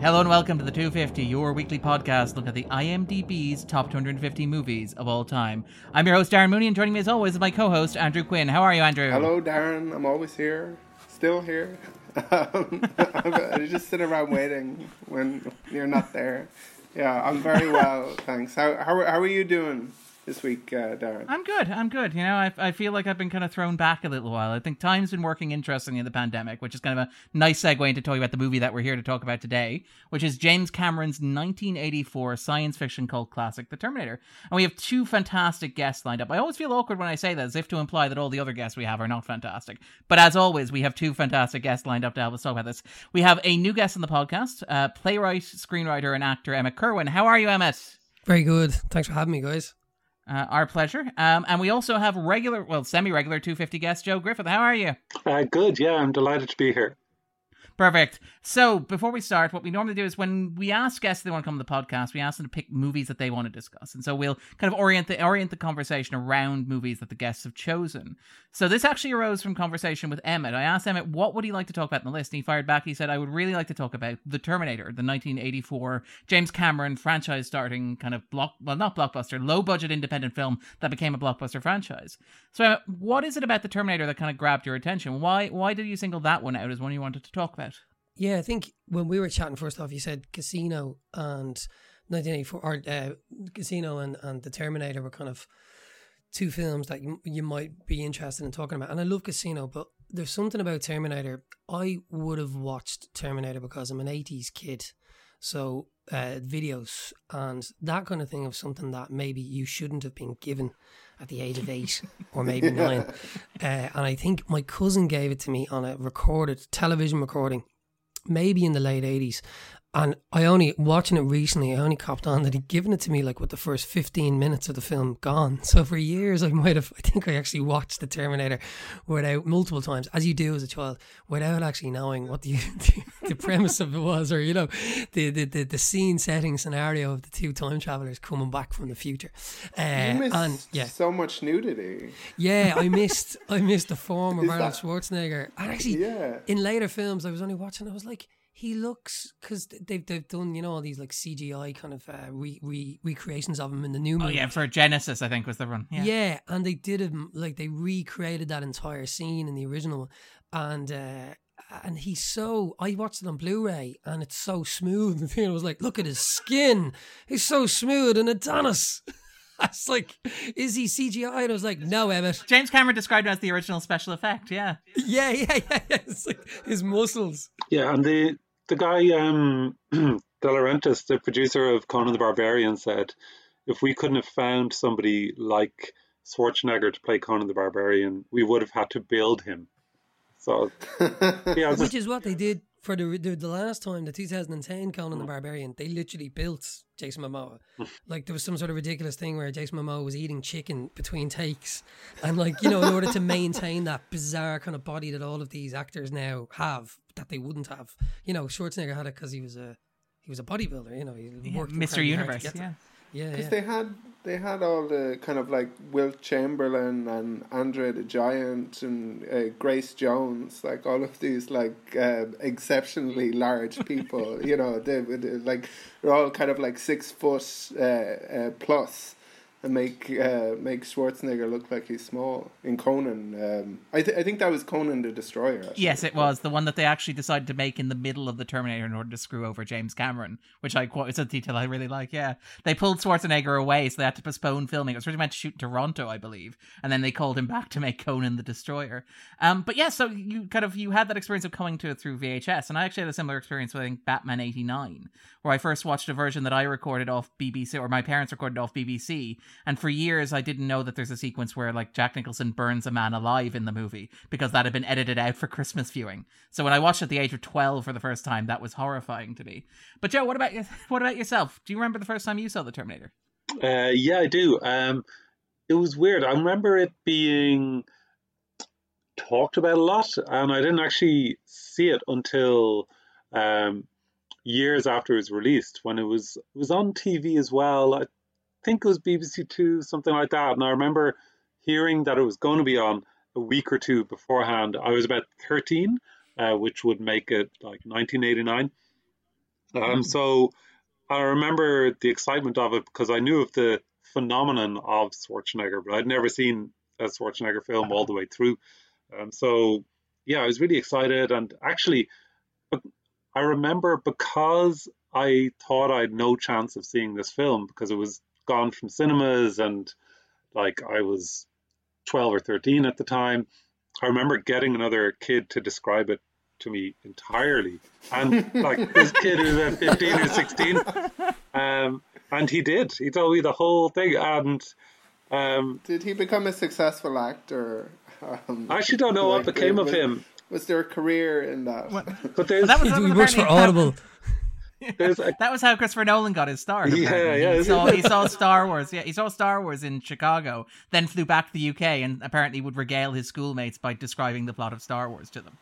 Hello and welcome to the 250, your weekly podcast looking at the IMDb's top 250 movies of all time. I'm your host Darren Mooney, and joining me as always is my co-host Andrew Quinn. How are you, Andrew? Hello, Darren. I'm always here, still here. I just sit around waiting when you're not there. Yeah, I'm very well, thanks. How how how are you doing? This week, uh, Darren? I'm good. I'm good. You know, I, I feel like I've been kind of thrown back a little while. I think time's been working interestingly in the pandemic, which is kind of a nice segue into talking about the movie that we're here to talk about today, which is James Cameron's 1984 science fiction cult classic, The Terminator. And we have two fantastic guests lined up. I always feel awkward when I say that, as if to imply that all the other guests we have are not fantastic. But as always, we have two fantastic guests lined up to help us talk about this. We have a new guest on the podcast, uh, playwright, screenwriter, and actor Emmet Kirwan. How are you, Emmet? Very good. Thanks for having me, guys. Uh, our pleasure. Um, and we also have regular, well, semi regular 250 guest Joe Griffin. How are you? Uh, good. Yeah, I'm delighted to be here. Perfect. So before we start, what we normally do is when we ask guests they want to come to the podcast, we ask them to pick movies that they want to discuss, and so we'll kind of orient the orient the conversation around movies that the guests have chosen. So this actually arose from conversation with Emmet. I asked Emmet what would he like to talk about in the list, and he fired back. He said, "I would really like to talk about The Terminator, the 1984 James Cameron franchise starting kind of block, well, not blockbuster, low budget independent film that became a blockbuster franchise." So Emmet, what is it about The Terminator that kind of grabbed your attention? Why why did you single that one out as one you wanted to talk about? Yeah, I think when we were chatting first off, you said Casino and 1984, or uh, Casino and, and The Terminator were kind of two films that you, you might be interested in talking about. And I love Casino, but there's something about Terminator. I would have watched Terminator because I'm an 80s kid. So uh, videos and that kind of thing of something that maybe you shouldn't have been given at the age of eight or maybe nine. Uh, and I think my cousin gave it to me on a recorded television recording maybe in the late 80s. And I only, watching it recently, I only copped on that he'd given it to me like with the first 15 minutes of the film gone. So for years, I might have, I think I actually watched The Terminator without, multiple times, as you do as a child, without actually knowing what the, the, the premise of it was or, you know, the, the, the, the, scene setting scenario of the two time travelers coming back from the future. Uh, and yeah. so much nudity. Yeah, I missed, I missed the form of Arnold Schwarzenegger. And actually, yeah. in later films, I was only watching, I was like, he looks because they've they've done you know all these like CGI kind of uh, re, re recreations of him in the new movie. Oh yeah, for Genisys I think was the run. Yeah, yeah and they did him like they recreated that entire scene in the original one, and uh, and he's so I watched it on Blu-ray and it's so smooth. The thing was like, look at his skin, he's so smooth and Adonis. I was like, is he CGI? And I was like, no, Emmet. James Cameron described it as the original special effect. Yeah. Yeah, yeah, yeah. It's like his muscles. Yeah, and the the guy um, De Laurentiis, the producer of Conan the Barbarian, said if we couldn't have found somebody like Schwarzenegger to play Conan the Barbarian, we would have had to build him. So, yeah, which is what they did for the, the, the last time, the 2010 Conan the mm. Barbarian. They literally built Jason Momoa. like there was some sort of ridiculous thing where Jason Momoa was eating chicken between takes, and like you know, in order to maintain that bizarre kind of body that all of these actors now have, that they wouldn't have. You know, Schwarzenegger had it because he was a he was a bodybuilder. You know, he yeah, Mr. Universe. Yeah. Yeah, because yeah. they had they had all the kind of like Wilt Chamberlain and Andre the Giant and uh, Grace Jones, like all of these like uh, exceptionally large people. you know, they, they like they're all kind of like six foot uh, uh plus and make uh, make Schwarzenegger look like he's small in Conan. Um, I, th- I think that was Conan the Destroyer. Actually. Yes, it was the one that they actually decided to make in the middle of the Terminator in order to screw over James Cameron, which I quote. It's a detail I really like. Yeah, they pulled Schwarzenegger away, so they had to postpone filming. It was really meant to shoot Toronto, I believe, and then they called him back to make Conan the Destroyer. Um, but yeah, so you kind of you had that experience of coming to it through VHS, and I actually had a similar experience with I think Batman '89, where I first watched a version that I recorded off BBC or my parents recorded off BBC and for years, I didn't know that there's a sequence where like Jack Nicholson burns a man alive in the movie because that had been edited out for Christmas viewing. So when I watched at the age of twelve for the first time, that was horrifying to me. But Joe, what about? What about yourself? Do you remember the first time you saw the Terminator? Uh, yeah, I do. Um, it was weird. I remember it being talked about a lot, and I didn't actually see it until um, years after it was released when it was it was on TV as well. I think it was BBC Two, something like that. And I remember hearing that it was going to be on a week or two beforehand. I was about 13, uh, which would make it like 1989. Um, so I remember the excitement of it because I knew of the phenomenon of Schwarzenegger, but I'd never seen a Schwarzenegger film all the way through. Um, so yeah, I was really excited, and actually, I remember because I thought I had no chance of seeing this film because it was gone from cinemas and like I was 12 or 13 at the time. I remember getting another kid to describe it to me entirely. And like this kid who's at 15 or 16, um, and he did. He told me the whole thing. And um, did he become a successful actor? Um, I actually don't know like, what became was, of him. Was there a career in that? But there's, that was, he works for Audible. A, that was how Christopher Nolan got his start. Yeah, yeah. He saw, he saw Star Wars. Yeah, he saw Star Wars in Chicago, then flew back to the UK, and apparently would regale his schoolmates by describing the plot of Star Wars to them.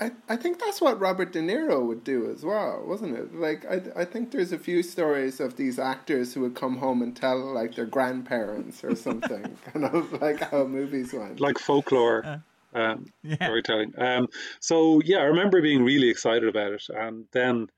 I, I think that's what Robert De Niro would do as well, wasn't it? Like I I think there's a few stories of these actors who would come home and tell like their grandparents or something, kind of like how movies went, like folklore. Uh um, yeah. storytelling. Um, so yeah, I remember being really excited about it, and then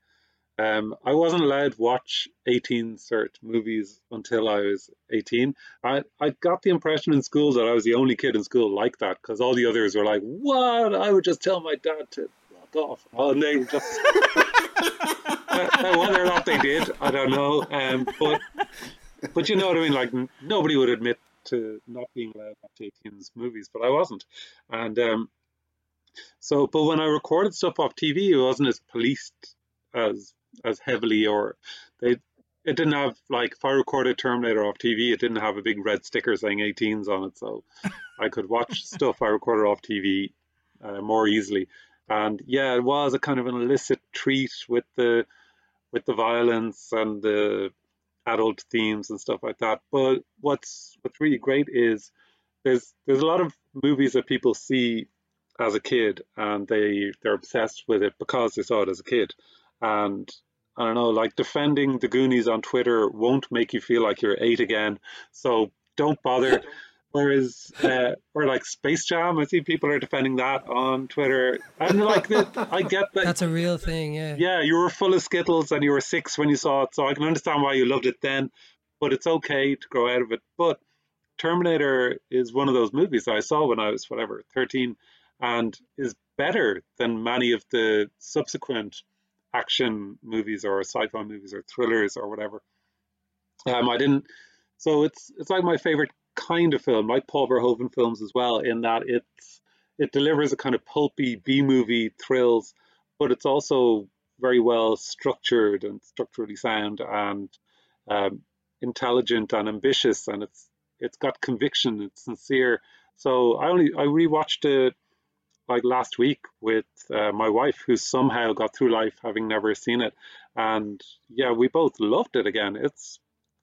um, I wasn't allowed to watch 18 cert movies until I was 18. I, I got the impression in school that I was the only kid in school like that because all the others were like, "What?" I would just tell my dad to rock off, and they just. Whether or not they did, I don't know. Um, but but you know what I mean. Like nobody would admit to not being allowed to watch 18's movies, but I wasn't. And um, so, but when I recorded stuff off TV, it wasn't as policed as as heavily, or they it didn't have like if I recorded Terminator off TV, it didn't have a big red sticker saying 18s on it, so I could watch stuff I recorded off TV uh, more easily. And yeah, it was a kind of an illicit treat with the with the violence and the adult themes and stuff like that. But what's what's really great is there's there's a lot of movies that people see as a kid and they they're obsessed with it because they saw it as a kid. And I don't know, like defending the Goonies on Twitter won't make you feel like you're eight again. So don't bother Whereas, uh, or like Space Jam, I see people are defending that on Twitter, and like the, I get that that's a real thing. Yeah, yeah, you were full of skittles and you were six when you saw it, so I can understand why you loved it then. But it's okay to grow out of it. But Terminator is one of those movies I saw when I was whatever thirteen, and is better than many of the subsequent action movies or sci-fi movies or thrillers or whatever. Um, I didn't. So it's it's like my favorite kind of film, like Paul Verhoeven films as well, in that it's it delivers a kind of pulpy B movie thrills, but it's also very well structured and structurally sound and um, intelligent and ambitious, and it's it's got conviction, it's sincere. So I only I rewatched it like last week with uh, my wife, who somehow got through life having never seen it, and yeah, we both loved it again. It's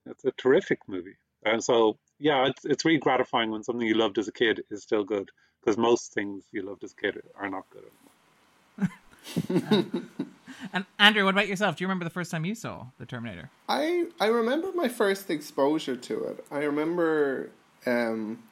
it's a terrific movie, and so yeah, it's it's really gratifying when something you loved as a kid is still good because most things you loved as a kid are not good anymore. and Andrew, what about yourself? Do you remember the first time you saw the Terminator? I I remember my first exposure to it. I remember um,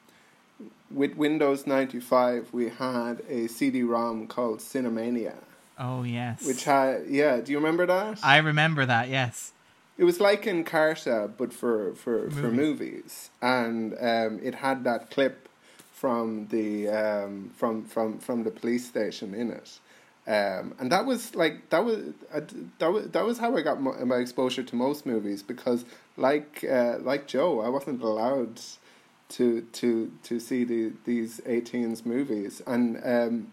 with Windows ninety five, we had a CD-ROM called Cinemania. Oh yes. Which had yeah. Do you remember that? I remember that. Yes. It was like Encarta, but for for movies. for movies, and um, it had that clip from the um, from from from the police station in it. Um, and that was like that was uh, that was that was how I got my, my exposure to most movies because like uh, like Joe, I wasn't allowed to to to see the these 18s movies, and um,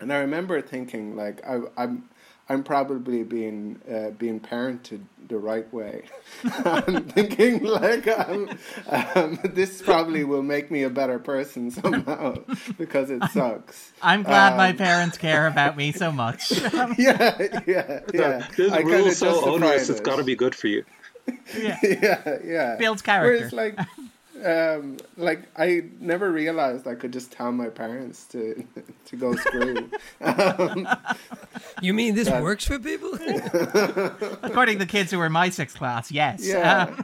and I remember thinking like I I'm I'm probably being uh, being parented the right way. I'm thinking like um, um, this probably will make me a better person somehow because it sucks. I'm glad um, my parents care about me so much. yeah, yeah, yeah. This rule so onerous; it. it's got to be good for you. Yeah, yeah, yeah. Builds character. Whereas, like um, like I never realized I could just tell my parents to to go screw. um, you mean this works for people? According to the kids who were in my sixth class, yes. Yeah.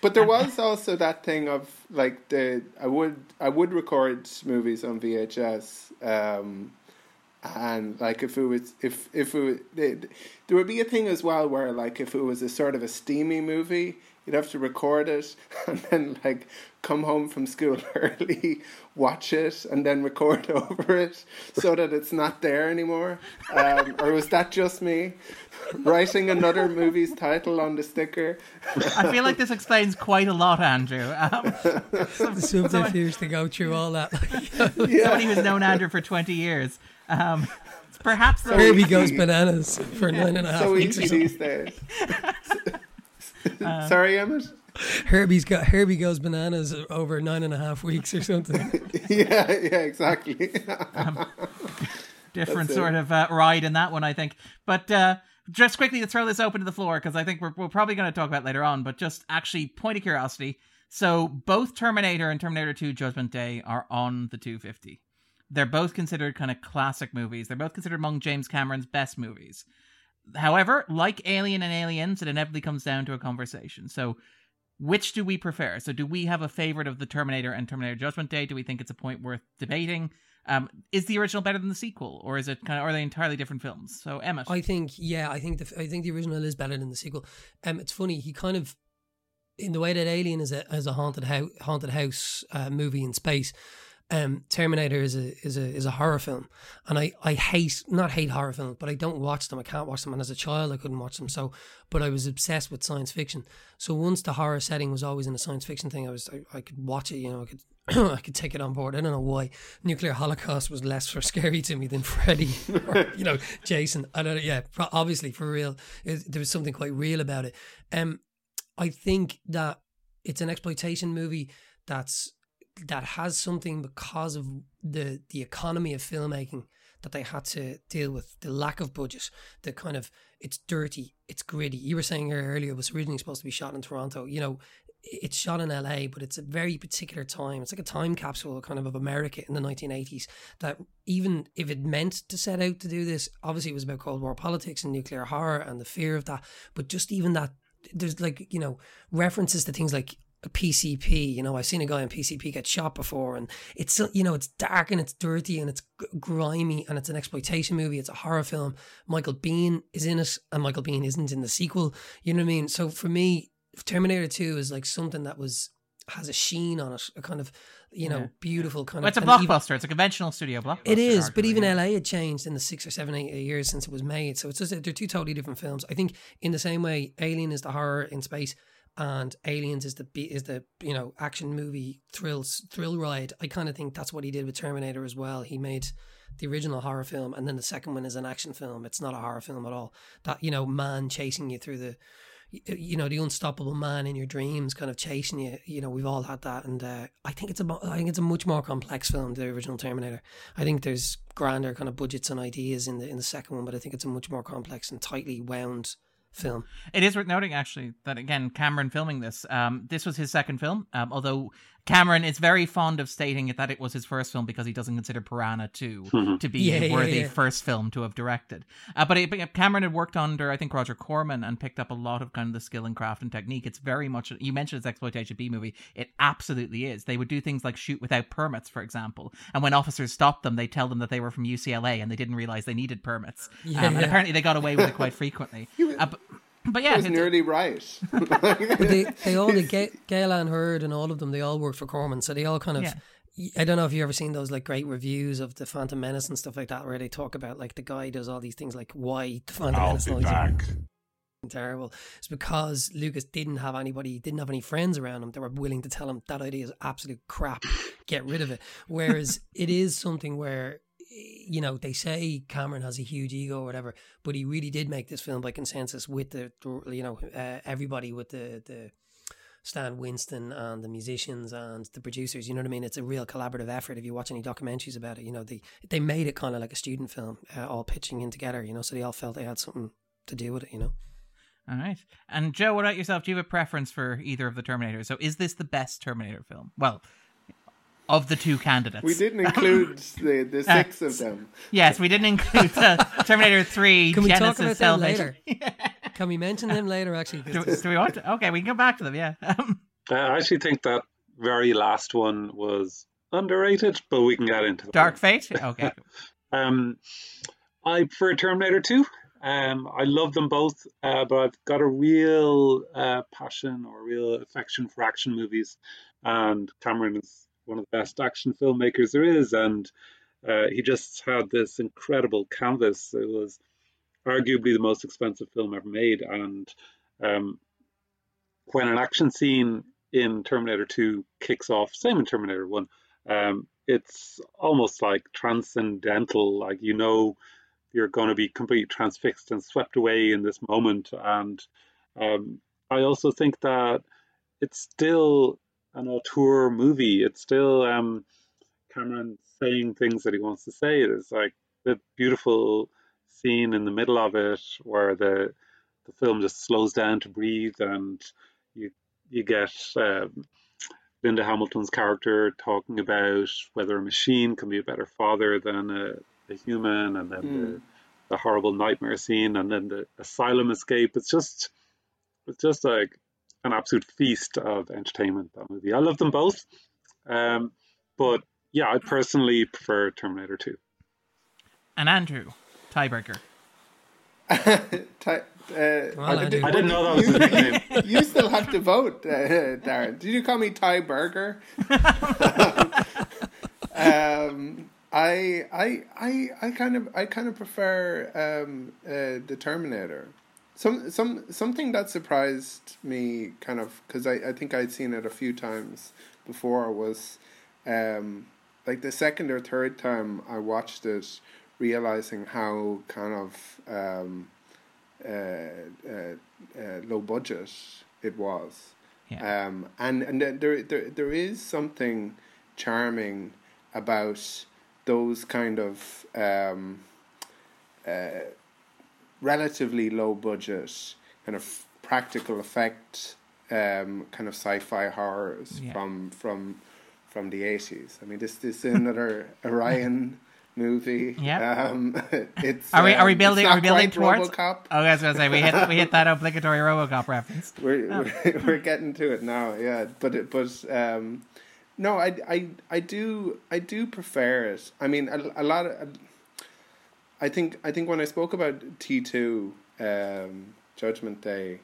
but there was also that thing of like the I would I would record movies on VHS. Um, and like if it was if if it, it there would be a thing as well where like if it was a sort of a steamy movie you'd have to record it and then like come home from school early watch it and then record over it so that it's not there anymore um, or was that just me writing another movie's title on the sticker I feel like this explains quite a lot, Andrew. Um, The subterfuge to go through all that. somebody who's known Andrew for 20 years. Um, perhaps the, Herbie goes bananas for nine and a half so weeks or easy something. these days sorry Emmet Herbie's got Herbie goes bananas over nine and a half weeks or something. yeah yeah exactly different That's it. sort of uh, ride in that one, I think. But uh, just quickly to throw this open to the floor, because I think we're, we're probably going to talk about it later on, but just actually point of curiosity. So both Terminator and Terminator 2 Judgment Day are on the 250. They're both considered kind of classic movies. They're both considered among James Cameron's best movies. However, like Alien and Aliens, it inevitably comes down to a conversation. So, which do we prefer? So, do we have a favorite of the Terminator and Terminator Judgment Day? Do we think it's a point worth debating? Um, is the original better than the sequel, or is it kind of are they entirely different films? So, Emmet, I think, yeah, I think the I think the original is better than the sequel. Um, it's funny he kind of, in the way that Alien is a as a haunted house haunted house uh, movie in space. Um, Terminator is a is a is a horror film, and I, I hate not hate horror films, but I don't watch them. I can't watch them, and as a child I couldn't watch them. So, but I was obsessed with science fiction. So once the horror setting was always in a science fiction thing, I was I, I could watch it. You know, I could I could take it on board. I don't know why nuclear holocaust was less for scary to me than Freddy, or, you know, Jason. I don't know. Yeah, obviously for real, it, there was something quite real about it. Um, I think that it's an exploitation movie that's that has something because of the the economy of filmmaking that they had to deal with the lack of budget the kind of it's dirty it's gritty you were saying earlier it was originally supposed to be shot in toronto you know it's shot in LA, but it's a very particular time. It's like a time capsule kind of of America in the 1980s. That even if it meant to set out to do this, obviously it was about Cold War politics and nuclear horror and the fear of that. But just even that, there's like, you know, references to things like a PCP. You know, I've seen a guy on PCP get shot before, and it's you know it's dark and it's dirty and it's grimy and it's an exploitation movie. It's a horror film. Michael Biehn is in it, and Michael Biehn isn't in the sequel. You know what I mean? So for me, Terminator Two is like something that was has a sheen on it, a kind of you know Yeah. beautiful kind Well, of. it's a and even- blockbuster. it's a conventional studio blockbuster. it is, but even. LA had changed in the six or seven, eight years since it was made. So it's just they're two totally different films. I think in the same way, Alien is the horror in space, and Aliens is the is the you know action movie thrill thrill ride. I kind of think that's what he did with Terminator as well. He made the original horror film, and then the second one is an action film. It's not a horror film at all. That you know, man chasing you through the you know the unstoppable man in your dreams kind of chasing you you know we've all had that and uh, i think it's a i think it's a much more complex film than the original terminator i think there's grander kind of budgets and ideas in the in the second one but i think it's a much more complex and tightly wound film It is worth noting, actually, that again, Cameron filming this, um, this was his second film. Um, although Cameron is very fond of stating that it was his first film because he doesn't consider Piranha 2 to be Yeah, a worthy yeah. first film to have directed. Uh, but, it, Cameron had worked under, I think, Roger Corman and picked up a lot of kind of the skill and craft and technique. It's very much, you mentioned it's exploitation B movie. It absolutely is. They would do things like shoot without permits, for example. And when officers stopped them, they tell them that they were from UCLA and they didn't realize they needed permits. Yeah, um, And apparently they got away with it quite frequently. Uh, but, but yeah, I was it's- nearly right. but they, they all the Ga- Gale Anne Hurd and all of them they all worked for Corman so they all kind of Yeah. I don't know if you've ever seen those like great reviews of the Phantom Menace and stuff like that where they talk about like the guy does all these things like why the Phantom I'll Menace be and all back. terrible. It's because Lucas didn't have anybody, didn't have any friends around him that were willing to tell him that idea is absolute crap. Get rid of it. Whereas it is something where, you know, they say Cameron has a huge ego or whatever, but he really did make this film by consensus with the, you know, uh, everybody with the the. Stan Winston and the musicians and the producers, you know what I mean? It's a real collaborative effort. If you watch any documentaries about it, you know they they made it kind of like a student film, uh, all pitching in together. You know, so they all felt they had something to do with it. You know. All right. And Joe, what about yourself? Do you have a preference for either of the Terminators? So is this the best Terminator film? Well, of the two candidates. we didn't include the, the Uh, six of them. Yes, we didn't include uh, Terminator 3, Can we talk Genisys, about them Salvation. later? Can we mention them later? actually? do, do we want to? Okay, we can come back to them, yeah. Um, I actually think that very last one was underrated, but we can get into that. Dark Fate? Okay. Um, I prefer Terminator 2. Um, I love them both, uh, but I've got a real uh, passion or real affection for action movies. And Cameron is one of the best action filmmakers there is. And uh, he just had this incredible canvas. It was arguably the most expensive film ever made. And um, when an action scene in Terminator 2 kicks off, same in Terminator 1, um, it's almost like transcendental. Like, you know, you're going to be completely transfixed and swept away in this moment. And um, I also think that it's still an auteur movie. It's still um, Cameron saying things that he wants to say. It's like the beautiful scene in the middle of it where the the film just slows down to breathe and you you get um, Linda Hamilton's character talking about whether a machine can be a better father than a the human, and then mm. the, hmm. the horrible nightmare scene, and then the asylum escape. It's just, it's just like an absolute feast of entertainment. That movie. I love them both, um, but yeah, I personally prefer Terminator Two. And Andrew, tiebreaker. Ty- uh, well, I, did, I, didn't know that was his nickname. you still have to vote, uh, Darren. Did you call me Ty Burger? um, I I I I kind of I kind of prefer um, uh, the Terminator. Some some something that surprised me kind of because I, I think I'd seen it a few times before was um, like the second or third time I watched it, realizing how kind of um, uh, uh, uh, low budget it was. Yeah. Um, and and there, there there is something charming about those kind of um, uh, relatively low budget kind of practical effect um, kind of sci-fi horrors yeah. from from from the eighties. I mean, this this is another Orion movie. Yeah. Um, it's are we are we um, building are we building towards RoboCop? Oh, I was gonna say we hit we hit that obligatory RoboCop reference. We're oh. we're, we're, getting to it now. Yeah, but it, but um, no, I, I, I do I do prefer it. I mean, a, a lot of. I think I think when I spoke about T two um, Judgment Day,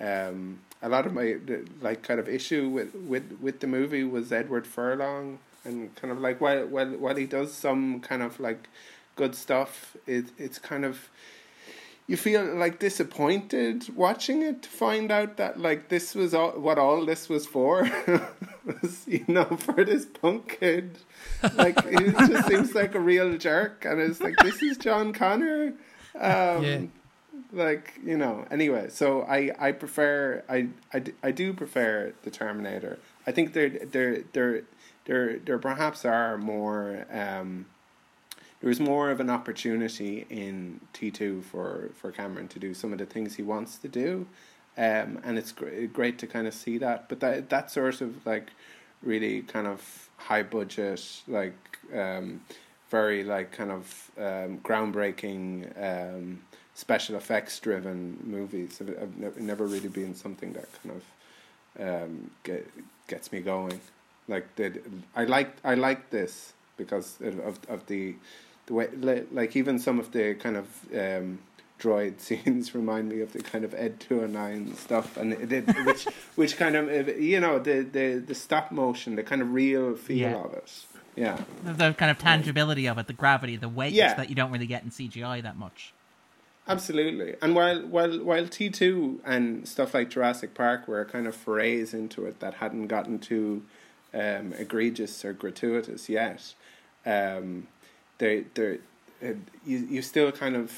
um, a lot of my like kind of issue with, with, with the movie was Edward Furlong and kind of like while while while he does some kind of like good stuff, it it's kind of you feel like disappointed watching it to find out that like this was all what all this was for? Was you know for this punk kid. Like it just seems like a real jerk and it's like this is John Connor. Um, yeah. like you know anyway so I I prefer I, I, I do prefer the Terminator. I think there there there there there perhaps are more um there was more of an opportunity in T two for for Cameron to do some of the things he wants to do, um, and it's great great to kind of see that. But that that sort of like really kind of high budget like um, very like kind of um, groundbreaking um, special effects driven movies have, have never really been something that kind of um, get, gets me going. Like the, I like I like this because of of the the way like even some of the kind of um, droid scenes remind me of the kind of Ed 209 stuff and it, it which which kind of you know the, the the stop motion the kind of real feel yeah. of it yeah the kind of tangibility of it the gravity the weight yeah. that you don't really get in CGI that much absolutely and while while while T2 and stuff like Jurassic Park were kind of forays into it that hadn't gotten too um, egregious or gratuitous yet um, they they you you still kind of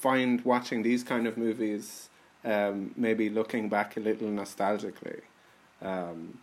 find watching these kind of movies um, maybe looking back a little nostalgically. Um,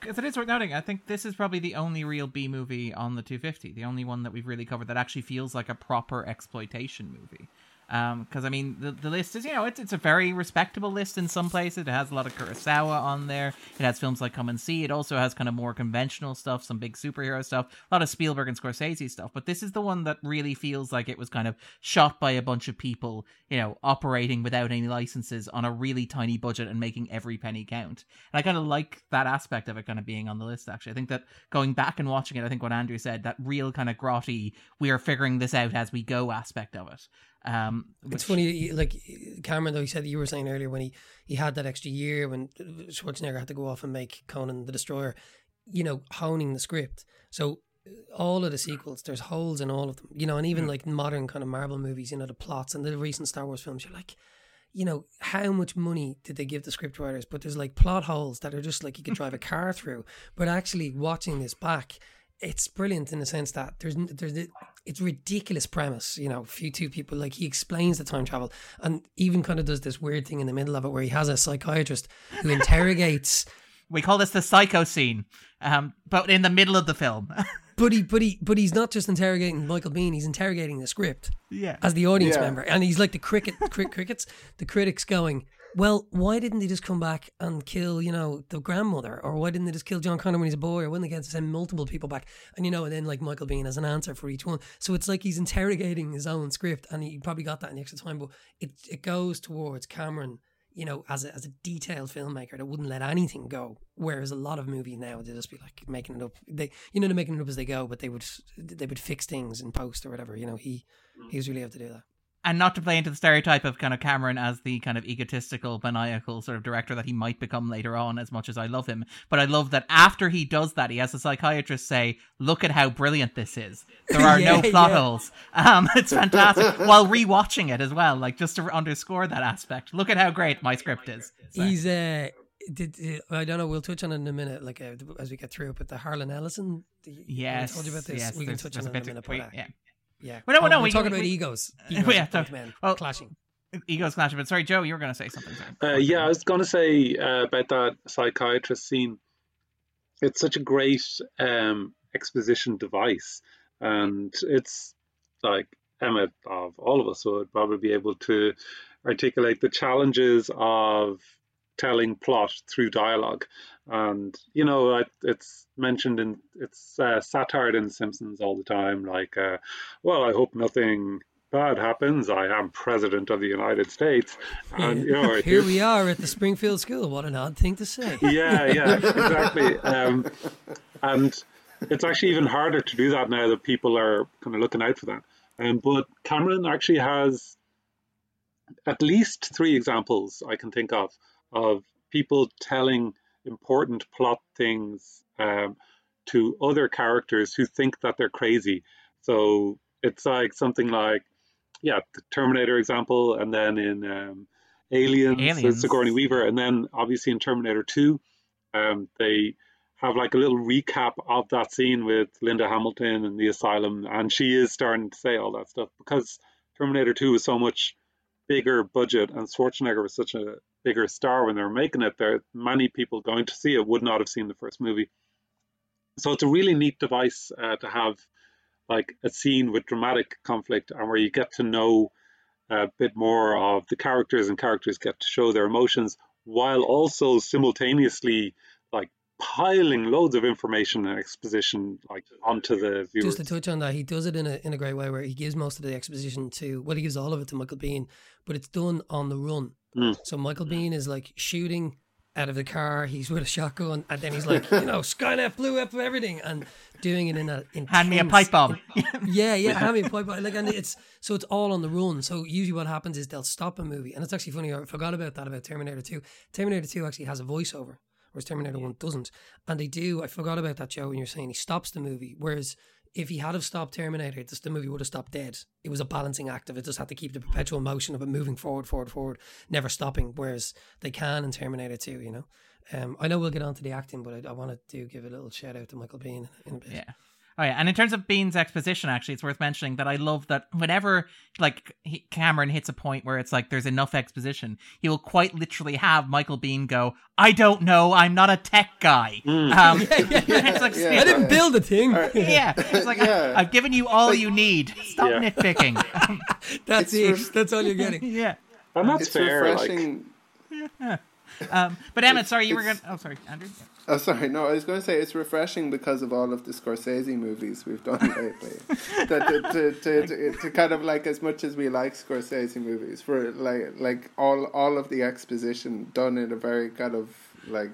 because it is worth noting, I think this is probably the only real B movie on the 250, the only one that we've really covered that actually feels like a proper exploitation movie. Um, because I mean the, the list is you know it's it's a very respectable list in some places. It has a lot of Kurosawa on there. It has films like Come and See. It also has kind of more conventional stuff, some big superhero stuff, a lot of Spielberg and Scorsese stuff. But this is the one that really feels like it was kind of shot by a bunch of people, you know, operating without any licenses on a really tiny budget and making every penny count. And I kind of like that aspect of it kind of being on the list. Actually, I think that going back and watching it, I think what Andrew said, that real kind of grotty, we are figuring this out as we go aspect of it. Um, It's funny, like Cameron, though he said you were saying earlier when he he had that extra year when Schwarzenegger had to go off and make Conan the Destroyer, you know, honing the script. So all of the sequels, there's holes in all of them, you know, and even like modern kind of Marvel movies, you know, the plots and the recent Star Wars films, you're like, you know, how much money did they give the script writers? But there's like plot holes that are just like you could drive a car through. But actually, watching this back, it's brilliant in the sense that there's there's it's ridiculous premise. You know, few two people like he explains the time travel and even kind of does this weird thing in the middle of it where he has a psychiatrist who interrogates. we call this the psycho scene, um, but in the middle of the film. But he, but he, but he's not just interrogating Michael Biehn. He's interrogating the script yeah. as the audience Yeah. member, and he's like the cricket, cri- crickets, the critics going, well, why didn't they just come back and kill, you know, the grandmother, or why didn't they just kill John Connor when he's a boy, or when they get to send multiple people back, and you know, and then like Michael Biehn has an answer for each one. So it's like he's interrogating his own script, and he probably got that in the extra time, but it it goes towards Cameron. You know, as a, as a detailed filmmaker that wouldn't let anything go, whereas a lot of movies now they just be like making it up. They, you know, they're making it up as they go, but they would they would fix things in post or whatever. You know, he hmm. he was really able to do that. And not to play into the stereotype of kind of Cameron as the kind of egotistical, maniacal sort of director that he might become later on, as much as I love him. But I love that after he does that, he has a psychiatrist say, "Look at how brilliant this is. There are no Yeah, plot yeah. holes. Um, it's fantastic." While rewatching it as well, like just to underscore that aspect. Look at how great my script is. So- He's uh, did uh, I don't know. We'll touch on it in a minute, like uh, as we get through. But the Harlan Ellison, the, Yes, I told you about this. yes, we can touch on it in a minute. but, yeah. Yeah. Well, no, Oh, no, we're we- talking we- about we- egos. Yeah, Egos of so- both men well- clashing. Egos clashing. But sorry, Joe, you were going to say something. Uh, yeah, I was going to say uh, about that psychiatrist scene. It's such a great um, exposition device, and it's like Emma of all of us would probably be able to articulate the challenges of telling plot through dialogue. And you know, I- it's mentioned in it's uh, satired in Simpsons all the time. Like, uh, well, I hope nothing bad happens. I am president of the United States, and you know, Here we are at the Springfield School. What an odd thing to say. yeah, yeah, exactly. Um, and it's actually even harder to do that now that people are kind of looking out for that. Um, but Cameron actually has at least three examples I can think of of people telling important plot things um, to other characters who think that they're crazy. So it's like something like, yeah, the Terminator example, and then in um, Aliens, Aliens. Sigourney Weaver, and then obviously in Terminator 2, um, they have like a little recap of that scene with Linda Hamilton and the asylum, and she is starting to say all that stuff because Terminator 2 was so much bigger budget and Schwarzenegger was such a bigger star when they were making it. There, many people going to see it would not have seen the first movie. So it's a really neat device uh, to have, like a scene with dramatic conflict and where you get to know a bit more of the characters and characters get to show their emotions while also simultaneously like piling loads of information and exposition like onto the viewers. Just to touch on that, he does it in a in a great way where he gives most of the exposition to well, he gives all of it to Michael Biehn, but it's done on the run. Mm. So Michael Biehn is like shooting out of the car. He's with a shotgun, and then he's like, you know, Skynet blew up everything, and doing it in a Hand me a pipe bomb. yeah, yeah, hand me a pipe bomb. Like, and it's so it's all on the run. So usually what happens is they'll stop a movie, and it's actually funny. I forgot about that about Terminator Two. Terminator Two actually has a voiceover, whereas Terminator One doesn't. And they do. I forgot about that, Joe. When you're saying he stops the movie, whereas if he had have stopped Terminator, just the movie would have stopped dead. It was a balancing act of it. Just had to keep the perpetual motion of it moving forward, forward, forward, never stopping. Whereas they can in Terminator Two, you know. Um, I know we'll get on to the acting, but I, I wanted to give a little shout out to Michael Biehn in a bit. Yeah. Oh yeah, and in terms of Biehn's exposition, actually, it's worth mentioning that I love that whenever like he, Cameron hits a point where it's like there's enough exposition, he will quite literally have Michael Biehn go, "I don't know, I'm not a tech guy." Mm. Um, yeah, it's like, yeah. I didn't build a thing. yeah, it's like Yeah. I, have given you all you need. Stop Yeah. nitpicking. That's it. ref- That's all you're getting. yeah. And that's It's fair. Like, refreshing. Um, but Emmet, sorry, you were going. to Oh, sorry, Andrew. Oh, sorry. No, I was going to say it's refreshing because of all of the Scorsese movies we've done lately. that to, to, to, to, to kind of like as much as we like Scorsese movies, for like like all all of the exposition done in a very kind of like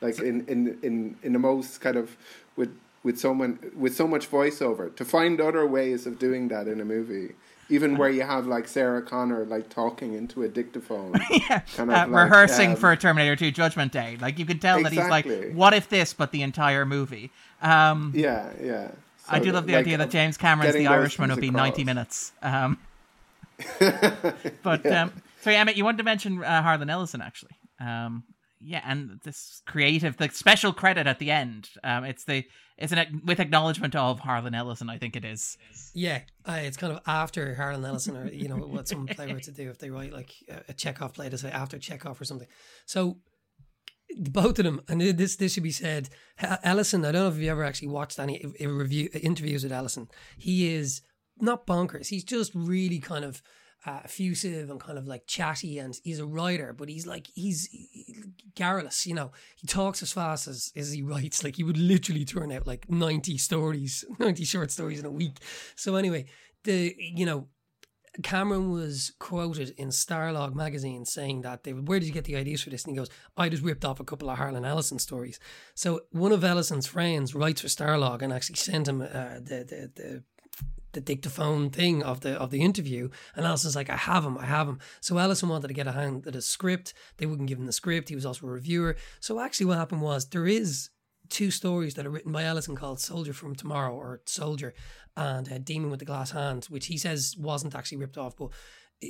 like in in in in the most kind of with with someone with so much voiceover to find other ways of doing that in a movie. Even where you have like Sarah Connor like talking into a dictaphone, yeah, kind uh, like, rehearsing um, for Terminator 2 Judgment Day. Like you can tell that he's like, "What if this?" But the entire movie. Um, yeah, yeah. I do love the like, idea that James Cameron's The Irishman would be 90 minutes. Um, but um, sorry, Emmet, you wanted to mention uh, Harlan Ellison actually. Um, yeah, and this creative, the special credit at the end. Um, it's the it's an with acknowledgement of Harlan Ellison. I think it is. Yeah, uh, it's kind of after Harlan Ellison, or you know what some play were to do if they write like a- Chekhov play to say after Chekhov or something. So both of them, and this this should be said. Ellison, I don't know if you ever actually watched any review interviews with Ellison. He is not bonkers. He's just really kind of uh, effusive and kind of like chatty, and he's a writer, but he's like he's garrulous. You know, he talks as fast as as he writes. Like he would literally turn out like ninety stories, ninety short stories in a week. So anyway, the you know. Cameron was quoted in Starlog magazine saying that they where did you get the ideas for this? And he goes, I just ripped off a couple of Harlan Ellison stories. So one of Ellison's friends writes for Starlog and actually sent him uh, the, the the the dictaphone thing of the of the interview, and Ellison's like, I have him, I have him. So Ellison wanted to get a hand at a script. They wouldn't give him the script. He was also a reviewer. So actually, what happened was there is two stories that are written by Ellison called Soldier from Tomorrow or Soldier and uh, Demon with the Glass Hand, which he says wasn't actually ripped off, but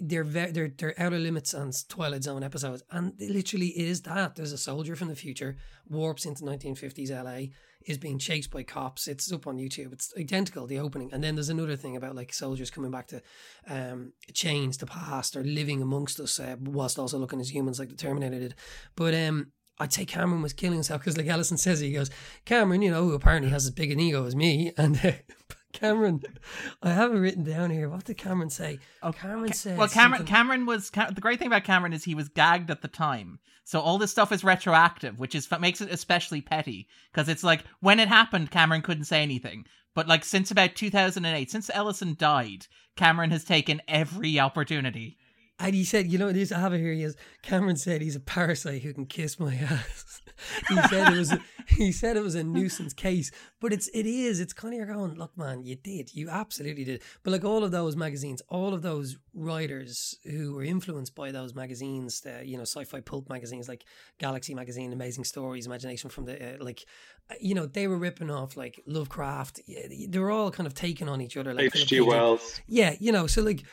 they're ve- they're they're Outer Limits and Twilight Zone episodes, and it literally is that. There's a soldier from the future warps into 1950s LA, is being chased by cops. It's up on YouTube. It's identical the opening, and then there's another thing about like soldiers coming back to um, change the past or living amongst us, uh, whilst also looking as humans like the Terminator did. But um, I'd say Cameron was killing himself because, like Ellison says, he goes, Cameron, you know, who apparently has as big an ego as me, and. Uh, Cameron, I have it written down here. What did Cameron say? Oh, Cameron Ca- said. well, Cameron something- Cameron was the great thing about Cameron is he was gagged at the time. So all this stuff is retroactive, which is makes it especially petty because it's like when it happened, Cameron couldn't say anything. But like since about 2008, since Ellison died, Cameron has taken every opportunity. And he said, you know, this I have it here. He is Cameron said he's a parasite who can kiss my ass. he said it was. A, he said it was a nuisance case, but it's it is. It's kind of you're going, look, man, you did, you absolutely did. But like all of those magazines, all of those writers who were influenced by those magazines, the you know, sci-fi pulp magazines like Galaxy Magazine, Amazing Stories, Imagination from the uh, like, uh, you know, they were ripping off like Lovecraft. They were all kind of taking on each other. Like H.G. Wells. Yeah, you know, so like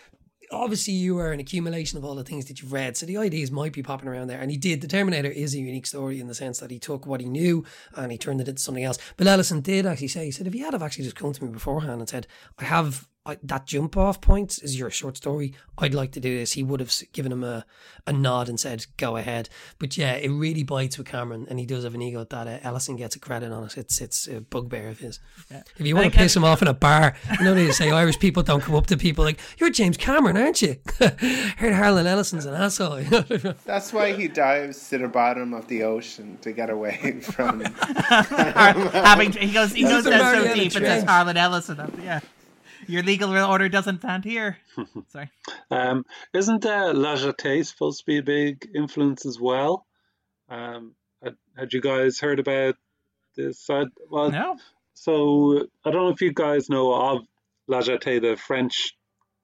obviously you are an accumulation of all the things that you've read. So the ideas might be popping around there. And he did. The Terminator is a unique story in the sense that he took what he knew and he turned it into something else. But Ellison did actually say, he said, if he had have actually just come to me beforehand and said, I have I, that jump off point is your short story. I'd like to do this. He would have given him a, a nod and said, go ahead. But yeah, it really bites with Cameron and he does have an ego that uh, Ellison gets a credit on it. It's, it's a bugbear of his. If you want to piss him off in a bar, you know they say Irish people don't come up to people like, "You're James Cameron, aren't you?" Heard Harlan Ellison's an asshole. That's why he dives to the bottom of the ocean to get away from. Having he goes he goes the down so deep and says Trench. Harlan Ellison. up- Yeah, your legal order doesn't stand here. Sorry. Um, isn't uh, La Jetée supposed to be a big influence as well? Um, had, had you guys heard about this? I, well, No. So I don't know if you guys know of La Jetée, the French,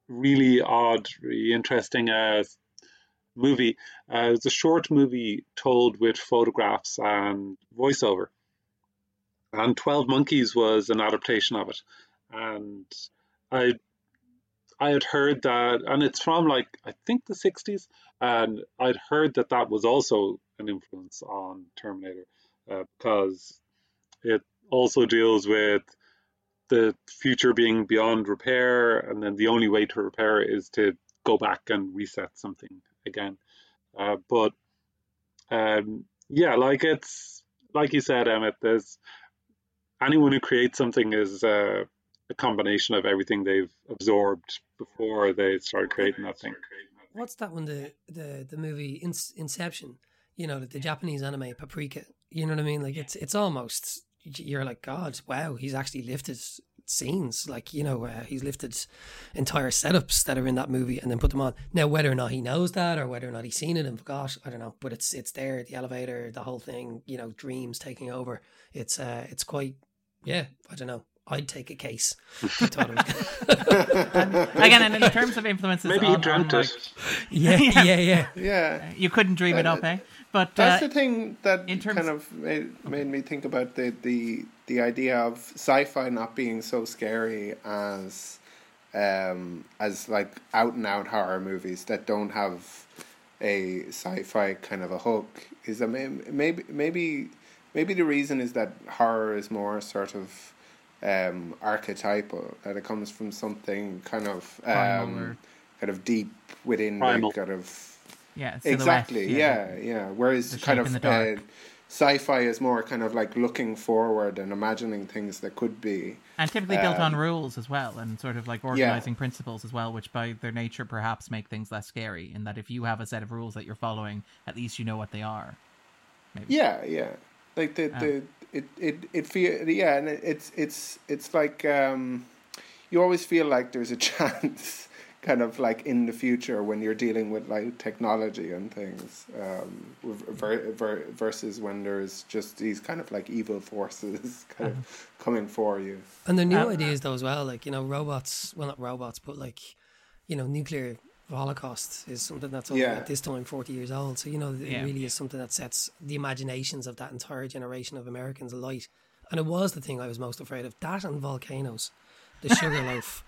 really odd, really interesting uh, movie. Uh, it's a short movie told with photographs and voiceover. And Twelve Monkeys was an adaptation of it, and I I had heard that, and it's from like I think the '60s, and I'd heard that that was also an influence on Terminator uh, because it also deals with the future being beyond repair, and then the only way to repair is to go back and reset something again. Uh, but um, yeah, like it's like you said, Emmet. There's anyone who creates something is uh, a combination of everything they've absorbed before they start creating that thing. What's that one? The the the movie In- Inception. You know, the, the Japanese anime Paprika. You know what I mean? Like it's it's almost you're like God. Wow, he's actually lifted scenes. Like you know, uh, he's lifted entire setups that are in that movie and then put them on. Now, whether or not he knows that or whether or not he's seen it and forgot, I don't know. But it's it's there. The elevator, the whole thing. You know, dreams taking over. It's uh, it's quite. Yeah, I don't know. I'd take a case. Again, and in terms of influences, maybe on, you dreamt on, it. like, yeah, yeah, yeah, yeah. You couldn't dream it up, eh? But That's uh, the thing that in terms- kind of made, made me think about the, the the idea of sci-fi not being so scary as um, as like out and out horror movies that don't have a sci-fi kind of a hook is that may- maybe maybe maybe the reason is that horror is more sort of um, archetypal that it comes from something kind of um, kind of deep within Primal. like, kind of yeah, silhouette, Exactly. Yeah, yeah. Whereas kind of in the dark. uh, sci-fi is more kind of like looking forward and imagining things that could be. and typically built on um, rules as well, and sort of like organizing principles as well, which by their nature perhaps make things less scary. In that if you have a set of rules that you're following, at least you know what they are. Maybe. Yeah, yeah. Like the the it it it feel yeah, and it, it's it's it's like um, you always feel like there's a chance. Kind of like in the future when you're dealing with like technology and things, um, ver- ver- versus when there's just these kind of like evil forces kind of coming for you. And the new Um, ideas though as well, like you know, robots. Well, not robots, but like you know, nuclear holocaust is something that's only Yeah. at this time forty years old. So you know, it Yeah. really is something that sets the imaginations of that entire generation of Americans alight. And it was the thing I was most afraid of. That and volcanoes, the sugar loaf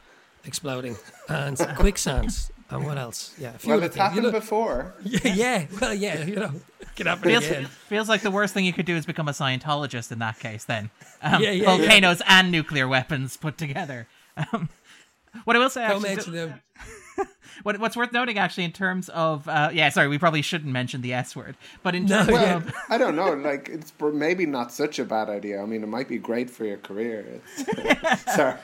exploding, and quicksand, and what else? Yeah, a few Well, other it's things. Happened know- before. yeah, yeah, well, yeah, you know, can happen Feels, again. feels like the worst thing you could do is become a Scientologist in that case. Then um, Yeah, yeah, volcanoes and nuclear weapons put together. Um, what I will say, Don't actually, mention them. what, what's worth noting actually in terms of uh, yeah, sorry, we probably shouldn't mention the S word, but in No, terms yeah. of I don't know. Like it's maybe not such a bad idea. I mean, it might be great for your career. It's, sorry.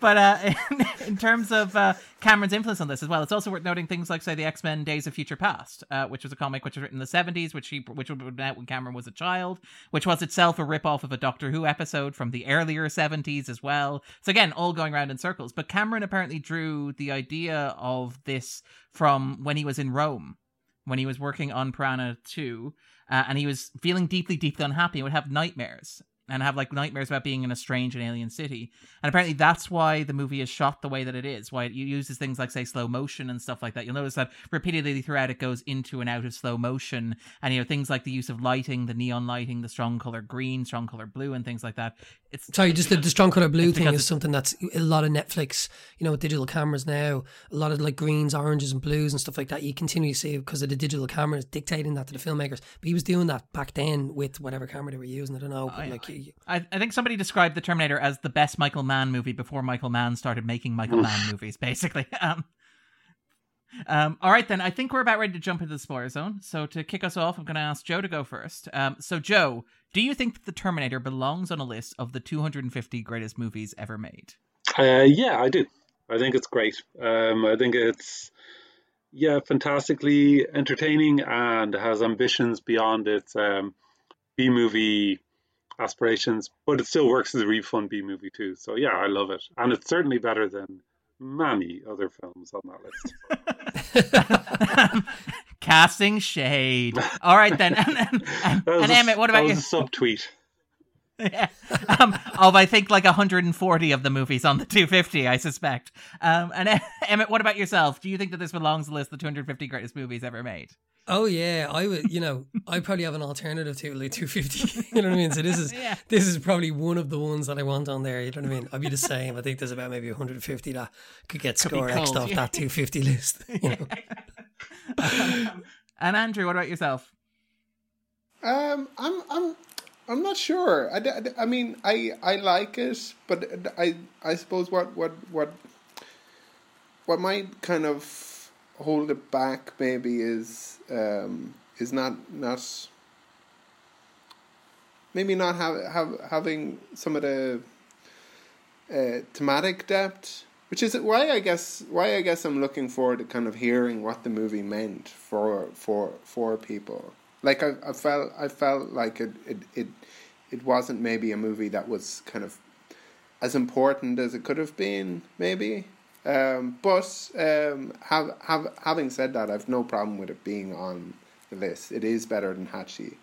But uh, in, in terms of uh, Cameron's influence on this as well, it's also worth noting things like, say, the X Men: Days of Future Past, uh, which was a comic which was written in the seventies, which he which was written out when Cameron was a child, which was itself a rip off of a Doctor Who episode from the earlier seventies as well. So again, all going around in circles. But Cameron apparently drew the idea of this from when he was in Rome. When he was working on Piranha 2, uh, and he was feeling deeply, deeply unhappy, and would have nightmares and have like nightmares about being in a strange and alien city. And apparently that's why the movie is shot the way that it is, why it uses things like say slow motion and stuff like that. You'll notice that repeatedly throughout it goes into and out of slow motion and you know things like the use of lighting, the neon lighting, the strong color green, strong color blue and things like that. It's Sorry, just the, the strong color blue thing is something that's a lot of Netflix, you know, with digital cameras now, a lot of like greens, oranges, and blues and stuff like that. You continue to see because of the digital cameras dictating that to the filmmakers. But he was doing that back then with whatever camera they were using. I don't know. I- like, you- I, I think somebody described the Terminator as the best Michael Mann movie before Michael Mann started making Michael Mann movies, basically. Um, um, all right, then. I think we're about ready to jump into the spoiler zone. So to kick us off, I'm going to ask Joe to go first. Um, so Joe, do you think that the Terminator belongs on a list of the 250 greatest movies ever made? Uh, yeah, I do. I think it's great. Um, I think it's yeah, fantastically entertaining and has ambitions beyond its um, B movie aspirations, but it still works as a fun B movie too. So yeah, I love it, and it's certainly better than many other films on that list. Casting shade. All right, then. And, and, and, and Emmet, what about you? subtweet. Yeah. um, of I think like 140 of the movies on the 250, I suspect. Um, and Emmet, what about yourself? Do you think that this belongs on the list of the 250 greatest movies ever made? oh yeah, I would. You know, I probably have an alternative to like two fifty. you know what I mean? So this is Yeah. this is probably one of the ones that I want on there. You know what I mean? I'd be the same. I think there's about maybe one hundred and fifty that could get Could score X'd off yeah. that two fifty list. You know? and Andrew, what about yourself? Um, I'm I'm I'm not sure. I, I, mean, I I like it, but I I suppose what what what what might kind of hold it back maybe is um, is not not maybe not have, have having some of the uh, thematic depth, which is why I guess why I guess I'm looking forward to kind of hearing what the movie meant for for for people. Like I, I felt I felt like it, it it it wasn't maybe a movie that was kind of as important as it could have been, maybe. Um, but um, have, have, having said that, I've no problem with it being on the list. It is better than Hachi.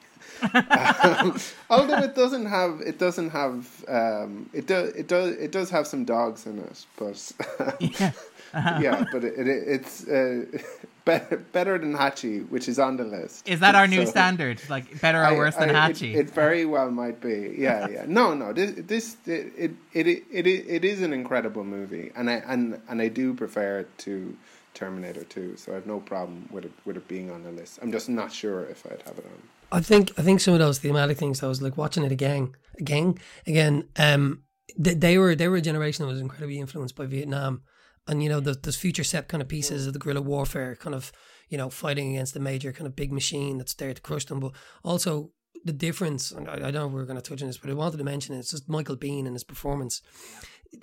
um, although it doesn't have, it doesn't have, um, it does, it does, it does have some dogs in it, but yeah, uh-huh. yeah, but it, it it's uh, better, better than Hachi, which is on the list. Is that our new so, standard? Like better or worse I, than I, Hachi? It, it, very well might be. Yeah, yeah. No, no. This, this, it, it, it, it, it is an incredible movie, and I and and I do prefer it to Terminator Two. So I have no problem with it with it being on the list. I'm just not sure if I'd have it on. I think I think some of those thematic things. I was like watching it again, again, again. Um, they, they were they were a generation that was incredibly influenced by Vietnam and you know there's, there's future set kind of mm. pieces of the guerrilla warfare kind of you know fighting against the major kind of big machine that's there to crush them. But also the difference and I, I don't know if we're going to touch on this but I wanted to mention it, it's just Michael Biehn and his performance.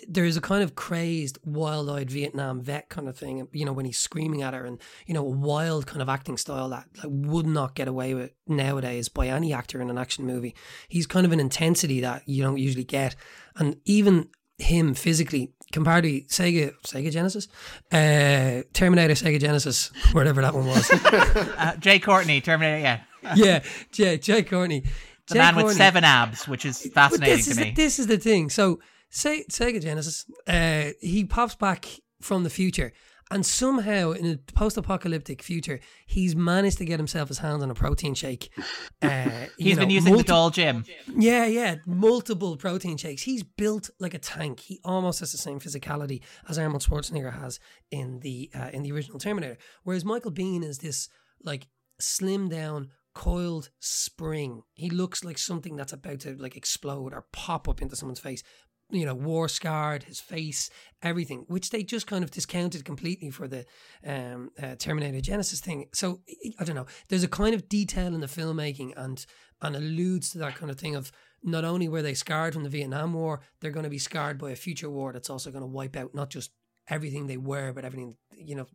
There is a kind of crazed wild-eyed Vietnam vet kind of thing you know when he's screaming at her and you know a wild kind of acting style that like would not get away with nowadays by any actor in an action movie. He's kind of an intensity that you don't usually get. And even him physically compared to Sega Sega Genesis, uh, Terminator Sega Genesis, whatever that one was. uh, Jai Courtney, Terminator, yeah, yeah, Jay Jai Courtney, the Jay man Courtney. with seven abs, which is fascinating to me. The, this is the thing. So, say Sega Genesis, uh, he pops back from the future and somehow, in a post-apocalyptic future, he's managed to get himself his hands on a protein shake. Uh, he's know, been using multi- the doll gym. Yeah, yeah, multiple protein shakes. He's built like a tank. He almost has the same physicality as Arnold Schwarzenegger has in the uh, in the original Terminator. Whereas Michael Biehn is this like slim down, coiled spring. He looks like something that's about to like explode or pop up into someone's face you know, war scarred, his face, everything, which they just kind of discounted completely for the um, uh, Terminator Genisys thing. So I don't know. There's a kind of detail in the filmmaking and and alludes to that kind of thing of not only were they scarred from the Vietnam War, they're going to be scarred by a future war that's also going to wipe out not just everything they were, but everything you know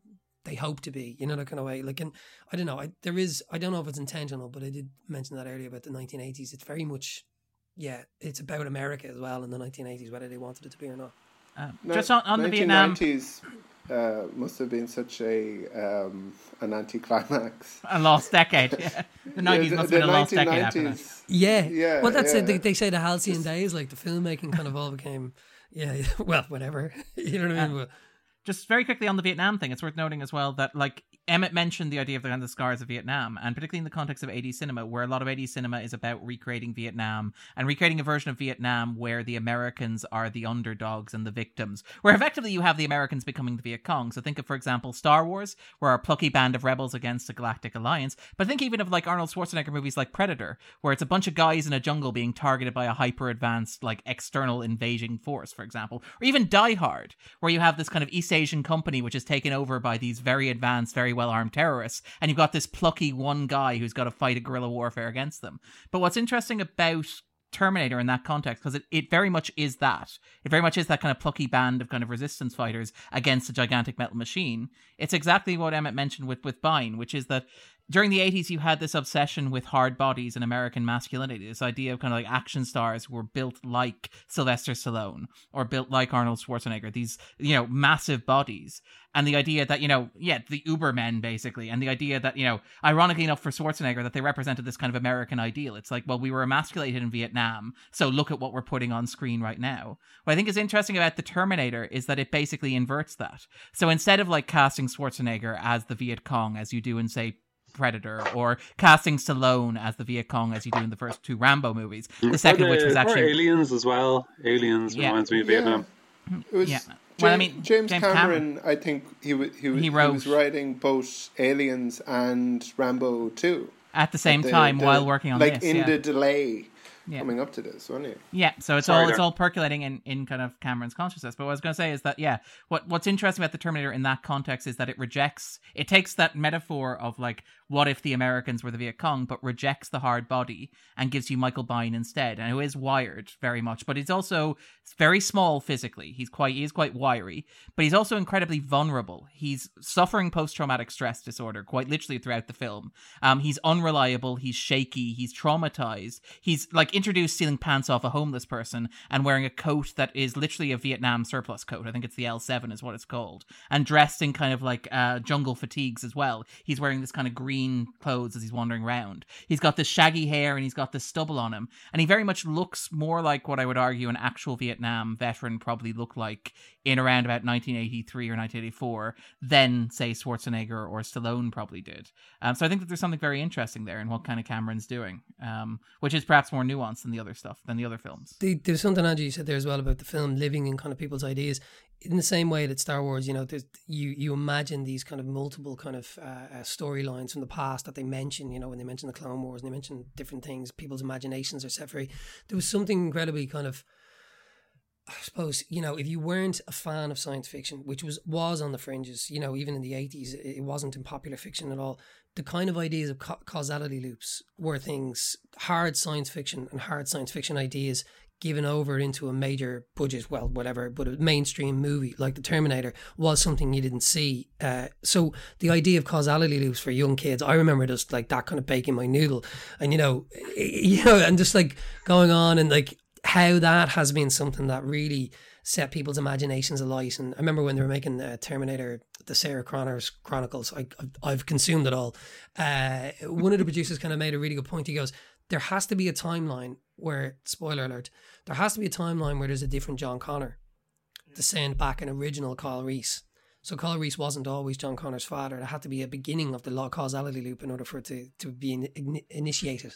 they hope to be. You know that kind of way. Like, and I don't know. I, there is. I don't know if it's intentional, but I did mention that earlier about the 1980s. It's very much yeah, it's about America as well in the 1980s, whether they wanted it to be or not. Um, just on, on the Vietnam. Uh, must have been such a um, an anticlimax. A lost decade. Yeah. The nineties yeah, must have been a lost decade after that. Yeah, yeah. Well, that's yeah. it. They, they, say the halcyon days, like the filmmaking, kind of all became. Yeah, well, whatever. you know what I mean? Uh, just very quickly on the Vietnam thing, it's worth noting as well that like Emmet mentioned the idea of the, kind of scars of Vietnam, and particularly in the context of 80s cinema, where a lot of 80s cinema is about recreating Vietnam and recreating a version of Vietnam where the Americans are the underdogs and the victims, where effectively you have the Americans becoming the Viet Cong. So think of, for example, Star Wars, where our plucky band of rebels against a galactic alliance. But think even of like Arnold Schwarzenegger movies like Predator, where it's a bunch of guys in a jungle being targeted by a hyper advanced, like external invading force, for example. Or even Die Hard, where you have this kind of East Asian company which is taken over by these very advanced, very well armed terrorists, and you've got this plucky one guy who's got to fight a guerrilla warfare against them. But what's interesting about Terminator in that context because it, it very much is that. It very much is that kind of plucky band of kind of resistance fighters against a gigantic metal machine. It's exactly what Emmet mentioned with with Biehn, which is that during the 80s you had this obsession with hard bodies and american masculinity this idea of kind of like action stars who were built like sylvester stallone or built like arnold schwarzenegger these you know massive bodies. And the idea that you know yeah the ubermen basically. And the idea that you know ironically enough for schwarzenegger that they represented this kind of american ideal. It's like well we were emasculated in vietnam so look at what we're putting on screen right now. What i think is interesting about the terminator is that it basically inverts that. So instead of like casting schwarzenegger as the viet cong as you do in say Predator or casting Stallone as the Viet Cong as you do in the first two Rambo movies. Mm, the second, which was actually Aliens as well. Aliens yeah. reminds me of Vietnam. It was yeah. James, well, I mean, James, James Cameron, Cameron, I think he w- he, w- he, wrote, he was writing both Aliens and Rambo 2 at the same at the, time the, while working on like this, in yeah. the delay Yeah. coming up to this, wasn't he? Yeah, so it's Sorry all it's all percolating in, in kind of Cameron's consciousness. But what I was going to say is that yeah, what what's interesting about the Terminator in that context is that it rejects it takes that metaphor of like what if the Americans were the Viet Cong, but rejects the hard body and gives you Michael Biehn instead, and who is wired very much, but he's also very small physically. He's quite he is quite wiry, but he's also incredibly vulnerable. He's suffering post traumatic stress disorder quite literally throughout the film. Um, he's unreliable. He's shaky. He's traumatized. He's like introduced stealing pants off a homeless person and wearing a coat that is literally a Vietnam surplus coat. I think it's the L7 is what it's called, and dressed in kind of like uh, jungle fatigues as well. He's wearing this kind of green clothes as he's wandering around. He's got this shaggy hair and he's got this stubble on him, and he very much looks more like what I would argue an actual Vietnam veteran probably looked like in around about 1983 or 1984 than say Schwarzenegger or Stallone probably did. Um, so I think that there's something very interesting there in what kind of Cameron's doing, um, which is perhaps more nuanced than the other stuff than the other films. The, there's something you said there as well about the film living in kind of people's ideas. In the same way that Star Wars, you know, you you imagine these kind of multiple kind of uh, uh, storylines from the past that they mention. You know, when they mention the Clone Wars and they mention different things, people's imaginations are set free. There was something incredibly kind of I suppose you know if you weren't a fan of science fiction, which was was on the fringes, you know, even in the eighties, it wasn't in popular fiction at all. The kind of ideas of ca- causality loops were things hard science fiction and hard science fiction ideas given over into a major budget, well, whatever, but a mainstream movie like The Terminator was something you didn't see. Uh, so the idea of causality loops for young kids, I remember just like that kind of baking my noodle, and you know, you know, and just like going on and like how that has been something that really set people's imaginations alight. And I remember when they were making uh, Terminator, the Sarah Connor's Chronicles, I, I've, I've consumed it all. Uh, one of the producers kind of made a really good point. He goes, there has to be a timeline where, spoiler alert, there has to be a timeline where there's a different John Connor to send back an original Carl Reese. So Carl Reese wasn't always John Connor's father. There had to be a beginning of the law causality loop in order for it to, to be in, initiated.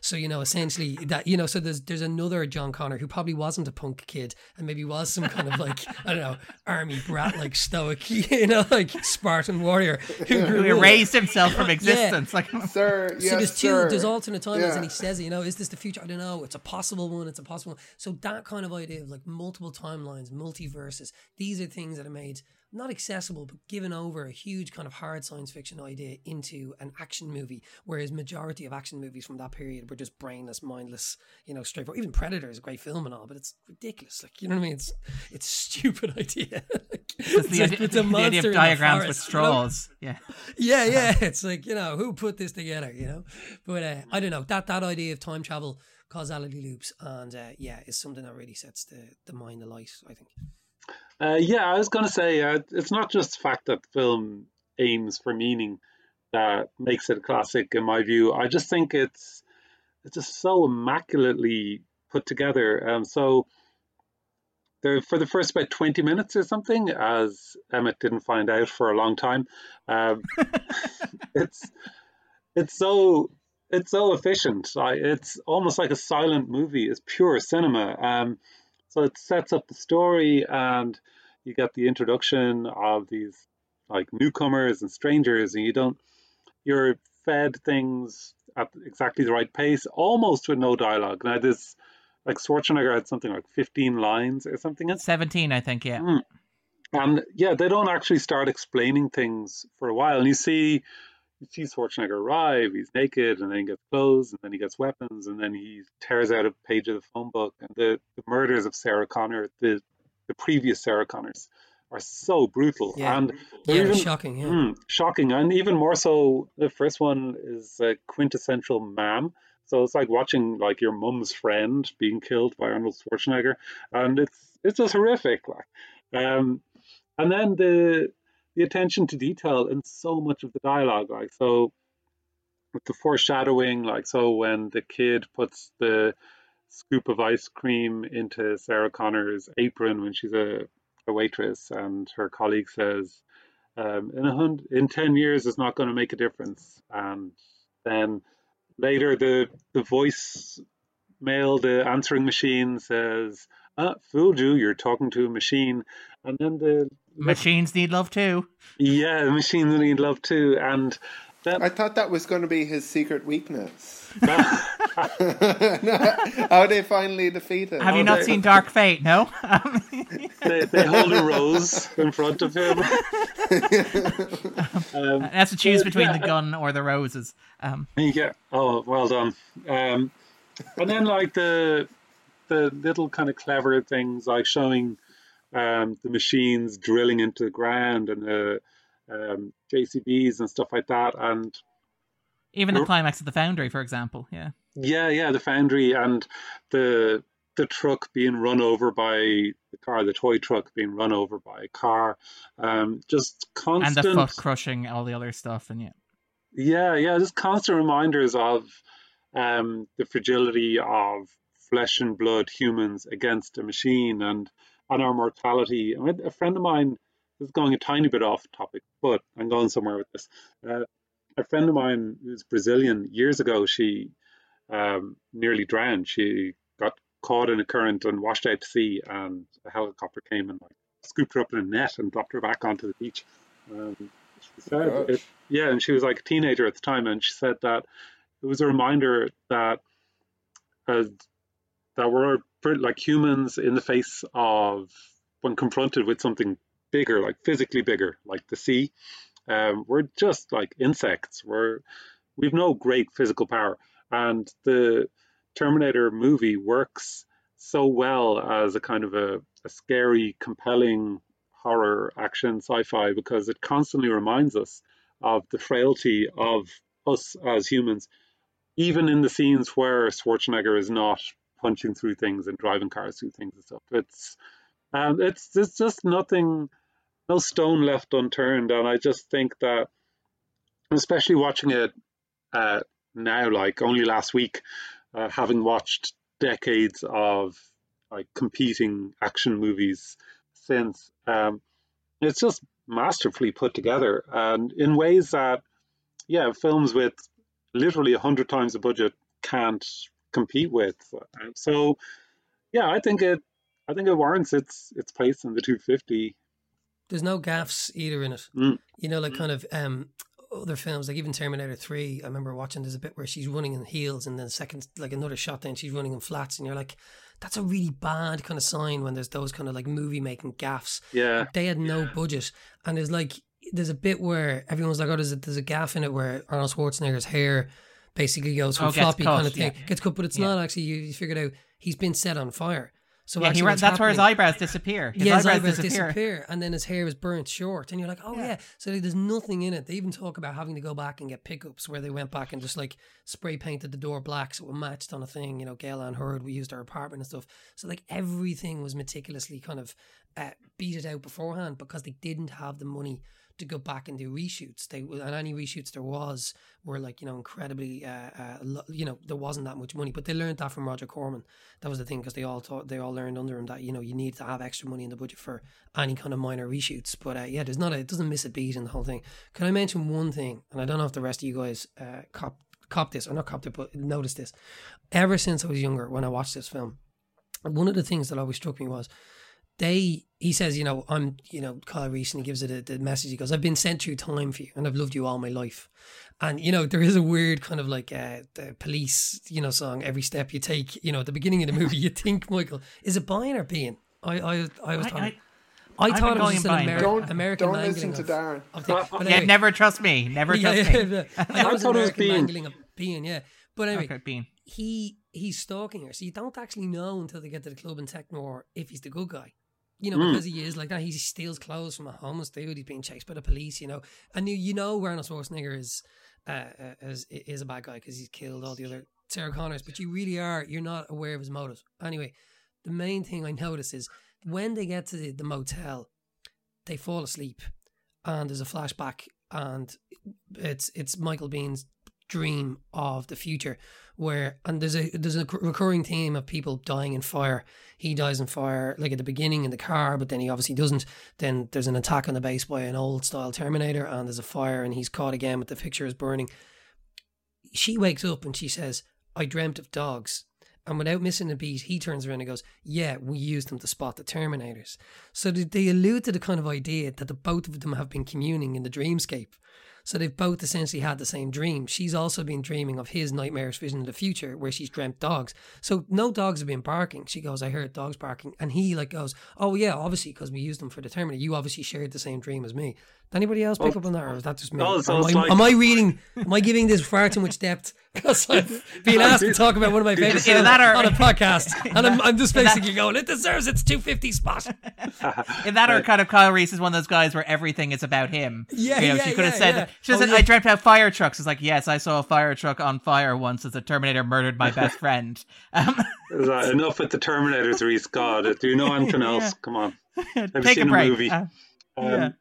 So you know, essentially that you know, so there's there's another John Connor who probably wasn't a punk kid and maybe was some kind of like I don't know army brat like stoic, you know, like Spartan warrior who Who erased himself from existence. Like Sir, So there's two, sir. there's alternate timelines, Yeah. and he says, you know, is this the future? I don't know. It's a possible one. It's a possible. One. So that kind of idea of like multiple timelines, multiverses. These are things that are made not accessible, but given over a huge kind of hard science fiction idea into an action movie. Whereas majority of action movies from that period were just brainless, mindless, you know, straightforward. Even Predator is a great film and all, but it's ridiculous. Like you know what I mean? It's it's a stupid idea. Like, it's the, idea, it's a the idea monster the diagrams with forest, you know? straws. Yeah. yeah, yeah. It's like you know who put this together, you know. But uh, I don't know that that idea of time travel, causality loops, and uh, yeah, is something that really sets the the mind alight. I think. Uh, yeah, I was going to say uh, it's not just the fact that film aims for meaning that makes it a classic, in my view. I just think it's it's just so immaculately put together. Um, so there, for the first about twenty minutes or something, as Emmet didn't find out for a long time, um, it's it's so it's so efficient. I, it's almost like a silent movie. It's pure cinema. Um, so it sets up the story, and you get the introduction of these like newcomers and strangers, and you don't you're fed things at exactly the right pace, almost with no dialogue. Now this like Schwarzenegger had something like 15 lines or something. 17, I think, yeah. Mm. and yeah, they don't actually start explaining things for a while. And you see, you see Schwarzenegger arrive. He's naked, and then he gets clothes, and then he gets weapons, and then he tears out a page of the phone book. And the, the murders of Sarah Connor, the the previous Sarah Connors, are so brutal. Yeah. And Yeah, even- shocking. Yeah. Mm, shocking, and even more so, the first one is a quintessential mam. So it's like watching like your mum's friend being killed by Arnold Schwarzenegger, and it's it's just horrific. Like, um, and then the the attention to detail in so much of the dialogue, like so, with the foreshadowing, like so when the kid puts the scoop of ice cream into Sarah Connor's apron when she's a, a waitress, and her colleague says, um, in a hundred, in ten years, it's not going to make a difference. And then later, the the voice mail, the answering machine says, ah, "Fooled you! You're talking to a machine." And then the Machines need love too. yeah, machines need love too. And then I thought that was going to be his secret weakness. How they finally defeat him. Have you not Okay. seen Dark Fate? No. Um, they, they hold a rose in front of him. um, has to choose between yeah. the gun or the roses. Um, yeah. Oh, well done. Um, and then like the the little kind of clever things like showing um, the machines drilling into the ground and the um, JCBs and stuff like that, and even the climax of the Foundry, for example. Yeah. Yeah, yeah, the foundry and the the truck being run over by the car, the toy truck being run over by a car. Um, just And constant, the foot crushing, all the other stuff, and yeah. yeah, yeah, just constant reminders of um, the fragility of flesh and blood humans against a machine and and our mortality. I mean, a friend of mine is going a tiny bit off topic, but I'm going somewhere with this. Uh, a friend of mine who's Brazilian years ago, she um, nearly drowned. She got caught in a current and washed out to sea, and a helicopter came and like scooped her up in a net and dropped her back onto the beach. Um, she said, it, yeah, and she was like a teenager at the time, and she said that it was a reminder that uh, that we're like humans in the face of when confronted with something bigger, like physically bigger, like the sea. Um, we're just like insects. We're we've no great physical power, and the Terminator movie works so well as a kind of a, a scary, compelling horror action sci-fi because it constantly reminds us of the frailty of us as humans, even in the scenes where Schwarzenegger is not punching through things and driving cars through things and stuff. It's um, it's it's just nothing, no stone left unturned, and I just think that, especially watching it uh, now, like only last week, uh, having watched decades of like competing action movies since, um, it's just masterfully put together, and in ways that, yeah, films with literally a hundred times the budget can't compete with. So, yeah, I think it, I think it warrants its its place in the 250. There's no gaffs either in it. Mm. You know, like kind of um other films, like even Terminator Three. I remember watching. There's a bit where she's running in heels, and then the second, like another shot, then she's running in flats, and you're like, that's a really bad kind of sign when there's those kind of like movie making gaffs. Yeah, They had no budget, and there's like there's a bit where everyone's like, oh, there's a, there's a gaff in it where Arnold Schwarzenegger's hair basically goes from Oh, floppy kind of thing, yeah. gets cut, but it's Yeah. not actually. You, you figured out he's been set on fire. So yeah, he that's where his eyebrows disappear. His yeah, his eyebrows, eyebrows disappear. disappear. and then his hair is burnt short, and you're like, oh yeah. So like, there's nothing in it. They even talk about having to go back and get pickups where they went back and just like spray painted the door black so it matched on a thing. You know, Gale Anne Hurd, we used our apartment and stuff. So like everything was meticulously kind of uh, beat it out beforehand because they didn't have the money to go back and do reshoots. They and any reshoots there was were like you know incredibly uh, uh you know there wasn't that much money, but they learned that from Roger Corman. That was the thing because they all taught they all learned under him that you know you need to have extra money in the budget for any kind of minor reshoots. But uh, yeah, there's not a, it doesn't miss a beat in the whole thing. Can I mention one thing? And I don't know if the rest of you guys uh, cop cop this or not cop it, but notice this. Ever since I was younger, when I watched this film, one of the things that always struck me was they he says, you know, I'm, you know, Kyle Reese, and he gives it a, the message. He goes, "I've been sent through time for you, and I've loved you all my life." And you know, there is a weird kind of like uh, the police, you know, song. Every step you take, you know, at the beginning of the movie, you think, Michael, is it buying or being? I, I, I was I- thought, I- I, I've thought it was going just an buying, Ameri- Don't American don't mangling listen to of- Darren. of the- but Yeah, anyway- never trust me. Never trust yeah, me. yeah. I thought it was thought it was American Bean. mangling of being, yeah. But anyway, Okay, Bean. he he's stalking her, so you don't actually know until they get to the club in Tech Noir if he's the good guy. You know, Mm. because he is like that. He steals clothes from a homeless dude. He's being chased by the police. You know, and you you know Arnold Schwarzenegger is uh, uh, is is a bad guy because he's killed all the other Sarah Connors. But you really are you're not aware of his motives. Anyway, the main thing I notice is when they get to the, the motel, they fall asleep, and there's a flashback, and it's it's Michael Biehn's dream of the future where and there's a there's a recurring theme of people dying in fire. He dies in fire like at the beginning in the car but then he obviously doesn't. Then there's an attack on the base by an old style terminator and there's a fire and he's caught again with the picture is burning. She wakes up and she says i dreamt of dogs. And without missing a beat he turns around and goes yeah we used them to spot the terminators. So they- they allude to the kind of idea that the both of them have been communing in the dreamscape So they've both essentially had the same dream. She's also been dreaming of his nightmarish vision of the future where she's dreamt dogs. So no dogs have been barking. She goes, I heard dogs barking. And he like goes, Oh yeah, obviously because we used them for the Terminator. You obviously shared the same dream as me. Did anybody else pick up on that or is that just me? Oh, so am, I, like- am I reading am I giving this far too much depth? Because I've been asked to talk about one of my favorite Either films that or- on a podcast. And I'm, I'm just basically going, It deserves its two fifty spot. In that, or kind of Kyle Reese is one of those guys where everything is about him. Yeah, you know, yeah, she could have yeah, said, yeah. she said, Oh, I yeah. dreamt about fire trucks. It's like, yes, I saw a fire truck on fire once as the Terminator murdered my best friend. Um, Is that enough with the Terminators, Reese? God, do you know anything else? Yeah. Come on. Have you take a seen a break. movie? Uh, Um,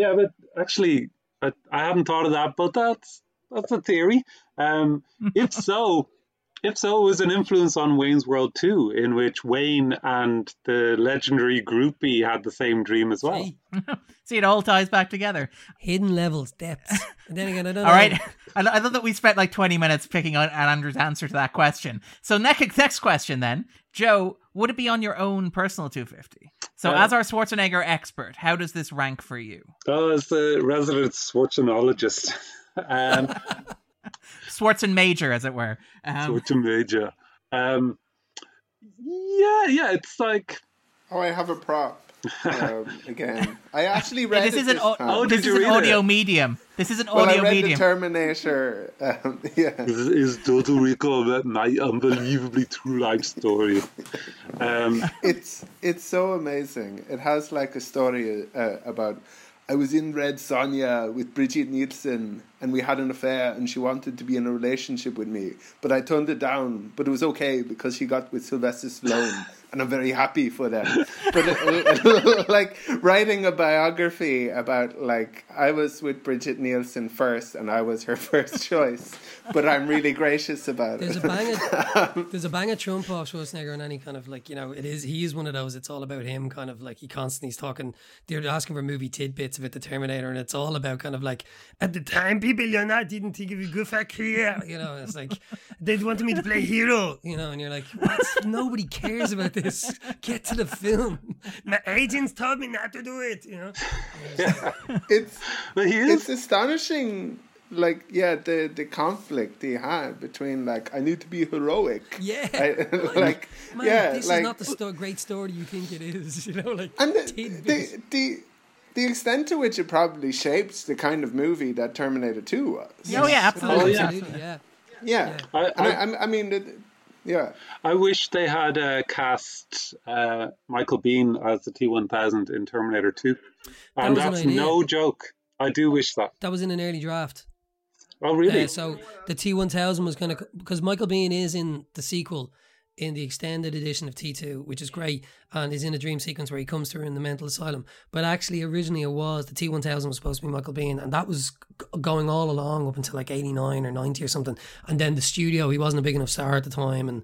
Yeah. yeah. but actually, I, I hadn't thought of that, but that's that's a theory. Um, if so, if so, it was an influence on Wayne's World too, in which Wayne and the legendary groupie had the same dream as well. See? See, it all ties back together. Hidden levels, depths. And then again, I don't All know. right. I, I love that we spent like 20 minutes picking on Andrew's answer to that question. So next next question then, Joe, would it be on your own personal 250? So Uh, as our Schwarzenegger expert, how does this rank for you? Oh, as the resident Schwarzenologist, um, Schwarzen Major, as it were. Um, Schwarzenegger. Um, yeah, yeah, it's like Oh, I have a prop. Um, again, I actually yeah, read this it is an this au- time. Oh, this did is an audio it? medium. This is an well, I audio read medium. the Terminator. Um, yeah, This is Total Recall about my unbelievably true life story. Um, it's it's so amazing. It has like a story uh, about I was in Red Sonja with Brigitte Nielsen and we had an affair and she wanted to be in a relationship with me, but I turned it down. But it was okay because she got with Sylvester Stallone. And I'm very happy for that. But like writing a biography about like I was with Brigitte Nielsen first, and I was her first choice. But I'm really gracious about There's a it. bang of um, there's a bang of Trump off Schwarzenegger and any kind of like you know it is he is one of those it's all about him kind of like he constantly is talking they're asking for movie tidbits about the Terminator and it's all about kind of like at the time people you know I didn't think of a good for career you know it's like they wanted me to play hero you know and you're like what nobody cares about this get to the film. My agents told me not to do it you know? It's but he it's astonishing like yeah the the conflict he had between like i need to be heroic. Yeah. I, like Man, yeah this like is not the sto- great story you think it is you know like and the, the the the extent to which it probably shaped the kind of movie that terminator 2 was. Oh yeah, oh, absolutely. yeah. absolutely yeah. Yeah. I, I, I, I, I mean it, yeah I wish they had uh, cast uh, Michael Biehn as the T one thousand in Terminator Two, and was an that's idea. no joke. I do wish that. that was in an early draft Oh really? Uh, so the T one thousand was going to because Michael Biehn is in the sequel in the extended edition of T two, which is great, and is in a dream sequence where he comes to her in the mental asylum. But actually, originally it was the T one thousand was supposed to be Michael Biehn, and that was g- going all along up until like eighty nine or ninety or something. And then the studio, he wasn't a big enough star at the time, and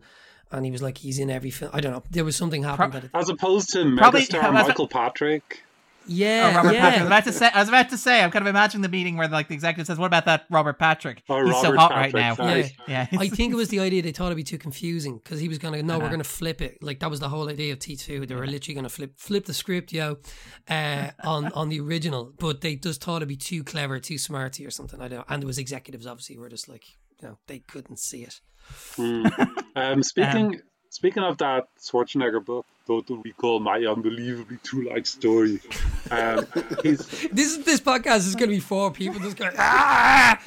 and he was like he's in every film. I don't know. There was something happened Pro- that it, As opposed to Probably- megastar how was it- Michael Patrick. Yeah, Oh, Robert yeah. Patrick. I was about to say. I was about to say. I'm kind of imagining the meeting where like the executive says, "What about that Robert Patrick? Oh, He's so hot Patrick, right now." sorry. Yeah, I think it was the idea they thought it'd be too confusing because he was going to no, we're Uh-huh. going to flip it. Like that was the whole idea of T two. They were literally going to flip flip the script, yo, uh, on on the original. But they just thought it'd be too clever, too smarty, or something. I don't. know. And there was executives obviously were just like, you know, they couldn't see it. Um, speaking speaking of that Schwarzenegger book, Total Recall: My Unbelievably True Life Story. Um, he's This this podcast is going to be four people just going. Ah!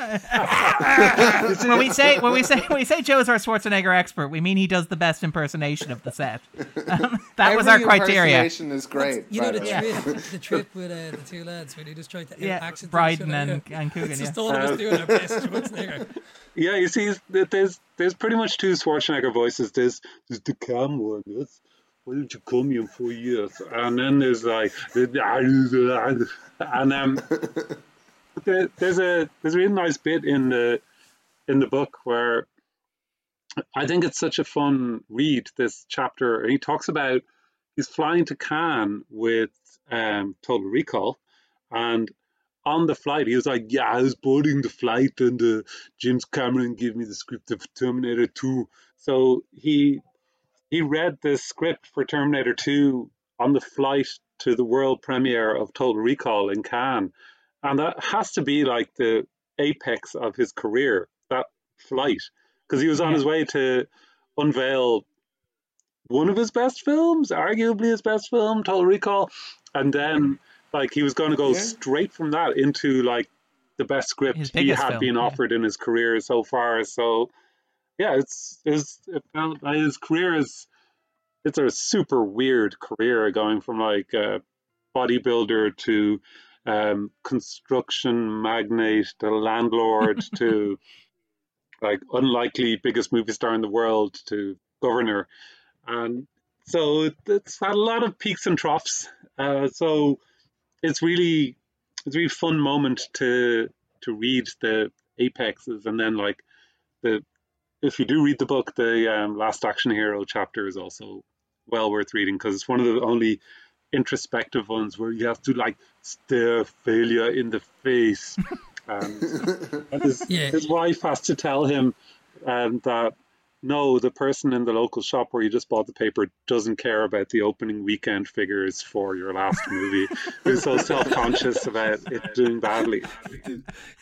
when we say when we say when we say Joe's our Schwarzenegger expert, we mean he does the best impersonation of the set. Um, that was our criteria. impersonation is great You know the the way. trip, the trip with uh, the two lads when they just tried to Yeah, accent Brydon and, and Coogan. It's Yeah. just all of us doing our best Schwarzenegger. yeah, you see, there's there's pretty much two Schwarzenegger voices. There's there's the calm one. That's why did you call me in four years? And then there's like and um, there, there's a there's a really nice bit in the in the book where I think it's such a fun read. This chapter, he talks about he's flying to Cannes with um, Total Recall, and on the flight, he was like, "Yeah, I was boarding the flight, and uh, James Cameron gave me the script of Terminator 2." So he he read the script for Terminator 2 on the flight to the world premiere of Total Recall in Cannes, and that has to be like the apex of his career. That flight, because he was on Yeah. his way to unveil one of his best films, arguably his best film, Total Recall, and then like he was going to go Yeah. straight from that into like the best script he had film, been yeah. offered in his career so far. So yeah, it's it's it his career is it's a super weird career going from like a bodybuilder to um, construction magnate to landlord to like unlikely biggest movie star in the world to governor. And so it's had a lot of peaks and troughs. Uh, so it's really it's a really fun moment to to read the apexes and then like the if you do read the book the um, last action hero chapter is also well worth reading because it's one of the only introspective ones where you have to like stare failure in the face and, and his, Yeah. his wife has to tell him um, that no the person in the local shop where you just bought the paper doesn't care about the opening weekend figures for your last movie who's so self-conscious about it doing badly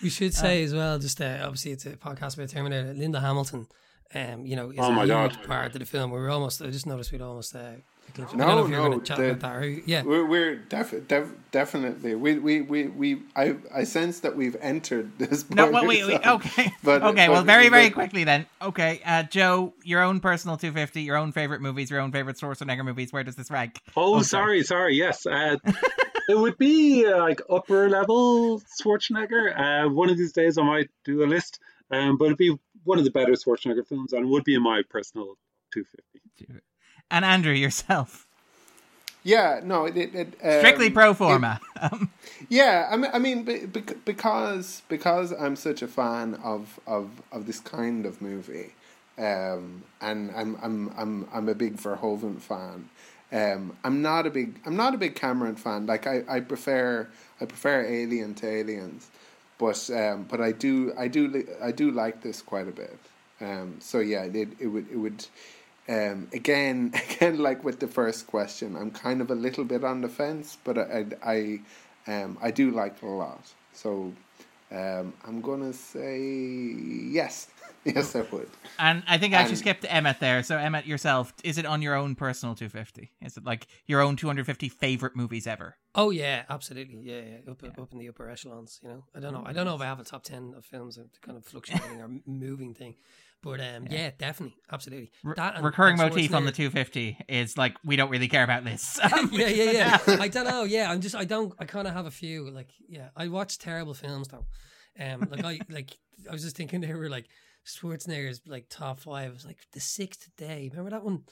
We should say as well, just uh, obviously it's a podcast about Terminator. Linda Hamilton, um, you know, is Oh a my huge God. part of the film. We were almost. I just noticed we'd almost. Uh, I don't No, know if you're no, going to chat the- about that. Yeah, We're, we're def- def- definitely we, we, we, we I I sense that we've entered this. No, spoiler well, wait, wait, okay, But- okay. but- well, very, very but- quickly then. Okay, uh, Joe, your own personal 250, your own favorite movies, your own favorite Schwarzenegger movies. Where does this rank? Oh, Oh, sorry, sorry. Yes, uh, it would be uh, like upper level Schwarzenegger. Uh, one of these days, I might do a list, um, but it'd be one of the better Schwarzenegger films, and it would be in my personal 250. And Andrew, yourself, Yeah, no, it, it, it um, strictly pro forma. Um, Yeah, I mean, I mean, because because I'm such a fan of of, of this kind of movie, um, and I'm I'm I'm I'm a big Verhoeven fan. Um, I'm not a big I'm not a big Cameron fan. Like I, I prefer I prefer Alien to Aliens, but um, but I do I do I do like this quite a bit. Um, so yeah, it it would it would. Um, again, again, like with the first question, I'm kind of a little bit on the fence, but I, I, um, I do like it a lot. So, um, I'm gonna say yes, yes, I would. and I think I actually And- skipped Emmet there. So Emmet, yourself, is it on your own personal 250? Is it like your own 250 favorite movies ever? Oh yeah, absolutely. Yeah, yeah. Up, up in the upper echelons. You know, I don't know. I don't know if I have a top ten of films, a kind of fluctuating or moving thing, but um, yeah, definitely, absolutely. That and- recurring and motif on the 250 is like we don't really care about. Um, yeah, yeah, yeah. I don't know. Yeah, I'm just. I don't. I kind of have a few. Like, yeah, I watch terrible films though. Um, like I like. I was just thinking they were like Schwarzenegger's like top five. It was like the sixth day. Remember that one?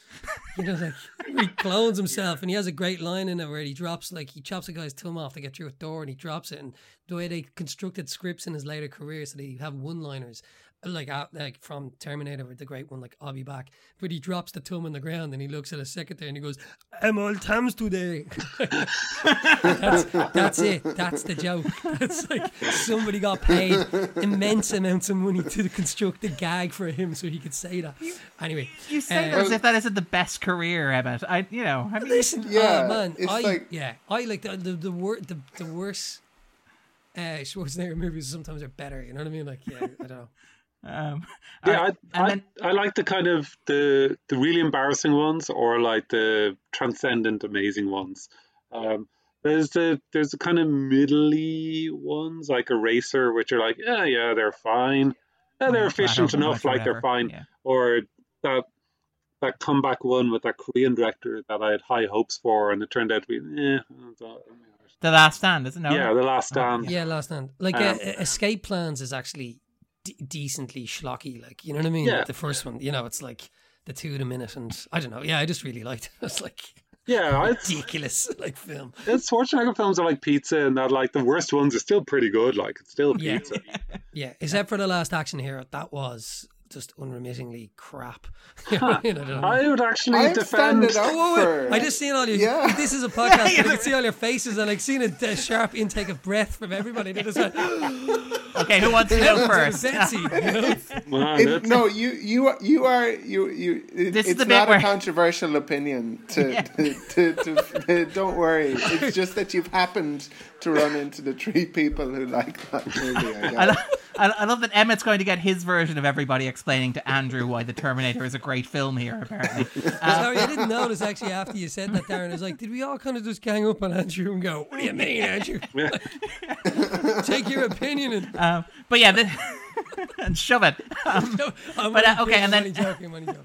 You know, like he clones himself, and he has a great line in it where he drops like he chops a guy's thumb off to get through a door, and he drops it. And the way they constructed scripts in his later career, so they have one-liners. Like out, like from Terminator, with the great one, like I'll be back. But he drops the thumb on the ground and he looks at his secretary and he goes, "I'm all thumbs today." that's, that's it. That's the joke. That's like somebody got paid immense amounts of money to construct a gag for him so he could say that. Anyway, you say uh, that as if that isn't the best career, Emmet. I, you know, I mean, listen, Yeah, oh, man, I like- yeah, I like the the the, wor- the, the worst uh, Schwarzenegger movies sometimes are better. You know what I mean? Like, yeah, I don't know. um, Yeah, alright, I, and I, then I like the kind of the the really embarrassing ones, or like the transcendent amazing ones. Um, there's the there's the kind of middly ones like Eraser, which are like, yeah, yeah, they're fine, yeah, they're Yeah, efficient enough, like they're fine. yeah. Or that that comeback one with that Korean director that I had high hopes for, and it turned out to be, eh, The Last Stand, isn't it? Yeah, the Last Stand. Yeah, last stand. Like Um, uh, Escape Plans is actually d- decently schlocky. Like you know what I mean? Yeah. Like the first one, you know, it's like the two in a minute, and I don't know. Yeah, I just really liked. it. It's like Yeah, it's, ridiculous, like film. it's Schwarzenegger films are like pizza, and that like the worst ones are still pretty good. Like it's still Yeah. pizza. Yeah, except for the last action hero, that was just unremittingly crap. You know, I don't would actually I'm defend. standing up for. I just seen all your. Yeah. This is a podcast. I can see all your faces, and like seeing a, a sharp intake of breath from everybody. They just went, Okay, who wants to go first? Betsy, you know? Wow, It, no, you you you are you you. It, This is it's the bit not where- a controversial opinion. To, Yeah. to, to, to, don't worry. It's just that you've happened to run into the three people who like that movie. I I, guess. lo- I, I love that Emmet's going to get his version of everybody explaining to Andrew why The Terminator is a great film here, apparently. Uh, Sorry, I didn't notice actually after you said that, Darren. I was like, did we all kind of just gang up on Andrew and go, what do you mean, Andrew? Take your opinion and. um, but yeah, the, and shove it. Um, I'm But, uh, okay, and then- I'm joking, I'm joking.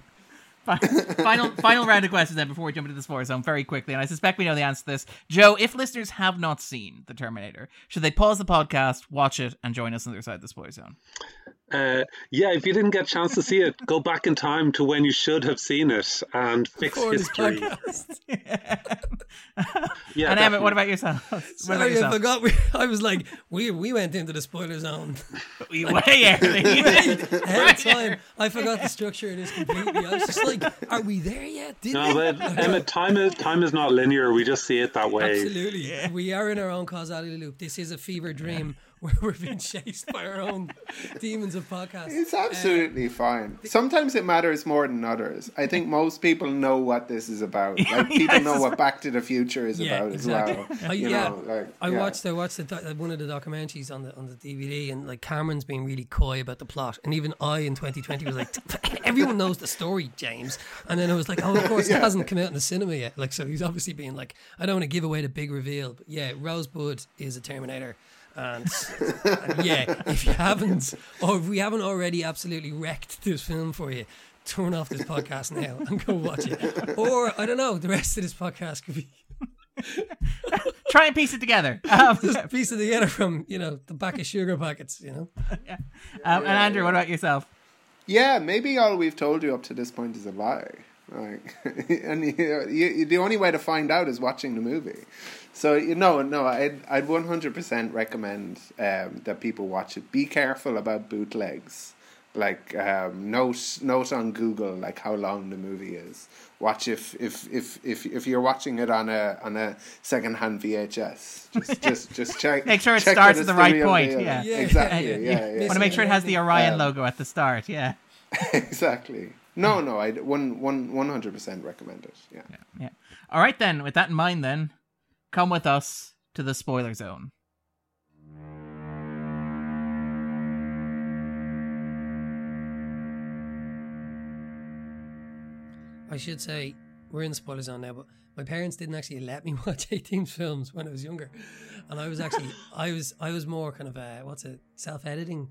Final final round of questions then before we jump into the spoiler zone very quickly and i suspect we know the answer to this. Joe if listeners have not seen the terminator should they pause the podcast watch it and join us on the other side of the spoiler zone Uh, yeah, if you didn't get a chance to see it, go back in time to when you should have seen it and fix Before history. podcast. Yeah, and Emmet, what about yourself what about Sorry, I forgot. We, I was like, we we went into the spoiler zone. We- way early Ahead of time. I forgot the structure of this completely. I was just like, are we there yet? Did No, but Emmet, time is time is not linear. We just see it that way. Absolutely. yeah. We are in our own causality loop. This is a fever dream where we're being chased by our own demons of podcasts. It's absolutely fine. Sometimes it matters more than others. I think most people know what this is about. Like people Yes, know what Back to the Future is Yeah, about exactly. as well. I, yeah, know, like, I yeah. watched. I watched the, uh, one of the documentaries on the on the DVD, and like Cameron's being really coy about the plot, and even I in 2020 was like, everyone knows the story, James. And then I was like, oh, of course, it hasn't come out in the cinema yet. Like, so he's obviously being like, I don't want to give away the big reveal, but yeah, Rosebud is a Terminator. And, and yeah, if you haven't, or if we haven't already absolutely wrecked this film for you, turn off this podcast now and go watch it. Or I don't know, the rest of this podcast could be try and piece it together um, just piece it together from you know the back of sugar packets. You know, um, and andrew what about yourself Yeah, maybe all we've told you up to this point is a lie. Like, and you, you, the only way to find out is watching the movie. So you know, no, I'd I'd one hundred percent recommend um, that people watch it. Be careful about bootlegs. Like um, note note on Google like how long the movie is. Watch if if if if, if you're watching it on a on a second hand VHS. Just just just check. Make sure it check starts at the right point, yeah. Yeah, exactly. yeah, Yeah, yeah. yeah. want to make sure it has the orion Um, logo at the start yeah exactly. No, no, I one one one hundred percent recommend it. Yeah. yeah all right then with that in mind then come with us to the spoiler zone I should say we're in the spoiler zone now, but my parents didn't actually let me watch 18 films when I was younger, and I was actually I was I was more kind of a, what's it self editing.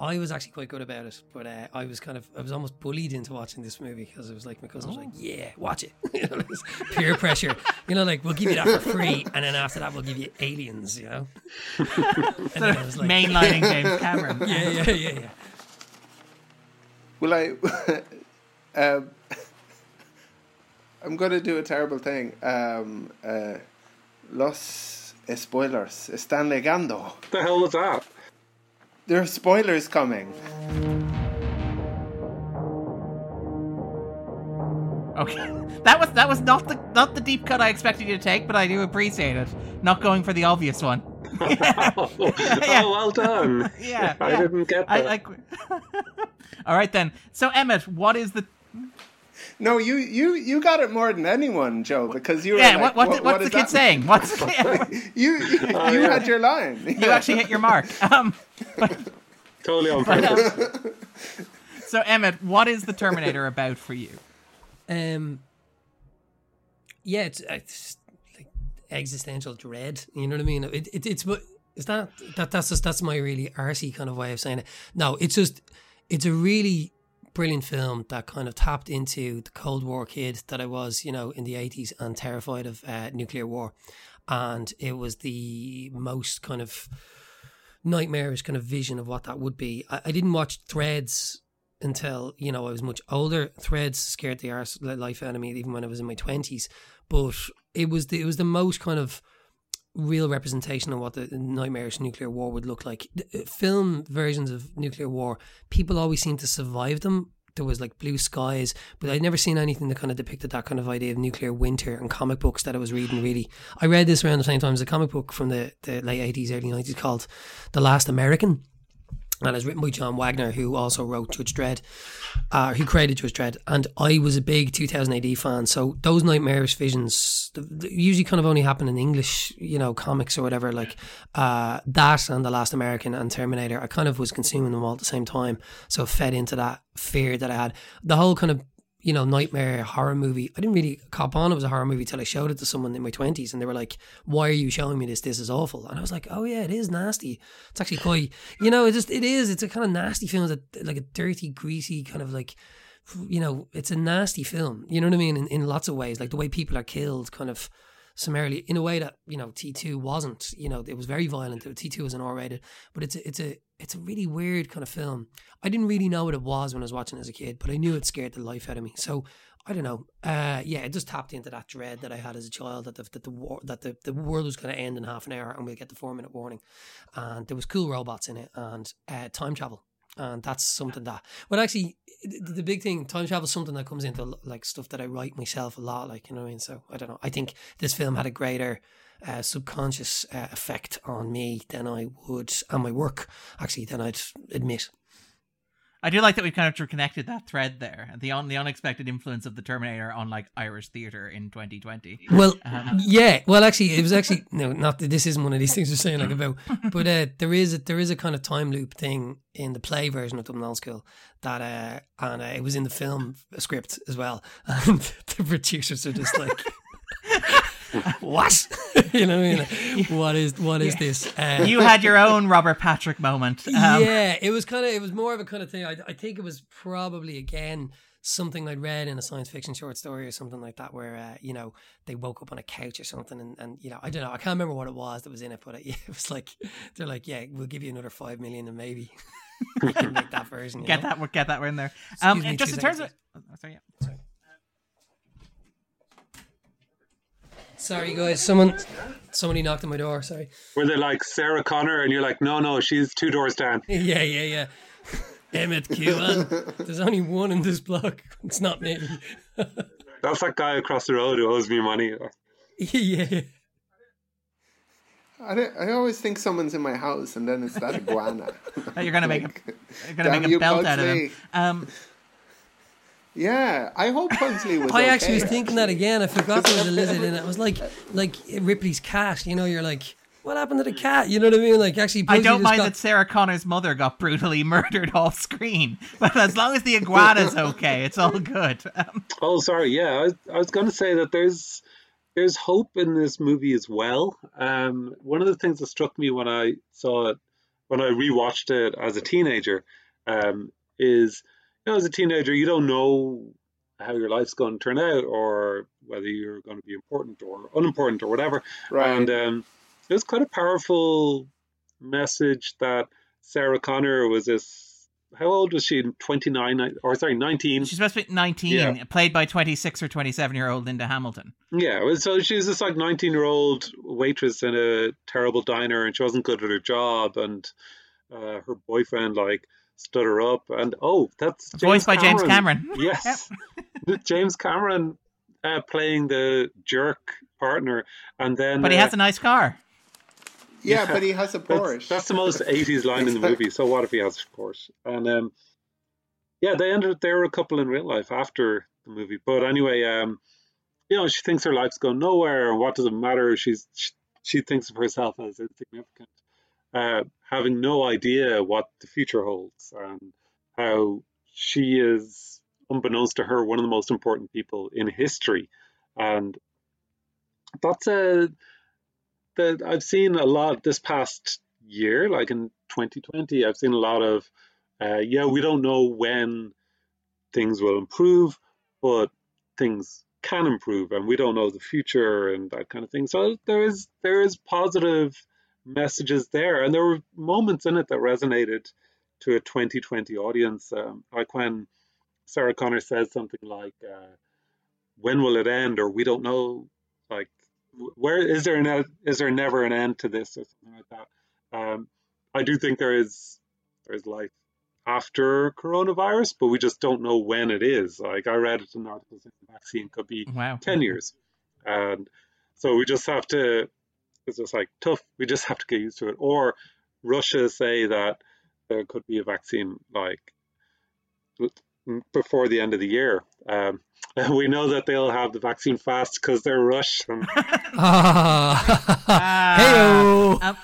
I was actually quite good about it, but uh, I was kind of I was almost bullied into watching this movie because it was like my cousin was like, "Yeah, watch it." you know, it peer pressure. You know, like we'll give you that for free, and then after that we'll give you Aliens. You know, and then I was like, mainlining james cameron "Yeah, yeah, yeah, yeah." Will I? um, I'm going to do a terrible thing. Um, uh, los spoilers están llegando. What the hell was that? There are spoilers coming. Okay, that was that was not the not the deep cut I expected you to take, but I do appreciate it. Not going for the obvious one. Oh, oh, well done. Yeah, I yeah. didn't get that. I like. All right then. So Emmet, what is the No, you you you got it more than anyone, Joe, because you were yeah? like, what, what, what's the kid that?" saying? What's You you, Oh, you yeah. had your line. you actually hit your mark? Um, totally on purpose. so Emmet, what is the Terminator about for you? Um, yeah, it's, it's like existential dread. You know what I mean? It, it it's but is that that that's just that's my really arsey kind of way of saying it. No, it's just it's a really brilliant film that kind of tapped into the Cold War kid that I was, you know, in the eighties and terrified of uh, nuclear war, and it was the most kind of nightmarish kind of vision of what that would be. I, I didn't watch Threads until you know I was much older. Threads scared the arse life out of me even when I was in my twenties. But it was the, it was the most kind of real representation of what the nightmarish nuclear war would look like. Uh, film versions of nuclear war, people always seem to survive them. There was like blue skies, but I'd never seen anything that kind of depicted that kind of idea of nuclear winter and comic books that I was reading. Really, I read this around the same time as a comic book from the, the late eighties, early nineties called "The Last American." And it's written by John Wagner, who also wrote Judge Dredd, uh, who created Judge Dredd. And I was a big 2000 AD fan, so those nightmarish visions usually kind of only happen in English, you know, comics or whatever. Like uh, that and The Last American and Terminator, I kind of was consuming them all at the same time, so it fed into that fear that I had. The whole kind of you know, nightmare horror movie. I didn't really cop on it was a horror movie till I showed it to someone in my twenties, and they were like, "Why are you showing me this? This is awful." And I was like, "Oh yeah, it is nasty. It's actually quite, you know, it just it is. It's a kind of nasty film. That like a dirty, greasy kind of like." You know, it's a nasty film. You know what I mean? In, in lots of ways, like the way people are killed, kind of summarily in a way that you know T two wasn't. You know, it was very violent. T two was an R rated, but it's a, it's a it's a really weird kind of film. I didn't really know what it was when I was watching as a kid, but I knew it scared the life out of me. So I don't know. Uh, yeah, it just tapped into that dread that I had as a child that the that the war that the, the world was going to end in half an hour and we'll get the four minute warning. And there was cool robots in it and uh, time travel. And that's something that, well, actually, the, the big thing, time travel is something that comes into like stuff that I write myself a lot. Like, you know what I mean? So I don't know. I think this film had a greater uh, subconscious uh, effect on me than I would, on my work, actually, than I'd admit. I do like that we've kind of connected that thread there, the on the unexpected influence of the Terminator on like Irish theatre in 2020. Well, um, yeah, well, actually, it was actually no, not that this isn't one of these things we're saying like about, but uh, there is a, there is a kind of time loop thing in the play version of Dublin Old School that, uh, and uh, it was in the film script as well, and the producers are just like. what? you know what I mean? what is what is yeah. this? Uh, you had your own Robert Patrick moment. Um, yeah, it was kind of it was more of a kind of thing. I, I think it was probably again something I'd read in a science fiction short story or something like that, where uh, you know they woke up on a couch or something, and, and you know I don't know, I can't remember what it was that was in it, but it, it was like they're like, yeah, we'll give you another five million and maybe make that version. get know? that, get that in there. Um, just in terms of, oh, sorry, yeah. sorry. Sorry, guys. Someone, somebody knocked on my door. Sorry. Were they like Sarah Connor, and you're like, no, no, she's two doors down. yeah, yeah, yeah. Emmet Kirwan. There's only one in this block. It's not me. That's that guy across the road who owes me money. yeah. I, I always think someone's in my house, and then it's that iguana. you're gonna make a, you're gonna make a belt out of him. Um, yeah, I hope Pugsley was. I okay, actually was thinking that again. I forgot there was a lizard in it. I was like, like Ripley's cat. You know, you're like, what happened to the cat? You know what I mean? Like, actually, Pugsley I don't mind got... that Sarah Connor's mother got brutally murdered off screen, but as long as the iguana's okay, it's all good. Um, oh, sorry. Yeah, I was, I was going to say that there's there's hope in this movie as well. Um, one of the things that struck me when I saw it, when I rewatched it as a teenager, um, is know, as a teenager, you don't know how your life's going to turn out or whether you're going to be important or unimportant or whatever. Right. And um, it was quite a powerful message that Sarah Connor was this. How old was she? 29 or sorry, 19. She's supposed to be 19, yeah. played by 26 or 27 year old Linda Hamilton. Yeah, so she's this like 19 year old waitress in a terrible diner and she wasn't good at her job and uh, her boyfriend like stood her up. And oh, that's James voiced by James Cameron. Yes, James Cameron uh, playing the jerk partner, and then but he uh, has a nice car. Yeah, yeah, but he has a Porsche. That's, that's the most '80s line in the movie. So what if he has a Porsche? And um, yeah, they ended. Up they were a couple in real life after the movie. But anyway, um, you know, she thinks her life's going nowhere, and what does it matter? She's she, she thinks of herself as insignificant uh, having no idea what the future holds and how she is, unbeknownst to her, one of the most important people in history. And that's a that I've seen a lot this past year, like in 2020, I've seen a lot of, uh, yeah, we don't know when things will improve, but things can improve, and we don't know the future and that kind of thing. So there is there is positive messages there. And there were moments in it that resonated to a 2020 audience, um, like when Sarah Connor says something like, uh, "When will it end?" or "We don't know." Like, where is there an is there never an end to this or something like that? Um, I do think there is there is life after coronavirus, but we just don't know when it is. Like I read it in articles, the vaccine could be wow. ten years, and so we just have to it's like tough. We just have to get used to it. Or Russia say that there could be a vaccine like before the end of the year. Um, we know that they'll have the vaccine fast because they're Russian. ah, um,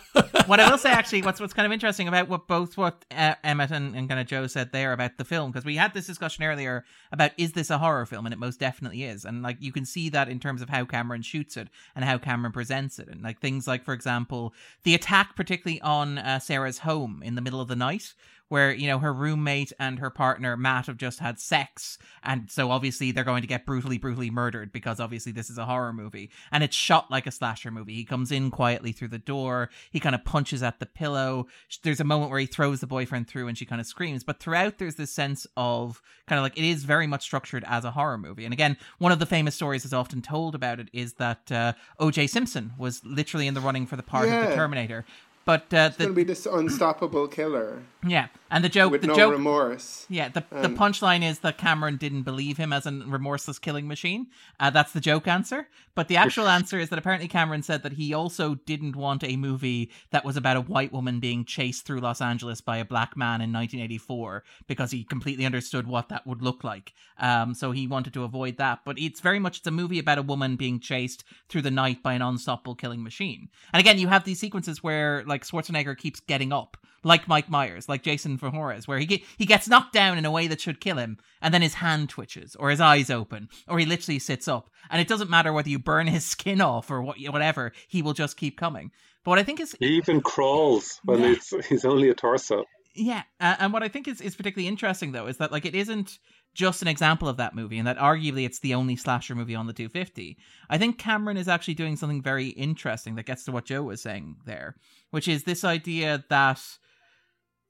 what I will say, actually, what's what's kind of interesting about what both what uh, Emmet and, and kind of Joe said there about the film, because we had this discussion earlier about is this a horror film, and it most definitely is, and like you can see that in terms of how Cameron shoots it and how Cameron presents it, and like things like, for example, the attack, particularly on uh, Sarah's home in the middle of the night, where you know her roommate and her partner Matt have just had sex, and so obviously they're going to get brutally, brutally murdered because obviously this is a horror movie, and it's shot like a slasher movie. He comes in quietly through the door, he kind of punches at the pillow. There's a moment where he throws the boyfriend through, and she kind of screams. But throughout, there's this sense of kind of like it is very much structured as a horror movie. And again, one of the famous stories that's often told about it is that uh, O.J. Simpson was literally in the running for the part Yeah. of the Terminator. But uh, It's going to be this unstoppable killer yeah, and the joke, with the no joke, remorse. Yeah, the the punchline is that Cameron didn't believe him as a remorseless killing machine. Uh, that's the joke answer. But the actual answer is that apparently Cameron said that he also didn't want a movie that was about a white woman being chased through Los Angeles by a black man in 1984 because he completely understood what that would look like. Um, so he wanted to avoid that. But it's very much it's a movie about a woman being chased through the night by an unstoppable killing machine. And again, you have these sequences where like Schwarzenegger keeps getting up, like Mike Myers, like Jason Voorhees, where he get, he gets knocked down in a way that should kill him, and then his hand twitches, or his eyes open, or he literally sits up, and it doesn't matter whether you burn his skin off or what, whatever, he will just keep coming. But what I think is he even crawls when Yeah. it's he's only a torso. yeah, uh, and what I think is, is particularly interesting though is that like it isn't just an example of that movie, and that arguably it's the only slasher movie on the 250. I think Cameron is actually doing something very interesting that gets to what Joe was saying there, which is this idea that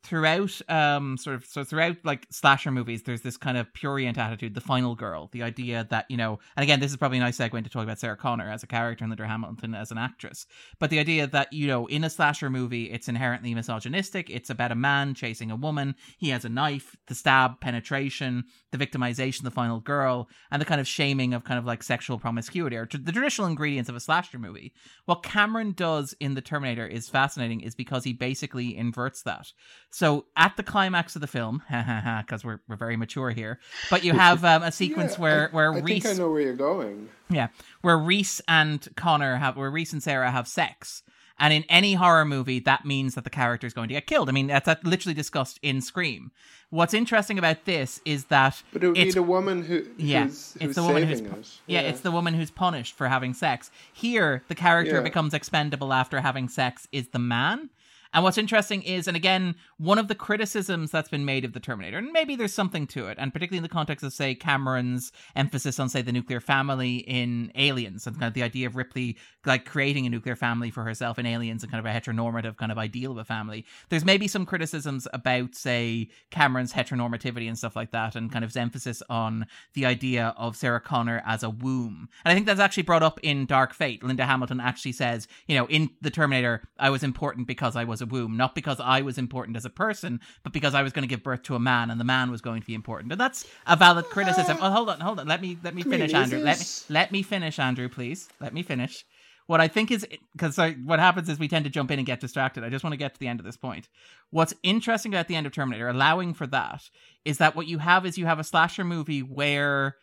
throughout um sort of so throughout like slasher movies there's this kind of purient attitude the final girl the idea that you know and again this is probably a nice segue to talk about sarah connor as a character and linda hamilton as an actress but the idea that you know in a slasher movie it's inherently misogynistic it's about a man chasing a woman he has a knife the stab penetration the victimization the final girl and the kind of shaming of kind of like sexual promiscuity or the traditional ingredients of a slasher movie. What cameron does in the terminator is fascinating is because he basically inverts that so at the climax of the film because we're, we're very mature here but you have um, a sequence Yeah, where where I reese think I know where you're going. yeah, where Reese and Connor have, where Reese and Sarah have sex. And in any horror movie, that means that the character is going to get killed. I mean, that's, that's literally discussed in Scream. What's interesting about this is that But it would be it's the woman who, who's, yeah, who's it's the woman who's it. yeah, it's the woman who's punished for having sex. Here, the character Yeah. becomes expendable after having sex is the man. And what's interesting is, and again, one of the criticisms that's been made of the Terminator, and maybe there's something to it, and particularly in the context of, say, Cameron's emphasis on, say, the nuclear family in Aliens, and kind of the idea of Ripley like creating a nuclear family for herself in Aliens and kind of a heteronormative kind of ideal of a family. There's maybe some criticisms about, say, Cameron's heteronormativity and stuff like that, and kind of his emphasis on the idea of Sarah Connor as a womb. And I think that's actually brought up in Dark Fate. Linda Hamilton actually says, you know, in The Terminator, I was important because I was a womb, not because I was important as a person, but because I was going to give birth to a man and the man was going to be important. And that's a valid criticism. Oh, hold on, hold on. Let me let me I mean, finish, is Andrew. Let me let me finish, Andrew, please. Let me finish. What I think is because what happens is we tend to jump in and get distracted. I just want to get to the end of this point. What's interesting about the end of Terminator, allowing for that, is that what you have is you have a slasher movie where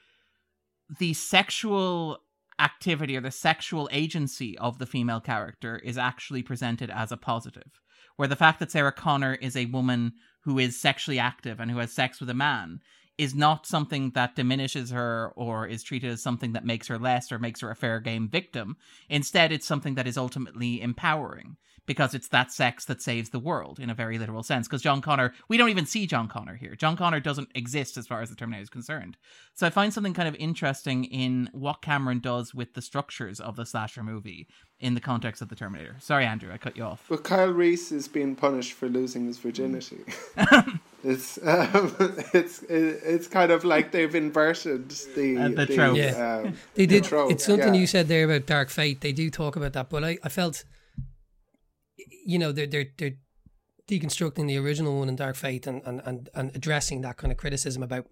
the sexual activity or the sexual agency of the female character is actually presented as a positive. Where the fact that Sarah Connor is a woman who is sexually active and who has sex with a man is not something that diminishes her or is treated as something that makes her less or makes her a fair game victim. Instead, it's something that is ultimately empowering because it's that sex that saves the world in a very literal sense. Because John Connor, we don't even see John Connor here. John Connor doesn't exist as far as the Terminator is concerned. So I find something kind of interesting in what Cameron does with the structures of the slasher movie in the context of the Terminator. Sorry, Andrew, I cut you off. But Kyle Reese is being punished for losing his virginity. it's um, it's it's kind of like they've inverted the Uh, the trope. Yeah. um, They the did. trope, it's something yeah. you said there about Dark Fate. They do talk about that, but I, I felt, you know, they're they're they're deconstructing the original one in Dark Fate and and and, and addressing that kind of criticism about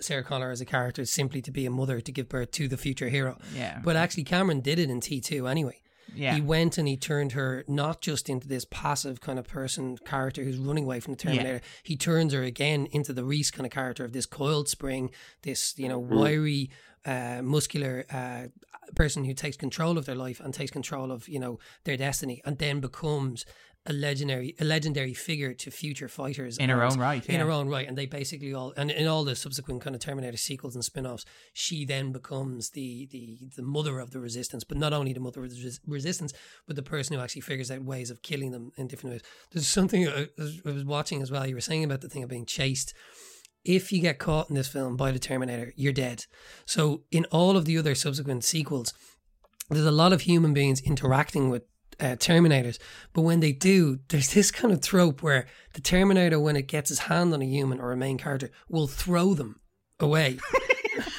Sarah Connor as a character simply to be a mother to give birth to the future hero. Yeah. But actually, Cameron did it in T two anyway. Yeah. He went and he turned her not just into this passive kind of person character who's running away from the Terminator. He turns her again into the Reese kind of character of this coiled spring, this you know wiry, uh, muscular uh, person who takes control of their life and takes control of you know their destiny, and then becomes a legendary a legendary figure to future fighters In her own right, in yeah. her own right. And they basically all and in all the subsequent kind of terminator sequels and spin-offs she then becomes the the the mother of the resistance. But not only the mother of the res- resistance but the person who actually figures out ways of killing them in different ways. There's something I I was watching as well. You were saying about the thing of being chased if you get caught in this film by the Terminator, you're dead. So in all of the other subsequent sequels, there's a lot of human beings interacting with uh, Terminators, but when they do, there's this kind of trope where the Terminator, when it gets his hand on a human or a main character, will throw them away.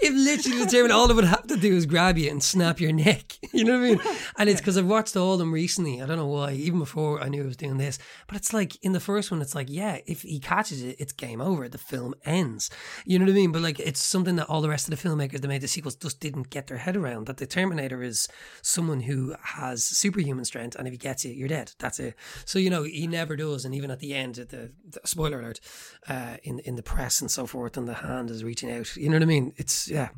If literally the all it would have to do is grab you and snap your neck. You know what I mean? And it's because I've watched all of them recently. I don't know why, even before I knew I was doing this. But it's like in the first one, it's like, yeah, if he catches it, it's game over. The film ends. You know what I mean? But like, it's something that all the rest of the filmmakers that made the sequels just didn't get their head around. That the Terminator is someone who has superhuman strength, and if he gets you, you're dead. That's it. So you know, he never does. And even at the end, the, the spoiler alert, uh, in in the press and so forth, and the hand is reaching out. You know what I mean? It's yeah.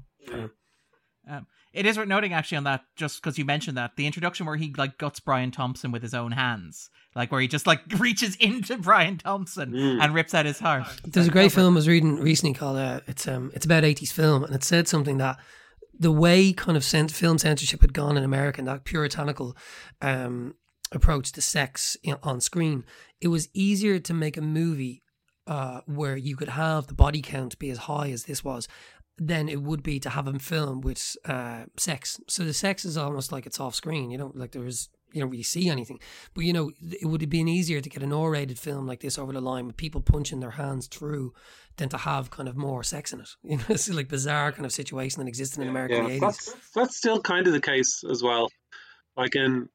Um, it is worth noting actually on that, just because you mentioned that the introduction where he like guts Brian Thompson with his own hands, like where he just like reaches into Brian Thompson and rips out his heart. There's a great film I was reading recently called uh, it's um it's about 80s film and it said something that the way kind of cent- film censorship had gone in America and that puritanical um approach to sex in, on screen it was easier to make a movie uh where you could have the body count be as high as this was than it would be to have a film with uh sex so the sex is almost like it's off screen you know like there's you don't really see anything. But you know, it would have been easier to get an R-rated film like this over the line with people punching their hands through than to have kind of more sex in it. You know, it's like bizarre kind of situation that existed in America in Yeah, eighties. that's that's still kind of the case as well. Like in,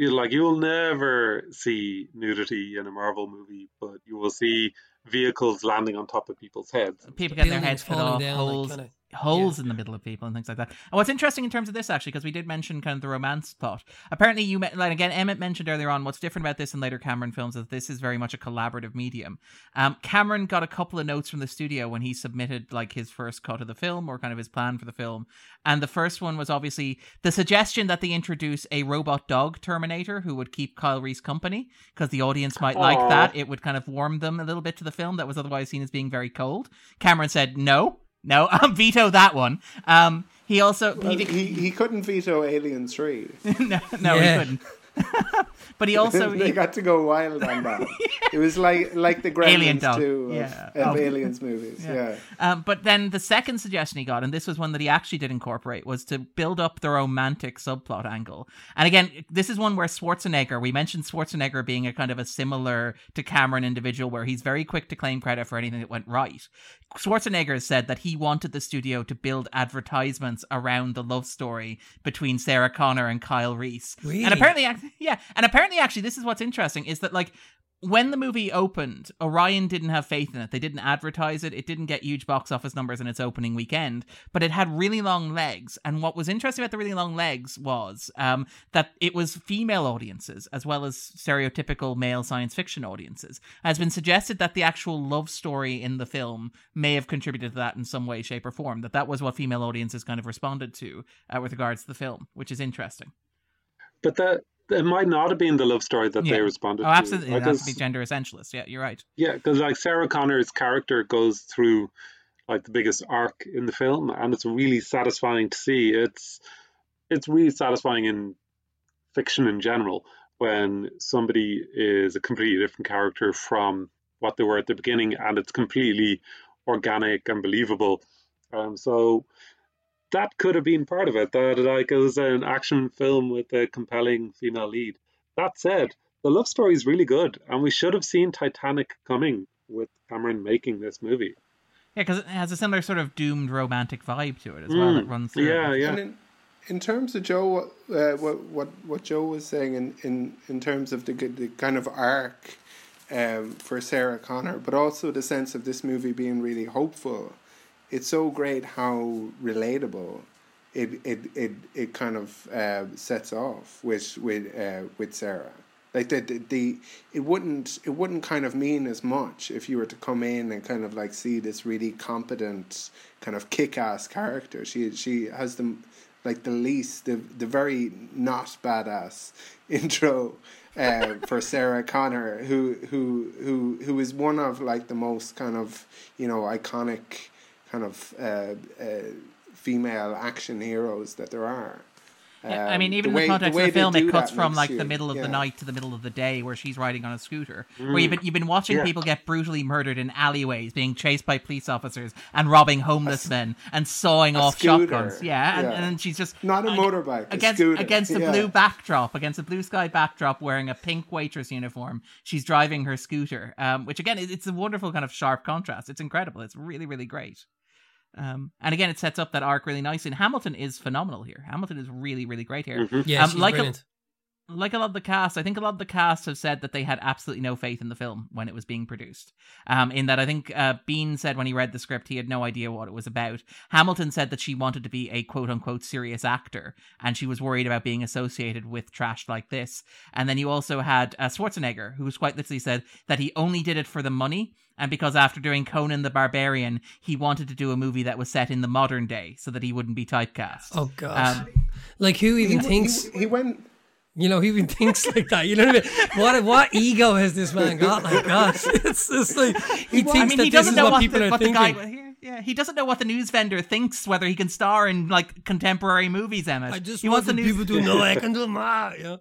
you like you'll never see nudity in a Marvel movie, but you will see vehicles landing on top of people's heads. People getting their heads cut falling off, down, like, holes, kinda- in the middle of people, and things like that. And what's interesting in terms of this, actually, because we did mention kind of the romance plot. Apparently, you met, like again, Emmet mentioned earlier on. What's different about this and later Cameron films is this is very much a collaborative medium. Um, Cameron got a couple of notes from the studio when he submitted like his first cut of the film or kind of his plan for the film, and the first one was obviously the suggestion that they introduce a robot dog Terminator who would keep Kyle Reese company because the audience might like that. It would kind of warm them a little bit to the film that was otherwise seen as being very cold. Cameron said no. No, I'll veto that one. Um, he also Well, he, he, he couldn't veto Alien 3. no, no, Yeah. he couldn't. but he also they he, got to go wild on that. It was like like the Alien Gremlins dog. 2 of, Yeah. of Oh. Aliens movies. Yeah. Um, but then the second suggestion he got, and this was one that he actually did incorporate, was to build up the romantic subplot angle. And again, this is one where Schwarzenegger, we mentioned Schwarzenegger being a kind of a similar to Cameron individual where he's very quick to claim credit for anything that went right. Schwarzenegger said that he wanted the studio to build advertisements around the love story between Sarah Connor and Kyle Reese. Really? And apparently, ac- yeah, and apparently, actually, this is what's interesting is that like when the movie opened, Orion didn't have faith in it. They didn't advertise it. It didn't get huge box office numbers in its opening weekend, but it had really long legs. And what was interesting about the really long legs was um, that it was female audiences as well as stereotypical male science fiction audiences. It has been suggested that the actual love story in the film may have contributed to that in some way, shape, or form. That that was what female audiences kind of responded to uh, with regards to the film, which is interesting. But that it might not have been the love story that Yeah. they responded Oh, to. absolutely. It Like, has to be gender essentialist. Yeah, you're right. Yeah, because like Sarah Connor's character goes through like the biggest arc in the film, and it's really satisfying to see. It's it's really satisfying in fiction in general when somebody is a completely different character from what they were at the beginning, and it's completely organic and believable. Um, so that could have been part of it. That like it was an action film with a compelling female lead. That said, the love story is really good, and we should have seen Titanic coming with Cameron making this movie. Yeah, because it has a similar sort of doomed romantic vibe to it as well. That runs through. Mm. Yeah, it. yeah. And in, in terms of Joe, uh, what what what Joe was saying in, in, in terms of the g- the kind of arc um, for Sarah Connor, but also the sense of this movie being really hopeful. It's so great how relatable it it it, it kind of uh, sets off with with uh, with Sarah. Like the, the the it wouldn't it wouldn't kind of mean as much if you were to come in and kind of like see this really competent kind of kick ass character. She she has the like the least the the very not badass intro uh, for Sarah Connor, who who who who is one of like the most kind of you know iconic kind of uh, uh, female action heroes that there are. Yeah, I mean, Um, even the in way- the context way of the film, it cuts from like you- the middle of yeah. the night to the middle of the day, where she's riding on a scooter. Where you've been you've been watching Yeah. people get brutally murdered in alleyways, being chased by police officers, and robbing homeless men, and sawing off scooter, shotguns. Yeah, and, and then she's just Not a motorbike, a against scooter, against a blue backdrop, against a blue sky backdrop, wearing a pink waitress uniform. She's driving her scooter, um, which again, it- it's a wonderful kind of sharp contrast. It's incredible. It's really really great. Um, and again, it sets up that arc really nicely. And Hamilton is phenomenal here. Hamilton is really, really great here. Yeah, Um, she's like a- brilliant. Like a lot of the cast, I think a lot of the cast have said that they had absolutely no faith in the film when it was being produced. Um, in that, I think uh, Biehn said when he read the script, he had no idea what it was about. Hamilton said that she wanted to be a quote unquote serious actor, and she was worried about being associated with trash like this. And then you also had uh, Schwarzenegger, who was quite literally said that he only did it for the money, and because after doing Conan the Barbarian, he wanted to do a movie that was set in the modern day so that he wouldn't be typecast. Oh god! Um, like who even He- thinks he, he went you know, who even thinks like that? You know what I mean? What what ego has this man got? Like gosh. It's just like he thinks I mean, that he this doesn't is know what, what, people the, are what the thinking. guy. Yeah, he doesn't know what the news vendor thinks whether he can star in like contemporary movies. Emmet, I just he want wants the the news. people to know I can do more. You know?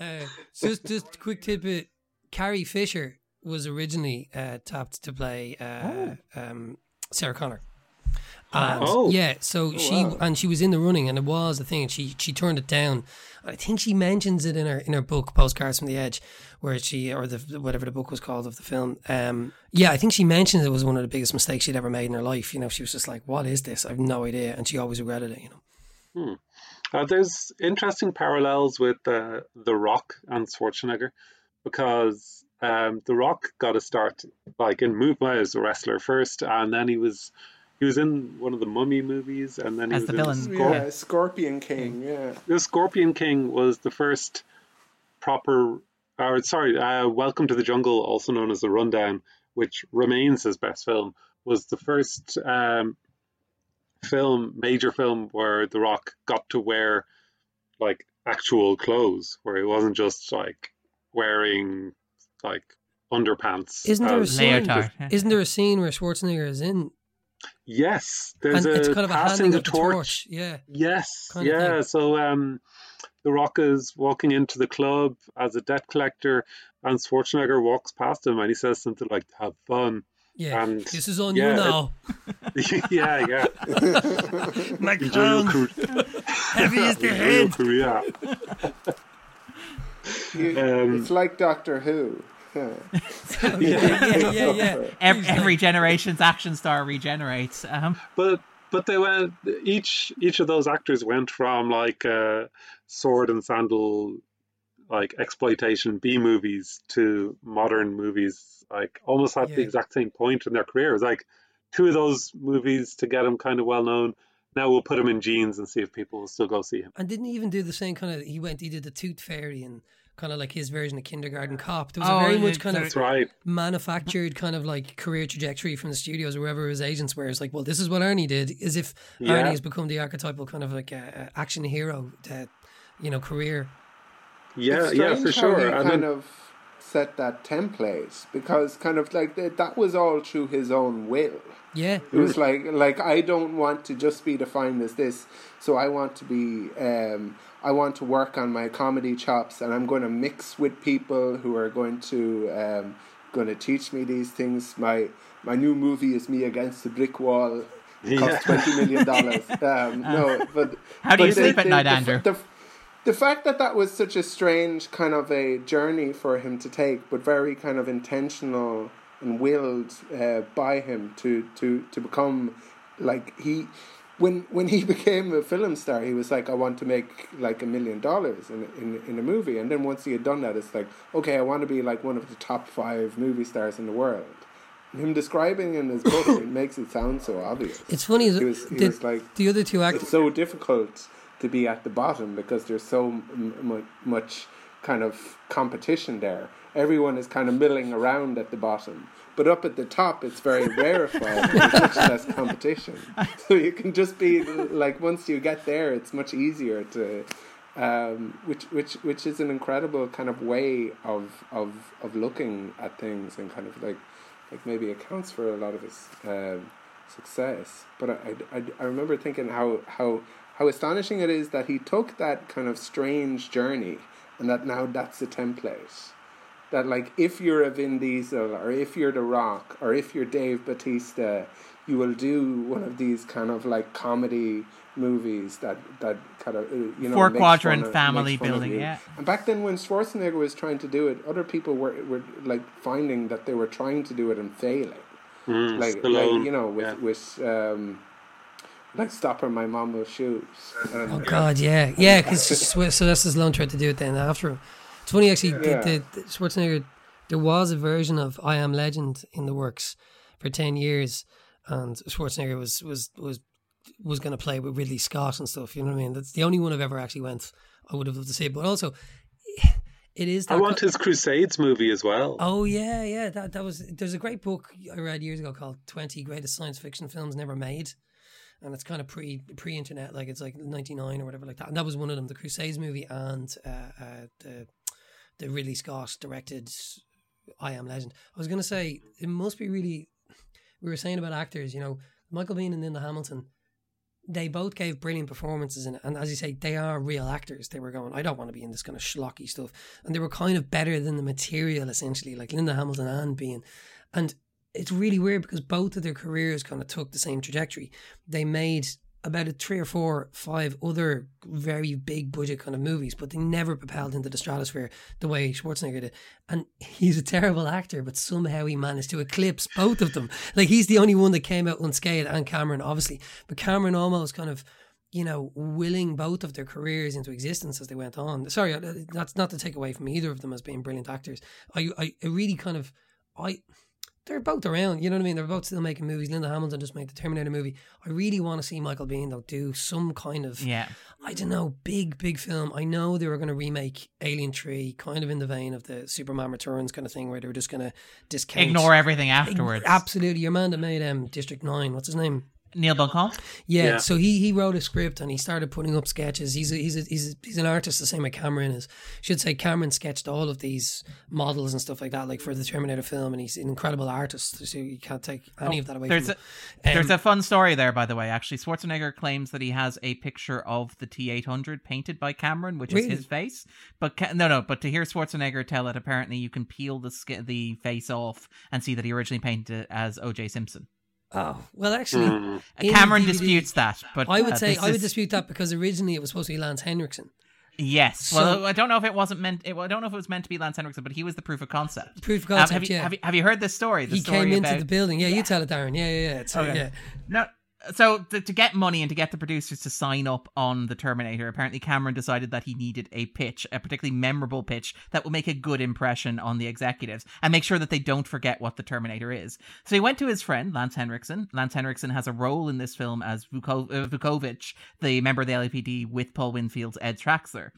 uh, just just a quick tidbit: Carrie Fisher was originally uh, tapped to play uh, um, Sarah Connor. And Oh. yeah, so she wow. and she was in the running, and it was a thing. And she she turned it down. And I think she mentions it in her in her book Postcards from the Edge, where she or the whatever the book was called of the film. Um, yeah, I think she mentioned it was one of the biggest mistakes she'd ever made in her life. You know, she was just like, "What is this? I have no idea," and she always regretted it. You know. Uh, there's interesting parallels with uh, The Rock and Schwarzenegger because um, The Rock got a start like in movie as a wrestler first, and then he was he was in one of the Mummy movies, and then he As was the in villain. Scorp- yeah, Scorpion King, yeah. the Scorpion King was the first proper, or sorry, uh, Welcome to the Jungle, also known as The Rundown, which remains his best film, was the first um, film, major film, where The Rock got to wear like actual clothes, where he wasn't just like wearing like underpants. Isn't there a scene? Leotard. yeah. Isn't there a scene where Schwarzenegger is in, Yes, there's and a it's kind of a passing handing the of the torch. torch? Yeah, Yes, kind yeah. So um, the Rock is walking into the club as a debt collector, and Schwarzenegger walks past him, and he says something like "Have fun." yeah. And, this is on yeah, you now. yeah, yeah. My Enjoy your, crown, career. heavy is the head. career. You- Um, it's like Doctor Who. Yeah. yeah, yeah, yeah, yeah. Every, every generation's action star regenerates. Um, But but they went each each of those actors went from like uh, sword and sandal like exploitation B movies to modern movies like almost at the exact same point in their careers like two of those movies to get them kind of well known now we'll put him in jeans and see if people will still go see him And didn't he even do the same kind of? He went, he did the Tooth Fairy and kind of like his version of Kindergarten Cop. There was Oh, a very yeah, much kind of right manufactured kind of like career trajectory from the studios or wherever his agents were. It's like, well, this is what Arnie did. As if Yeah. Arnie has become the archetypal kind of like uh, uh, action hero, uh, you know, career. yeah yeah for sure I kind mean, of set that template because kind of like that, that was all through his own will. Yeah, It was like like I don't want to just be defined as this, so I want to be um, I want to work on my comedy chops, and I'm going to mix with people who are going to um, going to teach me these things. My my new movie is me against the brick wall. It Yeah. cost twenty million dollars. Um, no, but How do you but the- sleep at the- night, the, Andrew? The, the fact that that was such a strange kind of a journey for him to take, but very kind of intentional and willed uh, by him to, to, to become like he when when he became a film star he was like I want to make like a million dollars in, in in a movie and then once he had done that it's like okay I want to be like one of the top five movie stars in the world him describing in his book it makes it sound so obvious. It's funny. He was, he the, was like, the other two actors. it's so difficult to be at the bottom because there's so m- much kind of competition there. Everyone is kind of milling around at the bottom. But up at the top, it's very rarefied. There's much less competition, so you can just be like. Once you get there, it's much easier to, um, which which which is an incredible kind of way of of of looking at things and kind of like like maybe accounts for a lot of his um, success. But I, I, I remember thinking how how how astonishing it is that he took that kind of strange journey and that now that's the template. That like if you're a Vin Diesel or if you're The Rock or if you're Dave Bautista, you will do one of these kind of like comedy movies that that kind of uh, you know Four quadrant of- family makes fun of building, yeah. And back then, when Schwarzenegger was trying to do it, other people were were like finding that they were trying to do it and failing. Mm, Like, like you know, with yeah. with um, like stopper my mom will shoot. And, Oh God, yeah, yeah. Because Sylvester Stallone tried to do it then after him. It's funny actually. Yeah. The, the, the Schwarzenegger, there was a version of I Am Legend in the works for ten years, and Schwarzenegger was was was was going to play with Ridley Scott and stuff. You know what I mean? That's the only one I've ever actually went. I would have loved to see, but also, it is. That. I want co- his Crusades movie as well. Oh yeah, yeah. That that was. There's a great book I read years ago called Twenty Greatest Science Fiction Films Never Made, and it's kind of pre pre internet, like it's like '99 or whatever like that. And that was one of them, the Crusades movie and uh, uh, the the Ridley Scott directed I Am Legend. I was gonna say it must be really. We were saying about actors, you know, Michael Biehn and Linda Hamilton. They both gave brilliant performances in it, and as you say, they are real actors. They were going, I don't want to be in this kind of schlocky stuff, and they were kind of better than the material, essentially, like Linda Hamilton and Biehn. And it's really weird because both of their careers kind of took the same trajectory. They made about a three or four, five other very big budget kind of movies, but they never propelled into the stratosphere the way Schwarzenegger did. And he's a terrible actor, but somehow he managed to eclipse both of them. Like he's the only one that came out unscathed, and Cameron, obviously. But Cameron almost kind of you know, willing both of their careers into existence as they went on. Sorry, uh, that's not to take away from either of them as being brilliant actors. I, I, I really kind of, I, they're both around. You know what I mean? They're both still making movies. Linda Hamilton just made the Terminator movie. I really want to see Michael Biehn though do some kind of, Yeah. I don't know, big big film. I know they were going to remake Alien Three, kind of in the vein of the Superman Returns kind of thing, where they were just going to discount, Ignore everything afterwards. Absolutely, your man that made um, District Nine. What's his name? Neill Blomkamp. Yeah, Yeah. so he he wrote a script and he started putting up sketches. He's a, he's a, he's a, he's an artist the same way Cameron is. Should say Cameron sketched all of these models and stuff like that, like for the Terminator film, and he's an incredible artist. So you can't take any of that away Oh, There's from a, him. there's Um, a fun story there, by the way. Actually, Schwarzenegger claims that he has a picture of the T800 painted by Cameron, which Really? is his face. But Ca- no, no. But to hear Schwarzenegger tell it, apparently you can peel the sk- the face off and see that he originally painted it as O.J. Simpson. Oh well, actually, Mm. Cameron DVD disputes that, but I would uh, say I would is- dispute that because originally it was supposed to be Lance Henriksen. Yes. So- well, I don't know if it wasn't meant. It, I don't know if it was meant to be Lance Henriksen, but he was the proof of concept. Proof of Um, concept, have, you, yeah. have you have you heard this story? The he story came into about- the building. Yeah, you tell it, Darren. Yeah, yeah, yeah. It's, Okay. yeah. No. So to, to get money and to get the producers to sign up on the Terminator, apparently Cameron decided that he needed a pitch, a particularly memorable pitch that will make a good impression on the executives and make sure that they don't forget what the Terminator is. So he went to his friend Lance Henriksen. Lance Henriksen has a role in this film as Vuko- uh, Vukovich, the member of the LAPD with Paul Winfield's Ed Traxler.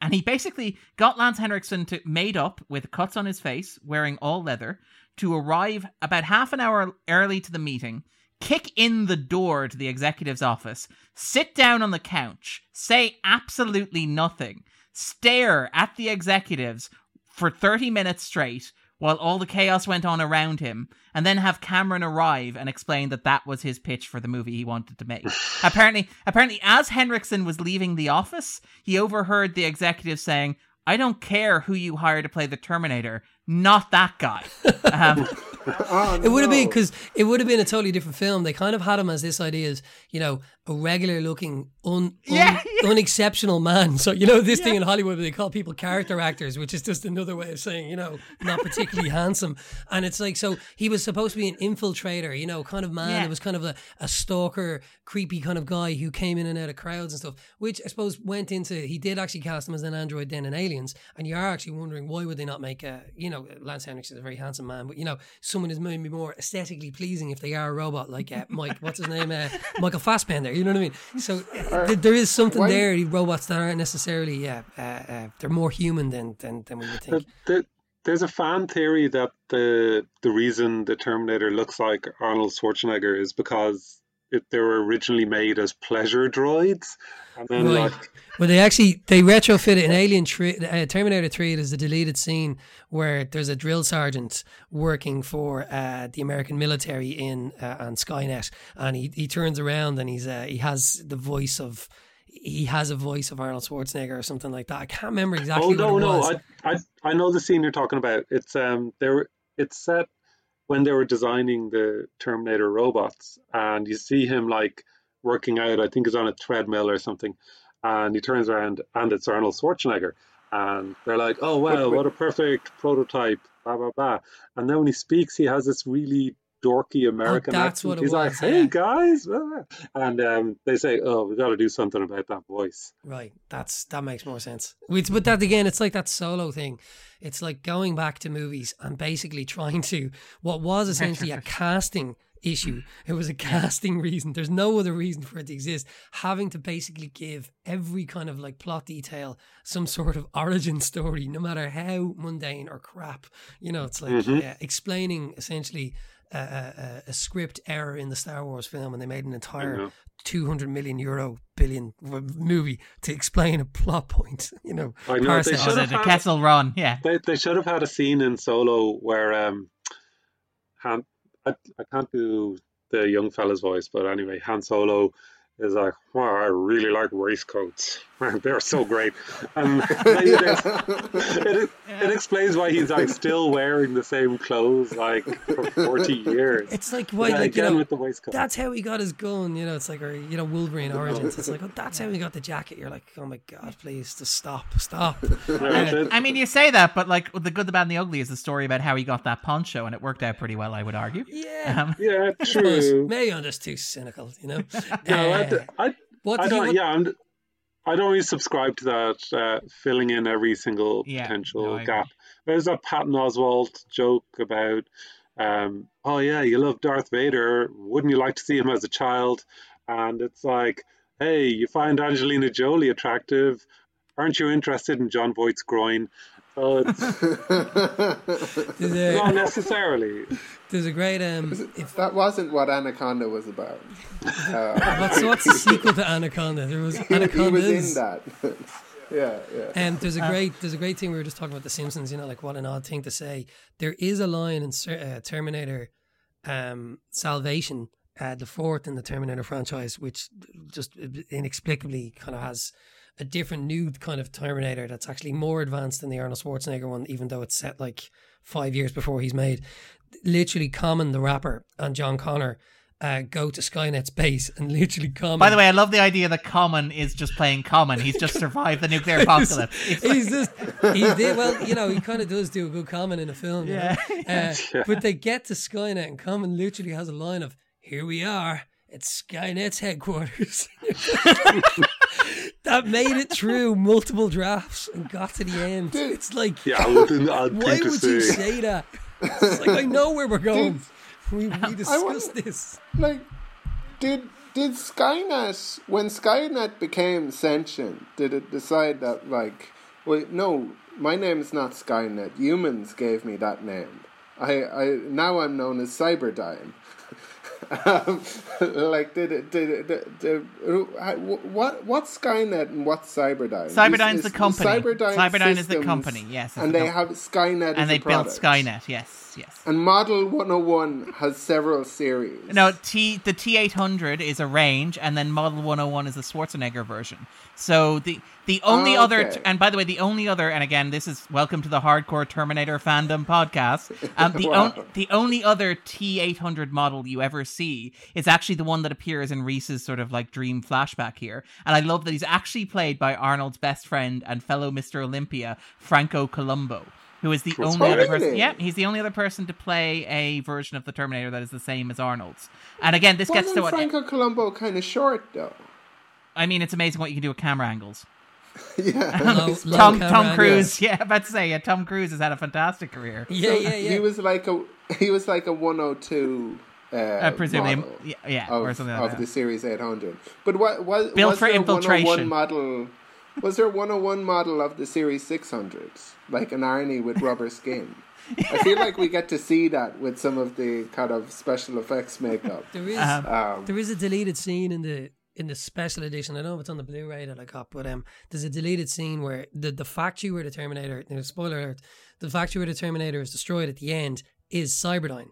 And he basically got Lance Henriksen to made up with cuts on his face, wearing all leather, to arrive about half an hour early to the meeting, kick in the door to the executive's office, sit down on the couch, say absolutely nothing, stare at the executives for 30 minutes straight while all the chaos went on around him, and then have Cameron arrive and explain that that was his pitch for the movie he wanted to make. apparently, apparently, as Henriksen was leaving the office, he overheard the executive saying, "I don't care who you hire to play the Terminator, not that guy." Um, Oh, It would have been because it would have been a totally different film. They kind of had him as this idea is, you know, a regular looking, un, Yeah, un, unexceptional man. So, you know, this thing in Hollywood, where they call people character actors, which is just another way of saying, you know, not particularly handsome. And it's like, so he was supposed to be an infiltrator, you know, kind of man. Yeah. It was kind of a, a stalker, creepy kind of guy who came in and out of crowds and stuff, which I suppose went into, he did actually cast him as an android then in Aliens. And you are actually wondering, why would they not make a, you know, Lance Henriksen is a very handsome man, but, you know, someone is maybe more aesthetically pleasing if they are a robot, like uh, Mike, what's his name? Uh, Michael Fassbender, you know what I mean? So th- there is something why- there, robots that aren't necessarily, yeah, uh, uh, they're more human than, than, than we would think. The, there's a fan theory that the the reason the Terminator looks like Arnold Schwarzenegger is because it, they were originally made as pleasure droids, and then Right. like Well, they actually they retrofit it in Alien Tri- uh, Terminator Three. There's a deleted scene where there's a drill sergeant working for uh, the American military in uh, on Skynet, and he, he turns around and he's uh, he has the voice of he has a voice of Arnold Schwarzenegger or something like that. I can't remember exactly. oh no no. I, I I know the scene you're talking about. It's um they were it's set when they were designing the Terminator robots, and you see him like working out. I think he's on a treadmill or something, and he turns around and it's Arnold Schwarzenegger, and they're like, "Oh wow, what a perfect prototype!" Blah blah blah. And then when he speaks, he has this really dorky American Oh, that's accent. what it He's like, "Hey yeah. guys," and um, they say, "Oh, we've got to do something about that voice." Right. That's that makes more sense. But that again, it's like that solo thing. It's like going back to movies and basically trying to what was essentially a casting issue. It was a casting reason. There's no other reason for it to exist. Having to basically give every kind of like plot detail some sort of origin story, no matter how mundane or crap. You know, it's like Mhm. uh, explaining essentially. A, a, a script error in the Star Wars film, and they made an entire know. 200 million euro billion movie to explain a plot point, you know. I know, they should have the had- Kessel Run, yeah. They they should have had a scene in Solo where um, Han I, I can't do the young fella's voice, but anyway, Han Solo is like, wow, I really like waistcoats. They're so great. And maybe there's- it, it explains why he's like still wearing the same clothes like for 40 years. It's like, why, Yeah, like, you know, with the waistcoat. that's how he got his gun, you know, it's like, or, you know, Wolverine Origins. It's like, oh, that's how he got the jacket. You're like, oh my God, please, just stop, stop. Yeah, it- I mean, you say that, but like the good, the bad, and the ugly is the story about how he got that poncho, and it worked out pretty well, I would argue. Yeah. Um, yeah, I suppose. true. Maybe I'm just too cynical, you know. No, Uh, I, I, what I don't. Yeah, I'm, I don't really subscribe to that. Uh, filling in every single Yeah, potential no, gap. There's a Patton Oswalt joke about, um, oh yeah, you love Darth Vader. Wouldn't you like to see him as a child? And it's like, hey, you find Angelina Jolie attractive. Aren't you interested in Jon Voight's groin? So it's a, not necessarily. there's a great, um, if, that wasn't what Anaconda was about. Uh, what's, what's the sequel to Anaconda? There was he, he Anaconda. was in that. yeah, yeah. And there's a great there's a great thing we were just talking about the Simpsons. You know, like what an odd thing to say. There is a line in uh, Terminator, um, Salvation, uh, the fourth in the Terminator franchise, which just inexplicably kind of has a different new kind of Terminator that's actually more advanced than the Arnold Schwarzenegger one, even though it's set like five years before he's made. Literally, Common the rapper and John Connor. Uh, go to Skynet's base and literally Common. by the way, I love the idea that Common is just playing Common. He's just survived the nuclear apocalypse. It's like- he's just he did well you know he kind of does do a good Common in a film you know? Yeah. Uh, but they get to skynet and common literally has a line of here we are it's skynet's headquarters. That made it through multiple drafts and got to the end. Dude, it's like Yeah, I wouldn't. I'd why would you say. say that? It's like i know where we're going. We, we discussed this. like did did Skynet when Skynet became sentient did it decide that like wait no my name is not Skynet. Humans gave me that name. I I now I'm known as Cyberdyne um, like did it did did, did, what what's Skynet and what's Cyberdyne Cyberdyne's Is- the company. Cyberdyne, Cyberdyne is the company, yes, and the they com- have Skynet as and they built. Skynet, yes. Yes. And Model 101 has several series. No, T the T eight hundred is a range, and then Model one hundred one is the Schwarzenegger version. So the the only Oh, other, and by the way, the only other, and again, this is welcome to the Hardcore Terminator fandom podcast. Um, the Wow. on, the only other T eight hundred model you ever see is actually the one that appears in Reese's sort of like dream flashback here, and I love that he's actually played by Arnold's best friend and fellow Mister Olympia, Franco Columbu. Who is the That's only other person? Really? Yeah, he's the only other person to play a version of the Terminator that is the same as Arnold's. And again, this gets Wasn't to what Franco Columbu kind of short though? I mean. It's amazing what you can do with camera angles. yeah, Low- Tom camera Tom angles. Cruise, yeah, about to say, yeah, Tom Cruise has had a fantastic career. Yeah, so yeah, yeah. He was like a he was like a 102. Uh, Uh, presumably, yeah, yeah, of, or something like of that. the Series 800. But what was Built was for there a 101 infiltration. model? Was there a 101 model of the Series 600s, like an Arnie with rubber skin? I feel like we get to see that with some of the kind of special effects makeup. There is Um, Um, there is a deleted scene in the in the special edition. I don't know if it's on the Blu-ray that I got, but um, there's a deleted scene where the the factory where the Terminator, no, spoiler alert, the factory where the Terminator is destroyed at the end is Cyberdyne.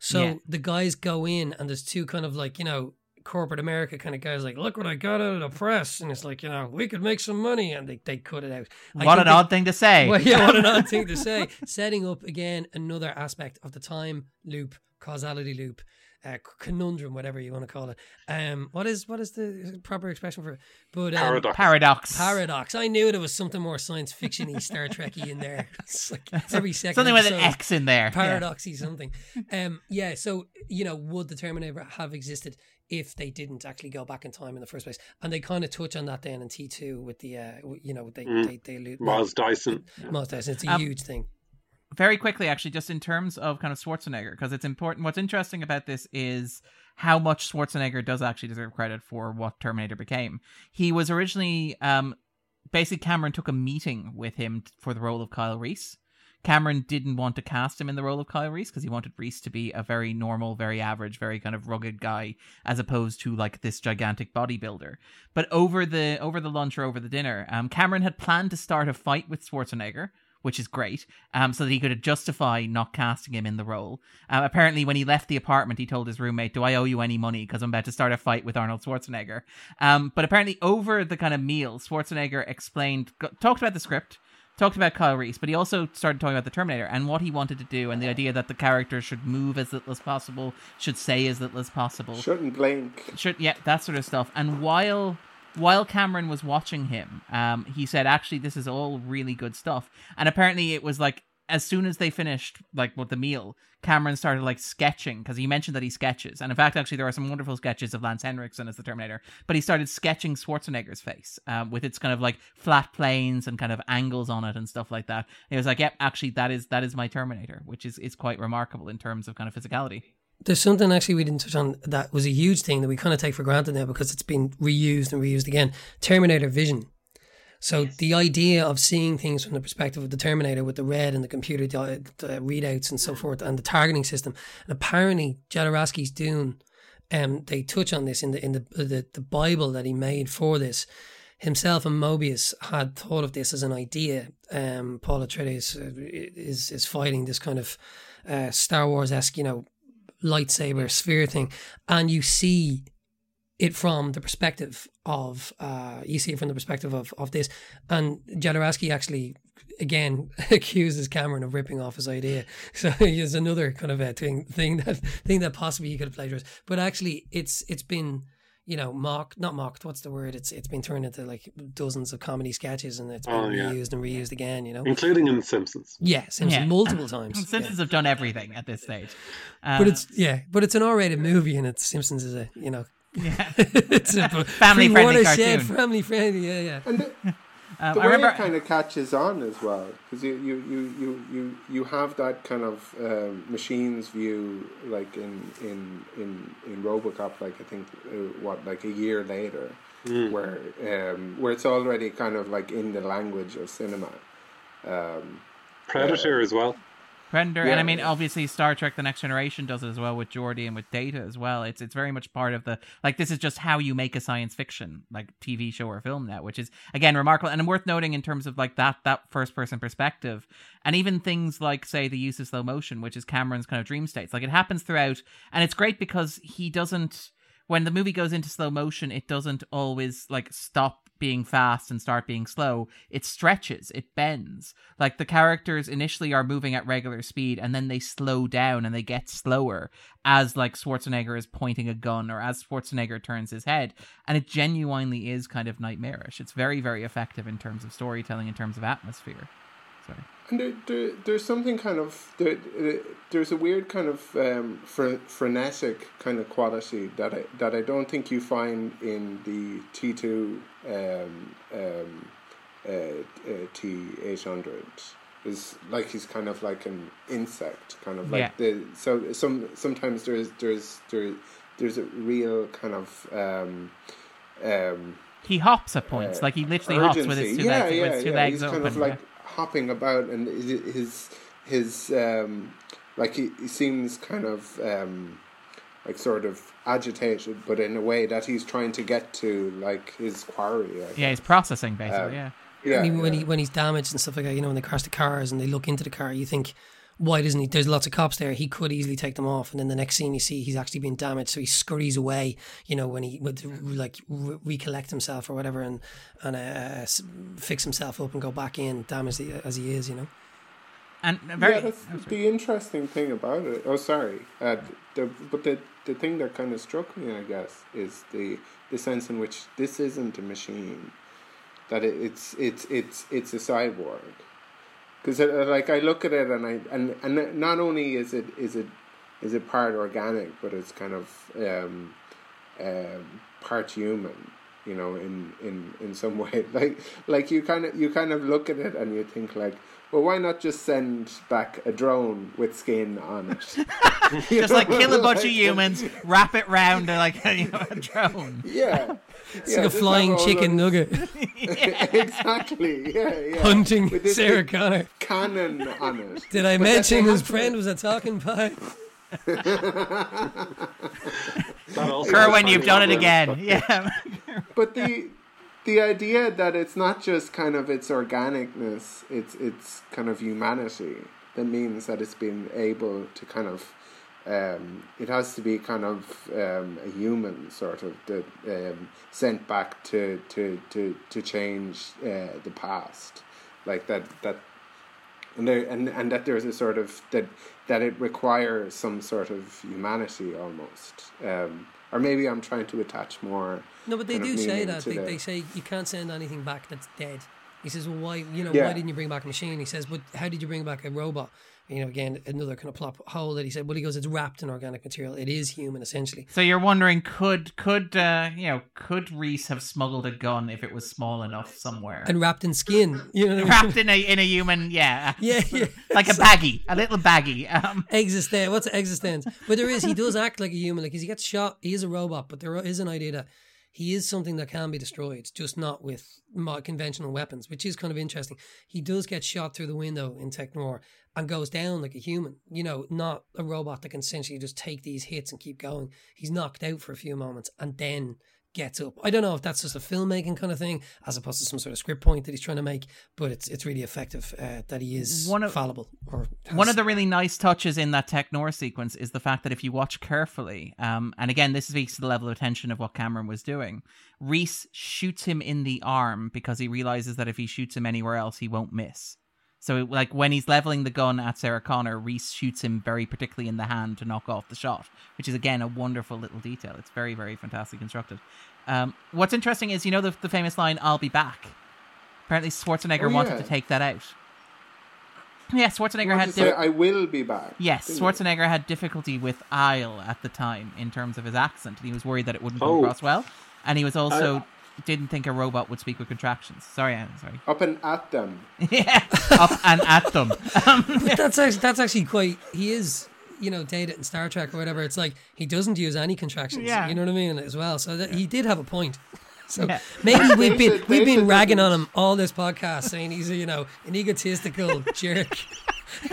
So Yeah. the guys go in and there's two kind of like you know corporate America kind of guys like look what I got out of the press and it's like you know we could make some money and they, they cut it out. I what an they- odd thing to say. well, yeah, what an odd thing to say. Setting up again another aspect of the time loop, causality loop, uh, conundrum, whatever you want to call it. Um, what is what is the proper expression for it? But um, Paradox. Paradox. Paradox. I knew there was something more science fictiony, Star Trekky in there. It's like every second Something with an X in there. yeah. paradoxy something. Um, yeah. So you know, would the Terminator have existed if they didn't actually go back in time in the first place? And they kind of touch on that then in T two with the uh, you know, they Mm. they they allude- Miles Dyson. Miles Dyson. It's a Um, huge thing. very quickly actually just in terms of kind of schwarzenegger because it's important what's interesting about this is how much schwarzenegger does actually deserve credit for what terminator became he was originally um basically cameron took a meeting with him for the role of kyle reese cameron didn't want to cast him in the role of kyle reese because he wanted reese to be a very normal very average very kind of rugged guy as opposed to like this gigantic bodybuilder but over the over the lunch or over the dinner um cameron had planned to start a fight with schwarzenegger which is great, um, so that he could justify not casting him in the role. Uh, apparently, when he left the apartment, he told his roommate, "Do I owe you any money? Because I'm about to start a fight with Arnold Schwarzenegger." Um, but apparently, over the kind of meal, Schwarzenegger explained, talked about the script, talked about Kyle Reese, but he also started talking about the Terminator and what he wanted to do, and the idea that the character should move as little as possible, should say as little as possible. Shouldn't blink. should yeah that sort of stuff. And while while cameron was watching him um he said actually this is all really good stuff. And apparently it was like as soon as they finished like with the meal cameron started like sketching because he mentioned that he sketches and in fact actually there are some wonderful sketches of lance henriksen as the terminator but he started sketching schwarzenegger's face um, with its kind of like flat planes and kind of angles on it and stuff like that he was like yep actually that is that is my terminator which is is quite remarkable in terms of kind of physicality There's something actually we didn't touch on that was a huge thing that we kind of take for granted now because it's been reused and reused again. Terminator vision. So the idea of seeing things from the perspective of the Terminator with the red and the computer di- the readouts and so forth and the targeting system. And apparently Jodorowsky's Dune, um, they touch on this in the in the, the the Bible that he made for this. Himself and Moebius had thought of this as an idea. Um, Paul Atreides uh, is is fighting this kind of uh, Star Wars esque, you know, lightsaber sphere thing, and you see it from the perspective of uh, you see it from the perspective of of this, and Jodorowsky actually again accuses Cameron of ripping off his idea. So it's another kind of a thing thing that thing that possibly he could have plagiarized, but actually it's it's been. You know, mocked, not mocked. What's the word? It's it's been turned into like dozens of comedy sketches, and it's been Oh, yeah. reused and reused again. You know, including in The Simpsons. yeah, Simpsons Yeah. multiple times. yeah. simpsons have done everything at this stage uh, But it's yeah, but it's an R-rated movie, and it's Simpsons is a you know yeah it's a Family friendly watershed, cartoon. family friendly. Yeah, yeah. And the, Um, the I way remember it kind of catches on as well because you, you, you, you, you, you have that kind of um, machines view like in in in in RoboCop like I think uh, what like a year later where um, where it's already kind of like in the language of cinema um, Predator as well. Predator, and I Yeah. mean, obviously, Star Trek: The Next Generation does it as well with Geordi and with Data as well. It's it's very much part of the like. This is just how you make a science fiction like TV show or film now, which is again remarkable and worth noting in terms of like that that first person perspective, and even things like say the use of slow motion, which is Cameron's kind of dream states. Like it happens throughout, and it's great because he doesn't. When the movie goes into slow motion, it doesn't always like stop being fast and start being slow. It stretches, it bends. Like the characters initially are moving at regular speed and then they slow down and they get slower as like Schwarzenegger is pointing a gun or as Schwarzenegger turns his head. And it genuinely is kind of nightmarish. It's very, very effective in terms of storytelling, in terms of atmosphere. And there, there, there's something kind of there, there's a weird kind of um, fre- frenetic kind of quality that I that I don't think you find in the T two um, um, uh, uh, T eight hundred. Is like he's kind of like an insect, kind of like Yeah. the so some sometimes there's there's there there's a real kind of um, um, He hops at points, uh, like he literally hops with his two yeah, legs, yeah, with his two yeah. legs He's open. kind of like hopping about, and his his, his um, like he, he seems kind of um, like sort of agitated, but in a way that he's trying to get to like his quarry. I yeah, think. he's processing basically. Um, yeah. yeah, I mean, when yeah. he when he's damaged and stuff like that, you know, when they crash the cars and they look into the car, you think, why doesn't he? There's lots of cops there. He could easily take them off, and then the next scene you see, he's actually been damaged, so he scurries away. You know, when he would like re- recollect himself or whatever, and and uh, fix himself up and go back in, damaged as he is. You know, And very yeah, that's the interesting thing about it. Oh, sorry. Uh, the, but the the thing that kind of struck me, I guess, is the the sense in which this isn't a machine. That it, it's it's it's it's a cyborg. Because like I look at it and I and and not only is it is it is it part organic, but it's kind of um, um, part human. You know, in, in, in some way, like like you kind of you kind of look at it and you think like, well, why not just send back a drone with skin on it? Just like kill a bunch of humans, wrap it round uh, like you know, a drone. Yeah, it's yeah, like a flying chicken those- nugget exactly. Yeah, yeah. hunting With this Sarah big Connor. cannon on it. Did I But mention his have friend was a talking pie? That also Kirwan, is you've done it again. Yeah. but the the idea that it's not just kind of its organicness, it's it's kind of humanity that means that it's been able to kind of um, it has to be kind of um, a human sort of that um, sent back to to to to change uh, the past, like that that and there and and that there's a sort of that that it requires some sort of humanity almost um or maybe i'm trying to attach more No, but they do say that. They, the- they say you can't send anything back that's dead. He says, well, why, you know, Yeah. why didn't you bring back a machine? He says, but how did you bring back a robot? You know, again, another kind of plop hole that he said, well, he goes, it's wrapped in organic material. It is human, essentially. So you're wondering, could could uh, you know could Reese have smuggled a gun if it was small enough somewhere, And wrapped in skin. You know what I mean? wrapped in a in a human? Yeah, Yeah, yeah. like a baggie, a little baggie. Um, Existence. What's existence? But there is. He does act like a human. like he gets shot. He is a robot, but there is an idea that he is something that can be destroyed, just not with conventional weapons, which is kind of interesting. He does get shot through the window in Tech Noir and goes down like a human. You know, not a robot that can essentially just take these hits and keep going. He's knocked out for a few moments and then gets up. I don't know if that's just a filmmaking kind of thing, as opposed to some sort of script point that he's trying to make. But it's it's really effective uh, that he is One of- fallible. Or One of the really nice touches in that Tech Noir sequence is the fact that if you watch carefully, um, and again, this speaks to the level of attention of what Cameron was doing, Reese shoots him in the arm because he realizes that if he shoots him anywhere else, he won't miss. So, like, when he's leveling the gun at Sarah Connor, Reese shoots him very particularly in the hand to knock off the shot, which is, again, a wonderful little detail. It's very, very fantastically constructed. Um, what's interesting is, you know, the, the famous line, I'll be back. Apparently, Schwarzenegger Oh, wanted to take that out. Yeah, Schwarzenegger had to say, I will be back. Yes? Schwarzenegger had difficulty with "I'll" at the time in terms of his accent, and he was worried that it wouldn't come Oh. across well. And he was also didn't think a robot would speak with contractions. Sorry, Anne, sorry. Up and at them. yeah, up and at them. Um, But that's actually, that's actually quite. He is, you know, Data in Star Trek or whatever. It's like he doesn't use any contractions. Yeah. You know what I mean as well. So that, he did have a point. So Yeah. maybe we've been David- we've been David ragging on him all this podcast, saying he's a, you know an egotistical jerk.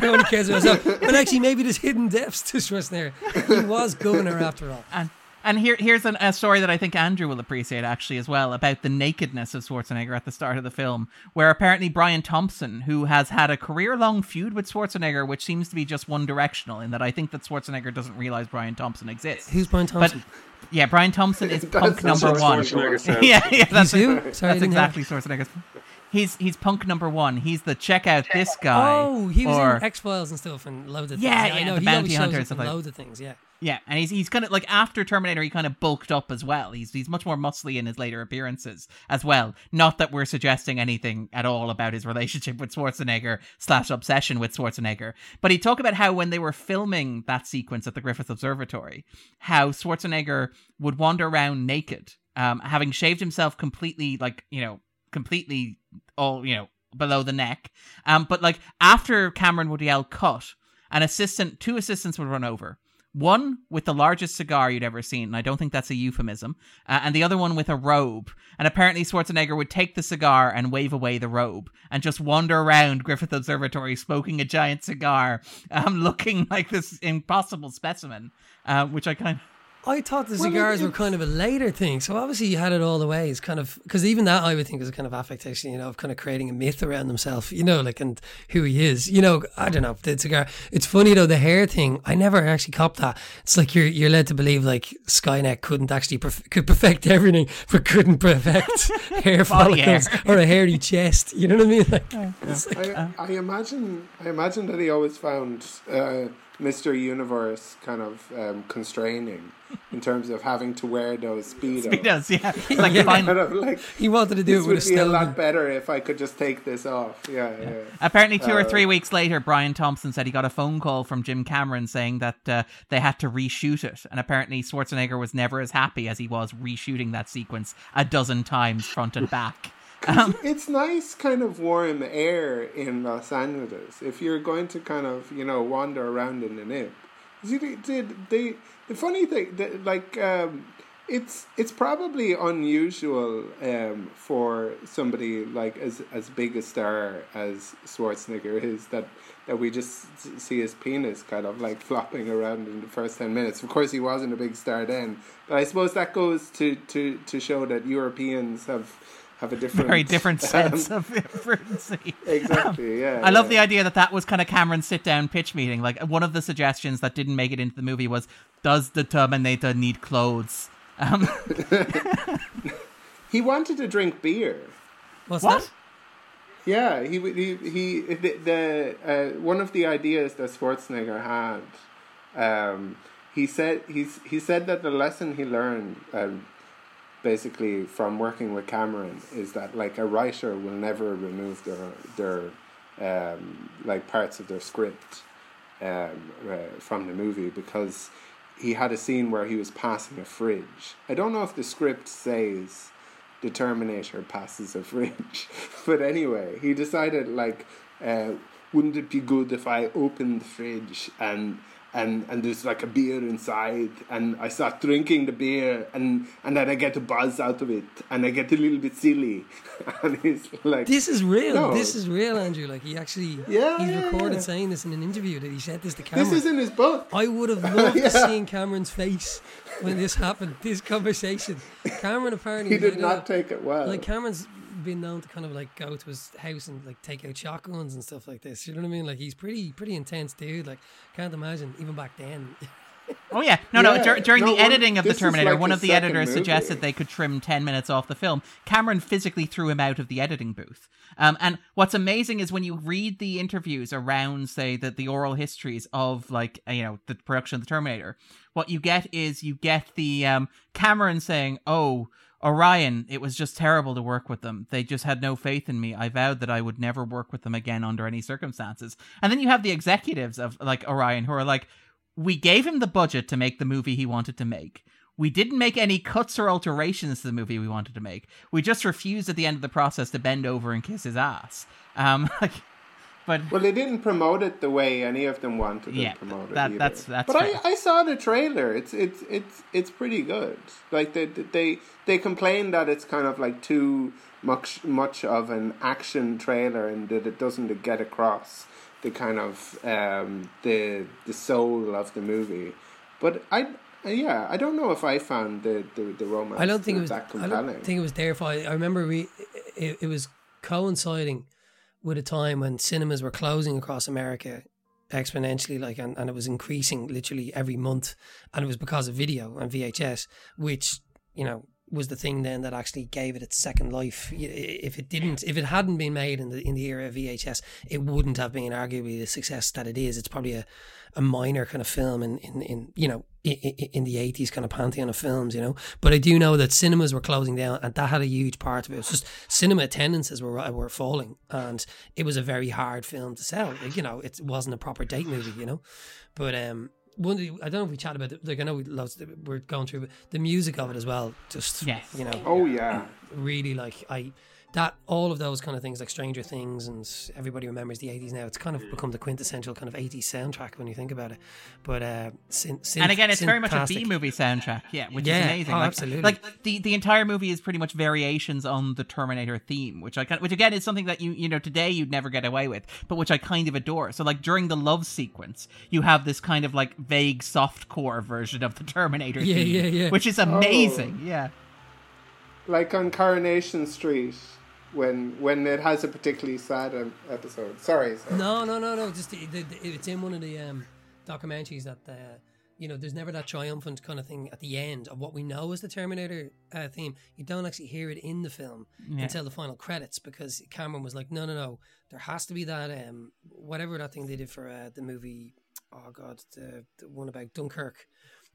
No one cares about himself. But actually, maybe there's hidden depths to Schwarzenegger. He was governor after all. And and here here's an, a story that I think Andrew will appreciate actually as well about the nakedness of Schwarzenegger at the start of the film, where apparently Brian Thompson, who has had a career long feud with Schwarzenegger, which seems to be just one directional, in that I think that Schwarzenegger doesn't realize Brian Thompson exists. Who's Brian Thompson? But yeah, Brian Thompson is punk not number one. Yeah, yeah, that's He's who? Sorry, that's didn't hear. exactly Schwarzenegger's. He's he's punk number one. He's the check out this guy. Oh, he was or, in X Files and stuff and loads of Yeah, things. I yeah, know the he bounty hunter and stuff like- loads of things. Yeah. Yeah, and he's he's kind of like after Terminator, he kind of bulked up as well. He's he's much more muscly in his later appearances as well. Not that we're suggesting anything at all about his relationship with Schwarzenegger slash obsession with Schwarzenegger, but he talked about how when they were filming that sequence at the Griffith Observatory, how Schwarzenegger would wander around naked, um, having shaved himself completely, like you know, completely all you know below the neck. Um, but like after Cameron would yell cut, an assistant, two assistants would run over. One with the largest cigar you'd ever seen, and I don't think that's a euphemism, uh, and the other one with a robe. And apparently, Schwarzenegger would take the cigar and wave away the robe and just wander around Griffith Observatory smoking a giant cigar, um, looking like this impossible specimen, uh, which I kind of. I thought the Well, cigars were kind of a later thing, so obviously you had it all the way. It's kind of because even that I would think is a kind of affectation, you know, of kind of creating a myth around himself, you know, like and who he is. You know, I don't know the cigar. It's funny though the hair thing. I never actually copped that. It's like you're you're led to believe like Skynet couldn't actually perf- could perfect everything, but couldn't perfect hair Body hair. follicles or a hairy chest. You know what I mean? Like, it's like I, I imagine I imagine that he always found uh, Mr. Universe kind of um, constraining in terms of having to wear those speedos. He does, yeah. Like Yeah. Kind of like he wanted to do this it with would a be a lot better if I could just take this off. Yeah, yeah. Apparently, two or Uh, three weeks later, Brian Thompson said he got a phone call from Jim Cameron saying that uh, they had to reshoot it. And apparently, Schwarzenegger was never as happy as he was reshooting that sequence a dozen times, front and back. Um, It's nice, kind of warm air in Los Angeles. If you're going to kind of you know wander around in the nip, See, they, they, they, the funny thing, that, like, um, it's it's probably unusual um, for somebody like as as big a star as Schwarzenegger is that that we just see his penis kind of like flopping around in the first ten minutes. Of course, he wasn't a big star then, but I suppose that goes to to to show that Europeans have have a different very different um, sense of frequency. exactly, yeah. I love the idea that that was kind of Cameron's sit down pitch meeting. Like one of the suggestions that didn't make it into the movie was, "Does the Terminator need clothes?" Um, He wanted to drink beer. What's what? that? Yeah, he he he the, the uh, one of the ideas that Schwarzenegger had. Um, he said he's he said that the lesson he learned, um, basically from working with Cameron, is that like a writer will never remove their their um, like parts of their script um, uh, from the movie because he had a scene where he was passing a fridge. I don't know if the script says the Terminator passes a fridge. but anyway, he decided like, uh, wouldn't it be good if I opened the fridge and and and there's like a beer inside and I start drinking the beer and and then I get a buzz out of it and I get a little bit silly and he's like This is real. No. This is real, Andrew. Like he actually, Yeah, he's yeah, recorded yeah. saying this in an interview that he said this to Cameron. this is in his book. I would have loved Yeah. seen Cameron's face when this happened. This conversation. Cameron apparently He did did not take it well. Like Cameron's been known to kind of like go to his house and like take out shotguns and stuff like this. You know what I mean? Like he's pretty pretty intense dude. Like can't imagine even back then. Oh yeah, no, no. Dur- during No, the editing of the Terminator, like one of the editors movie. suggested they could trim ten minutes off the film. Cameron physically threw him out of the editing booth. Um, and what's amazing is when you read the interviews around, say, the the oral histories of like uh, you know the production of the Terminator, what you get is you get the um, Cameron saying, "Oh." Orion, it was just terrible to work with them. They just had no faith in me. I vowed that I would never work with them again under any circumstances. And then you have the executives of like Orion who are like, we gave him the budget to make the movie he wanted to make. We didn't make any cuts or alterations to the movie we wanted to make. We just refused at the end of the process to bend over and kiss his ass. Um, like, but Well, they didn't promote it the way any of them wanted Yeah, to promote it. that- either. that's- that's But fair. I, I saw the trailer. It's it's it's it's pretty good. Like they they they complain that it's kind of like too much much of an action trailer and that it doesn't get across the kind of um, the the soul of the movie. But I. Yeah, I don't know if I found the, the, the romance I don't think it was. that I don't think it was there for. I remember we. It, it was coinciding with a time when cinemas were closing across America exponentially, like, and, and it was increasing literally every month, and it was because of video and VHS, which you know was the thing then that actually gave it its second life. If it didn't, if it hadn't been made in the in the era of VHS, it wouldn't have been arguably the success that it is. It's probably a, a minor kind of film in, in, in you know in, in the eighties kind of pantheon of films, you know. But I do know that cinemas were closing down, and that had a huge part of it. It was just cinema attendances were were falling, and it was a very hard film to sell. You know, it wasn't a proper date movie, you know. But um, one of the, I don't know if we chat about it. Like I know we loves we're going through but the music of it as well. Just Yes. you know, oh yeah, really like I that all of those kind of things like Stranger Things and everybody remembers the 80s now it's kind of become the quintessential kind of 80s soundtrack when you think about it but uh syn- synth- and again, it's very much a synthtastic. B movie soundtrack, yeah, which Yeah, is amazing. oh, like, absolutely. Like the, the entire movie is pretty much variations on the Terminator theme, which I kind, which again is something that you you know today you'd never get away with, but which I kind of adore. So like during the love sequence, you have this kind of like vague softcore version of the Terminator Yeah, theme, yeah, yeah. which is amazing. Yeah. like on Coronation Street when when it has a particularly sad um, episode. Sorry, sorry. no no no no just the, the, the- it's in one of the um documentaries that uh you know, there's never that triumphant kind of thing at the end of what we know as the Terminator uh, theme. You don't actually hear it in the film Yeah. until the final credits because Cameron was like, no, no, no, there has to be that um, whatever that thing they did for uh, the movie. Oh God, the, the one about Dunkirk.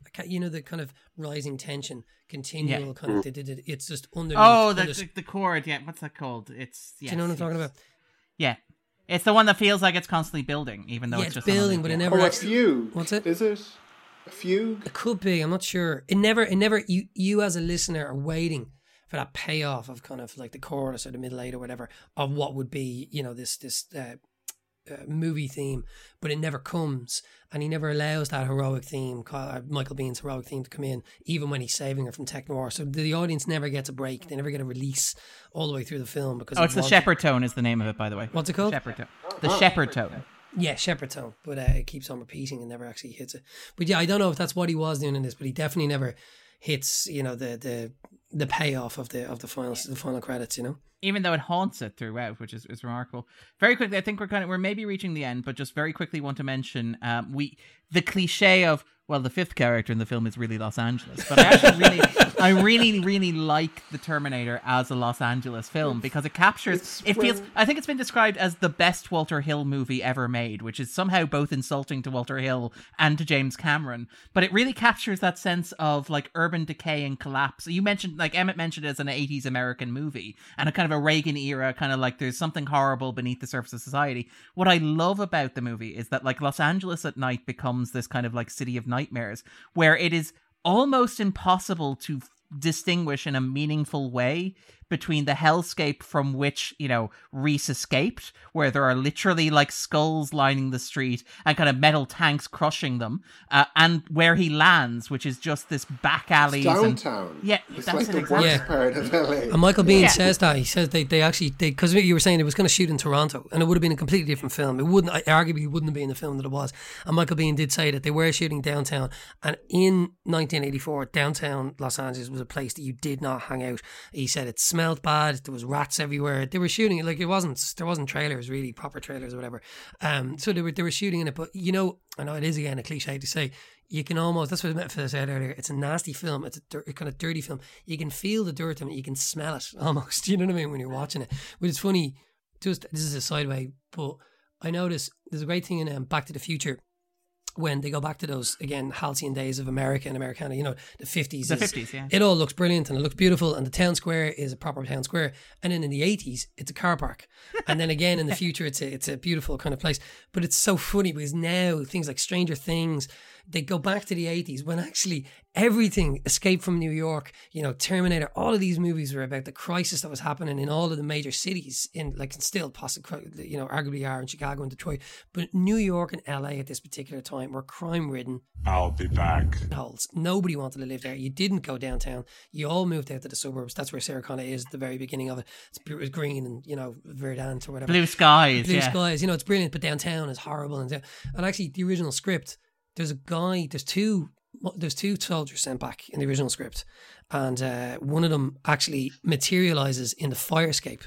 I can't- You know the kind of rising tension, continual kind of. They did it. It's just underneath. Oh, the, under- the the chord. Yeah, what's that called? It's. do you know what I'm talking about? Yeah, it's the one that feels like it's constantly building, even though Yeah, it's it's just building, but it underneath. never Oh, a fugue. What's it? Is it a fugue? It could be. I'm not sure. It never. It never. You. You as a listener are waiting for that payoff of kind of like the chorus or the middle eight or whatever of what would be you know this this uh, uh, movie theme, but it never comes, and he never allows that heroic theme, uh, Michael Biehn's heroic theme, to come in, even when he's saving her from Tech Noir. So the audience never gets a break. They never get a release all the way through the film because Oh, it's the Shepard Tone is the name of it, by the way. What's it called? Shepard Tone. The Shepard Tone. Yeah, Shepard Tone, but uh, it keeps on repeating and never actually hits it. But yeah, I don't know if that's what he was doing in this, but he definitely never hits, you know, the the the payoff of the of the final the final credits. You know, even though it haunts it throughout, which is, is remarkable. Very quickly, I think we're kind of we're maybe reaching the end, but just very quickly want to mention um, we the cliche of well, the fifth character in the film is really Los Angeles, but I actually really, I really, really like the Terminator as a Los Angeles film because it captures. It's It feels. I think it's been described as the best Walter Hill movie ever made, which is somehow both insulting to Walter Hill and to James Cameron. But it really captures that sense of like urban decay and collapse. You mentioned, like Emmet mentioned, it as an '80s American movie and a kind of a Reagan era, kind of like there's something horrible beneath the surface of society. What I love about the movie is that like Los Angeles at night becomes this kind of like city of nightmares, where it is almost impossible to distinguish in a meaningful way between the hellscape from which you know Reese escaped, where there are literally like skulls lining the street and kind of metal tanks crushing them, uh, and where he lands, which is just this back alley. Downtown. Yeah, it's that's like it the exactly. worst Yeah. part of LA. and Michael Biehn Yeah. says that he says they they actually they because you were saying it was going to shoot in Toronto and it would have been a completely different film. It wouldn't arguably wouldn't have been the film that it was. And Michael Biehn did say that they were shooting downtown, and in 1984, downtown Los Angeles was a place that you did not hang out. He said it smelled bad. There was rats everywhere. They were shooting it like it wasn't. There wasn't trailers really proper trailers or whatever. Um, so they were they were shooting in it. But you know, I know it is again a cliche to say. You can almost. That's what I said earlier. It's a nasty film. It's a, kind of dirty film. You can feel the dirt in it. You can smell it almost. You know what I mean when you're watching it. But it's funny. Just this is a sideway, but I notice there's a great thing in um, Back to the Future when they go back to those again halcyon days of America and Americana, you know, the fifties. The 50s, yeah. It all looks brilliant and it looks beautiful, and the town square is a proper town square. And then in the eighties, it's a car park, and then again in the future, it's a it's a beautiful kind of place. But it's so funny because now things like Stranger Things, they go back to the 80s when actually everything escape from New York, you know, Terminator, all of these movies were about the crisis that was happening in all of the major cities in like and still possibly you know, arguably are in Chicago and Detroit. But New York and LA at this particular time were crime ridden. I'll be back. Holes. Nobody wanted to live there. You didn't go downtown. You all moved out to the suburbs. That's where Sarah Connor is at the very beginning of it. It's, it's green and, you know, Verdant or whatever. Blue skies. Blue yeah. skies. You know, it's brilliant, but downtown is horrible. And, uh, and actually, the original script, there's a guy, there's two there's two soldiers sent back in the original script, and uh, one of them actually materializes in the fire escape.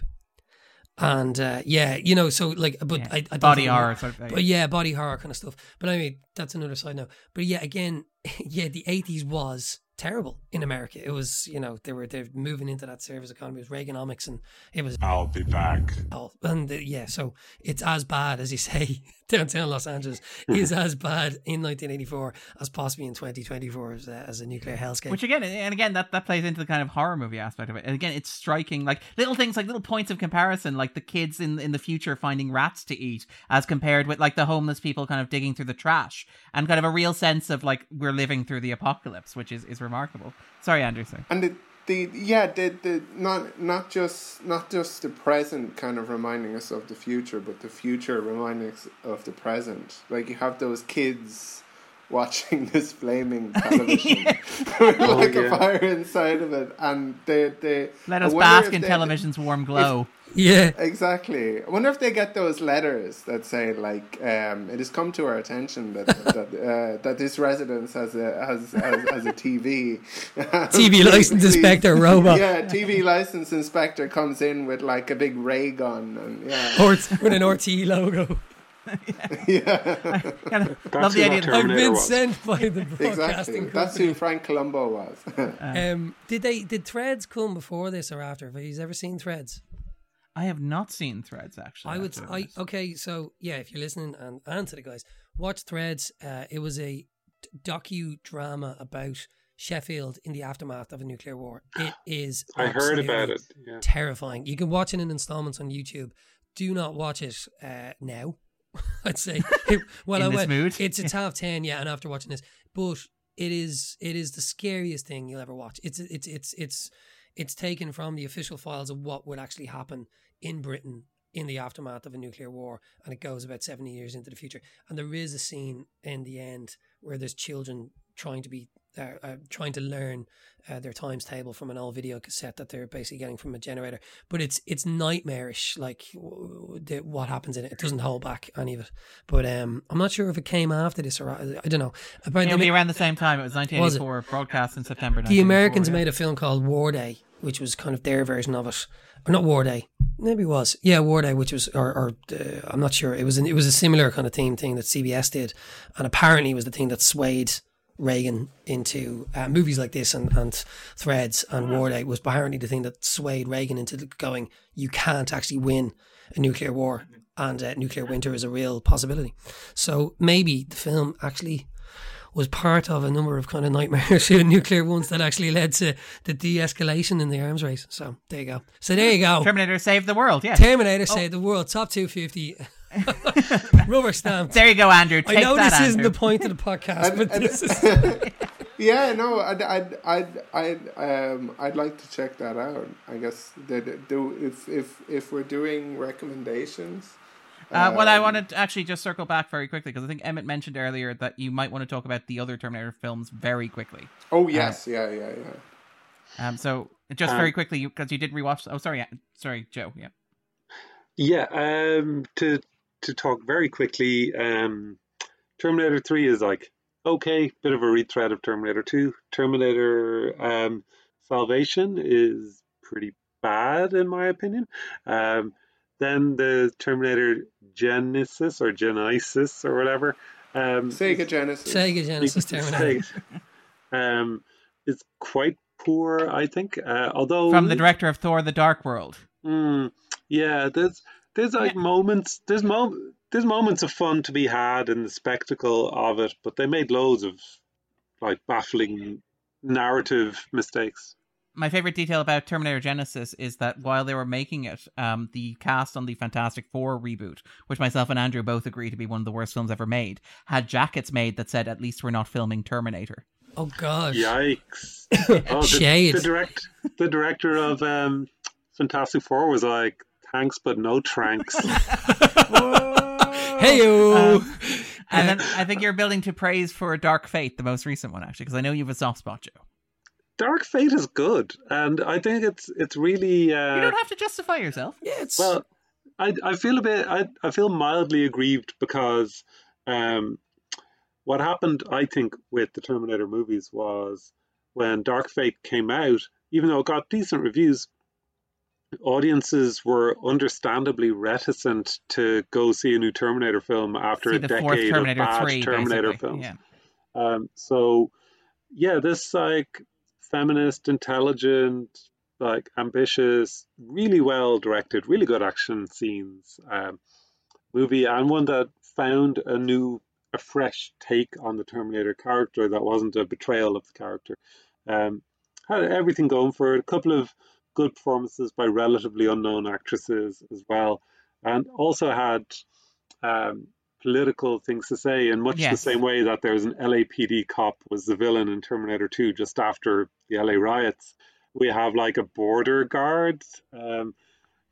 And uh, yeah, you know, so like, but Yeah. I, I Body horror sort of. But yeah, body horror kind of stuff. But anyway, that's another side note. But yeah, again, yeah, the eighties was terrible in America. It was, you know, they were they're moving into that service economy. It was Reaganomics, and it was I'll be back. all. And uh, yeah, so it's as bad as you say. Downtown Los Angeles is as bad in 1984 as possibly in 2024 as, uh, as a nuclear hellscape. Which again, and again, that, that plays into the kind of horror movie aspect of it. And again, it's striking, like little things, like little points of comparison, like the kids in in the future finding rats to eat, as compared with like the homeless people kind of digging through the trash, and kind of a real sense of like we're living through the apocalypse, which is is remarkable. Sorry, Andrew. Sorry. And the, the yeah the, the not not just not just the present kind of reminding us of the future, but the future reminding us of the present. Like you have those kids watching this flaming television with oh, like yeah. a fire inside of it, and they they Let us bask in they- television's warm glow. Yeah, Exactly. I wonder if they get those letters that say like, um, "It has come to our attention that that uh, that this residence has a has has, has a TV." TV license inspector robot. Yeah, TV license inspector comes in with like a big ray gun and yeah, or with an RT logo. yeah, Kind of That's love the idea. that that- I've been was. sent by the exactly. broadcasting That's who Frank Columbo was. Um, did they did Threads come before this or after? Have you ever seen Threads? I have not seen Threads actually. I would. have I okay. So yeah, if you're listening and and to the guys, watch Threads. Uh, it was a docu drama about Sheffield in the aftermath of a nuclear war. It is. I heard about it. Yeah. Terrifying. You can watch it in installments on YouTube. Do not watch it uh, now. I'd say. Well, In I this went. mood? It's a half ten, yeah, and after watching this, but it is it is the scariest thing you'll ever watch. It's it's it's it's it's taken from the official files of what would actually happen in Britain in the aftermath of a nuclear war, and it goes about seventy years into the future. And there is a scene in the end where there's children trying to be uh, uh, trying to learn uh, their times table from an old video cassette that they're basically getting from a generator. But it's it's nightmarish, like w- what happens in it. It doesn't hold back any of it. But um, I'm not sure if it came after this or I don't know. Apparently, It'll be around the same time. It was 1984, broadcast in September. the Americans yeah. made a film called War Day, which was kind of their version of it, or not War Day. Maybe it was, yeah, War Day, which was, or, or uh, I'm not sure. It was, an, it was a similar kind of theme thing that CBS did, and apparently it was the thing that swayed Reagan into uh, movies like this and, and Threads and War Day was apparently the thing that swayed Reagan into going, you can't actually win a nuclear war, and uh, nuclear winter is a real possibility. So maybe the film actually was part of a number of kind of nightmarish nuclear ones that actually led to the de-escalation in the arms race. So there you go. So there you go. Terminator saved the world. Yeah. Terminator saved the world. Top 250. Rubber stamp. There you go, Andrew. Take I know that, this isn't the point of the podcast, And- but and- this is. yeah, no, I'd, I'd, I'd, I'd, um, I'd like to check that out. I guess that do if if if we're doing recommendations. Uh, well, I um, wanted to actually just circle back very quickly because I think Emmet mentioned earlier that you might want to talk about the other Terminator films very quickly. Oh yes, yeah, yeah, yeah. Um, so just Um, very quickly, because you, did rewatch. Oh, sorry, sorry, Joe. Yeah. Yeah, um, to to talk very quickly, um, Terminator Three is like okay, bit of a rethread of Terminator Two. Terminator um, Salvation is pretty bad in my opinion. Um, then the Terminator Genisys or Genesis or whatever. Um, Sega Genesis. Sega Genesis Terminator. um, is quite poor, I think. Uh, although From the director of Thor: The Dark World. Mm, yeah, there's there's like Yeah. moments there's mo- there's moments of fun to be had in the spectacle of it, but they made loads of like baffling narrative mistakes. my favorite detail about Terminator Genisys is that while they were making it, um, the cast on the Fantastic Four reboot, which myself and Andrew both agree to be one of the worst films ever made, had jackets made that said, "At least we're not filming Terminator." Oh gosh. Yikes! Oh, the, Shade. the direct, the director of um, Fantastic Four was like, "Thanks, but no tranks." Hey Um, and then I think you're building to praise for Dark Fate, the most recent one, actually, because I know you have a soft spot, Joe. Dark Fate is good, and I think it's it's really. Uh, You don't have to justify yourself. yeah, it's Well, I I feel a bit I I feel mildly aggrieved because um, what happened I think with the Terminator movies was when Dark Fate came out, even though it got decent reviews, audiences were understandably reticent to go see a new Terminator film after a decade of bad 3, Terminator basically. films. Yeah. Um, so yeah, this like feminist, intelligent, like ambitious, really well directed, really good action scenes um, movie, and one that found a new, a fresh take on the Terminator character that wasn't a betrayal of the character. Um, had everything going for it. A couple of good performances by relatively unknown actresses as well, and also had um, political things to say in much the same way that there was an LAPD cop was the villain in Terminator 2 just after the LA riots. We have like a border guard. Um,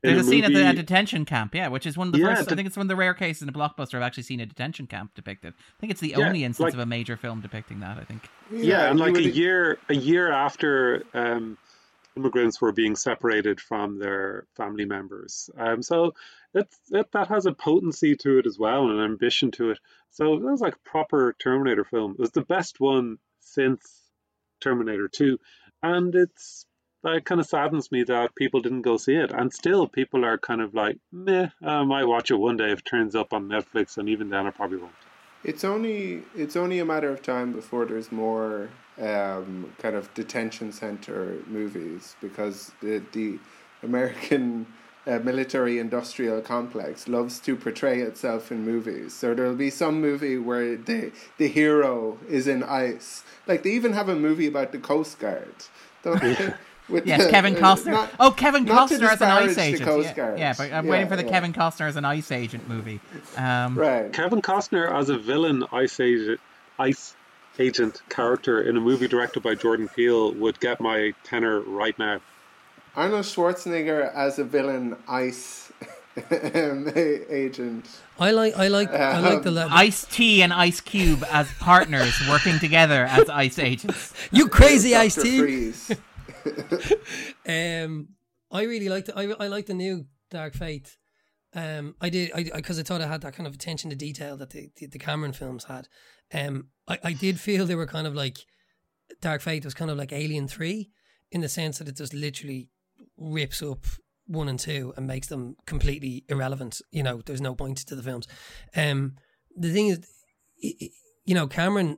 in There's a, scene at the movie- at detention camp, yeah, which is one of the Yeah, first. I think it's one of the rare cases in a blockbuster I've actually seen a detention camp depicted. I think it's the Yeah, only instance like- of a major film depicting that. I think. yeah, and like a year a year after um, immigrants were being separated from their family members. Um, so it, that has a potency to it as well and an ambition to it. So it was like a proper terminator film. It was the best one since terminator 2 and it's it kind of saddens me that people didn't go see it. And still people are kind of like meh i might watch it one day if it turns up on netflix and even then i probably won't. It's only it's only a matter of time before there's more um, kind of detention center movies because the the American uh, military industrial complex loves to portray itself in movies. So there'll be some movie where the the hero is in ice. Like they even have a movie about the Coast Guard. Don't they? With Yes, the- Kevin uh, Costner. not- oh, Kevin Costner as an ice agent. Coast yeah, Guard. yeah, but I'm Yeah, waiting for the yeah. Kevin Costner as an ice agent movie. Um, Right. Kevin Costner as a villain ice agent, ice agent character in a movie directed by Jordan Peele would get my tenor right now. Arnold Schwarzenegger as a villain ice um, agent. I like I like I like the le- Ice T and Ice Cube as partners working together as ice agents. you crazy ice Dr. team. Freeze. Um, I really liked. I I like the new Dark Fate. Um, I did. I because I, thought I had that kind of attention to detail that the, the the Cameron films had. Um, I I did feel they were kind of like Dark Fate was kind of like Alien Three in the sense that it just literally rips up one and two and makes them completely irrelevant. You know, there's no point to the films. Um, the thing is, i- i- you know, Cameron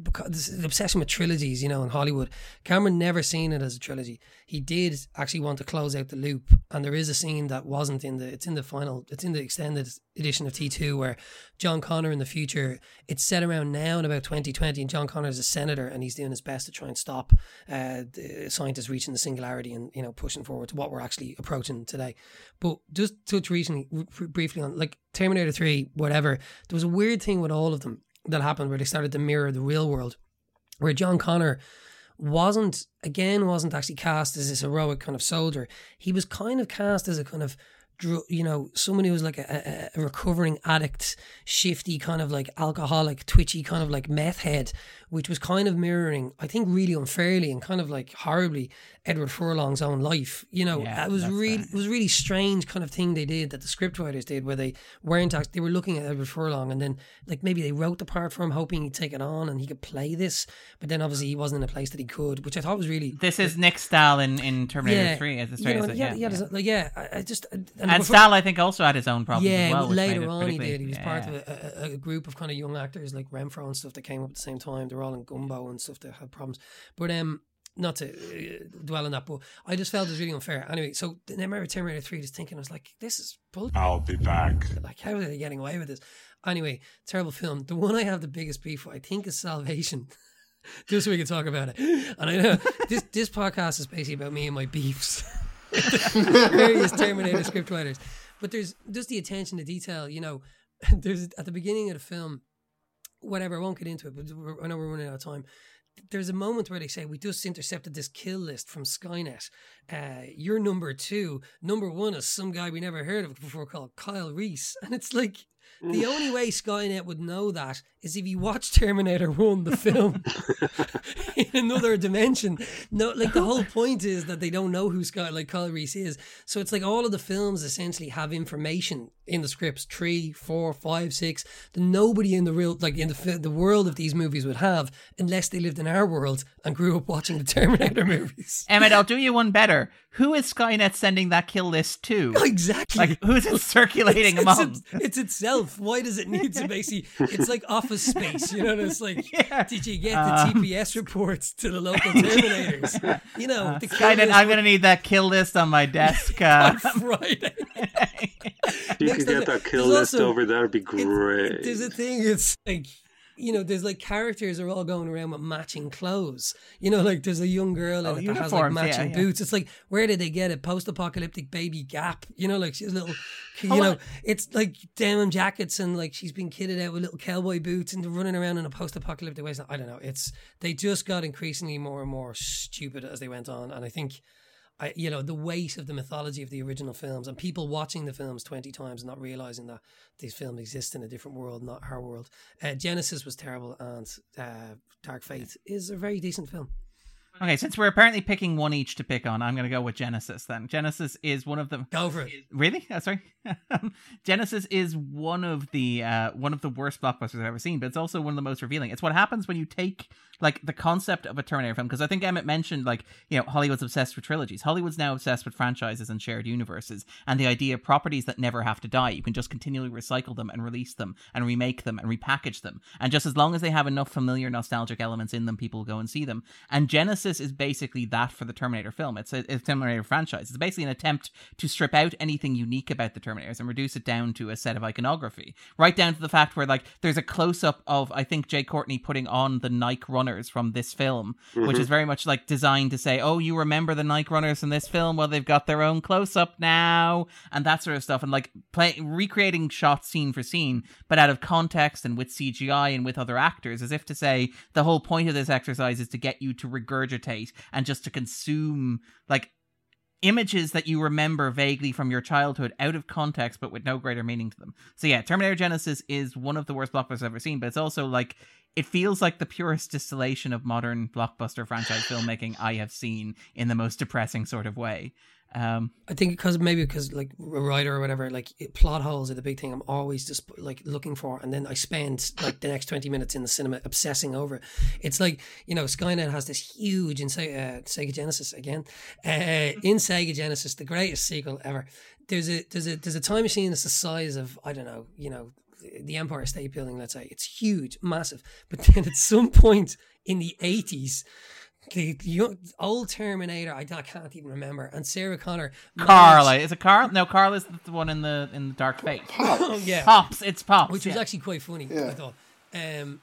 because the obsession with trilogies, you know, in Hollywood. Cameron never seen it as a trilogy. He did actually want to close out the loop, and there is a scene that wasn't in the. It's in the final. It's in the extended edition of T two where John Connor in the future. It's set around now in about twenty twenty, and John Connor is a senator, and he's doing his best to try and stop uh, the scientists reaching the singularity and you know pushing forward to what we're actually approaching today. But just touch recently, briefly on like Terminator three, whatever. There was a weird thing with all of them that happened where they started to mirror the real world, where John Connor wasn't again wasn't actually cast as this heroic kind of soldier. He was kind of cast as a kind of you know someone who was like a, a, recovering addict, shifty kind of like alcoholic, twitchy kind of like meth head, which was kind of mirroring, I think, really unfairly and kind of like horribly Edward Furlong's own life. You know, Yeah, it was really right. it was really strange kind of thing they did that the scriptwriters did, where they weren't actually they were looking at Edward Furlong and then like maybe they wrote the part for him, hoping he'd take it on and he could play this, but then obviously he wasn't in a place that he could, which I thought was really This is Nick Stahl in, in Terminator yeah, 3 as the you story know, is. yeah, Yeah, yeah, yeah. like, yeah, I, I just and, And Stahl, I think, also had his own problems yeah, as well. later on he did. He was yeah, part of a, a, a group of kind of young actors like Renfro and stuff that came up at the same time. They were all in Gummo and stuff that had problems. But um, not to uh, dwell on that, but I just felt it was really unfair. Anyway, so then I remember Terminator Three, just thinking, I was like, this is bullshit. I'll be back. Like, how are they getting away with this? Anyway, terrible film. The one I have the biggest beef with, I think, is Salvation. just so we can talk about it. And I know this this podcast is basically about me and my beefs. various Terminator script writers. But there's just the attention to detail. You know, there's at the beginning of the film, whatever. I won't get into it, but I know we're running out of time. There's a moment where they say we just intercepted this kill list from Skynet. Uh, you're number two. Number one is some guy we never heard of before called Kyle Reese, and it's like the only way Skynet would know that is if you watch Terminator 1, the film, in another dimension. No, like the whole point is that they don't know who Sky, like Kyle Reese is. So it's like all of the films essentially have information in the scripts three, four, five, six that nobody in the real, like in the, the world of these movies would have unless they lived in our world and grew up watching the Terminator movies. Emmet, I'll do you one better. Who is Skynet sending that kill list to? Exactly. Like, who's it circulating it's, among? It's, it's, itself. Why does it need to basically? It's like Office Space. You know, it's like, Yeah. did you get Um, the TPS reports to the local Terminators? You know, Uh, the Skynet, I'm going to need that kill list on my desk. Uh, on Friday. You Next could time- get that kill list also- over, that'd be It's- great. There's a thing. It's like. You know, there's like characters are all going around with matching clothes. You know, like there's a young girl Oh, it that has like uniforms, yeah, matching yeah. boots. It's like, where did they get it? Post-apocalyptic baby Gap. You know, like she's a little, you Oh, know, well- it's like denim jackets and like she's been kitted out with little cowboy boots and running around in a post-apocalyptic way. I don't know. It's they just got increasingly more and more stupid as they went on, and I think. I, you know the weight of the mythology of the original films and people watching the films 20 times and not realizing that these films exist in a different world not our world. Uh, Genisys was terrible and uh, dark fate is a very decent film okay, since we're apparently picking one each to pick on, I'm going to go with Genisys then. Genisys is one of the. go for it Really? Oh, sorry. Genisys is one of the uh, one of the worst blockbusters I've ever seen, but it's also one of the most revealing. It's what happens when you take like the concept of a Terminator film, because I think Emmet mentioned like you know Hollywood's obsessed with trilogies. Hollywood's now obsessed with franchises and shared universes, and the idea of properties that never have to die. You can just continually recycle them and release them and remake them and repackage them, and just as long as they have enough familiar nostalgic elements in them, people go and see them. And Genisys is basically that for the Terminator film. It's a, it's a Terminator franchise. It's basically an attempt to strip out anything unique about the Terminators and reduce it down to a set of iconography, right down to the fact where like there's a close up of I think Jai Courtney putting on the Nike runners from this film, which mm-hmm. is very much like designed to say, oh, you remember the Nike runners from this film? Well, they've got their own close up now, and that sort of stuff, and like play recreating shots scene for scene, but out of context and with CGI and with other actors, as if to say the whole point of this exercise is to get you to regurgitate and just to consume like images that you remember vaguely from your childhood out of context but with no greater meaning to them. So yeah, Terminator Genisys is one of the worst blockbusters I've ever seen, but it's also like it feels like the purest distillation of modern blockbuster franchise filmmaking I have seen in the most depressing sort of way. Um, I think because maybe because like a writer or whatever, like it, plot holes are the big thing. I'm always just like looking for, and then I spend like the next twenty minutes in the cinema obsessing over it. It's like you know, Skynet has this huge in uh, Sega Genesis again. Uh, in Sega Genesis, the greatest sequel ever. There's a there's a there's a time machine that's the size of I don't know, you know, the Empire State Building. Let's say it's huge, massive. But then at some point in the eighties the young, old Terminator, I, I can't even remember, and Sarah Connor. Carl, managed- is it Carl? No, Carl is the one in the in the Dark Fate. Oh, yeah, Pops, it's Pops. which was actually quite funny. Yeah. I thought. Um,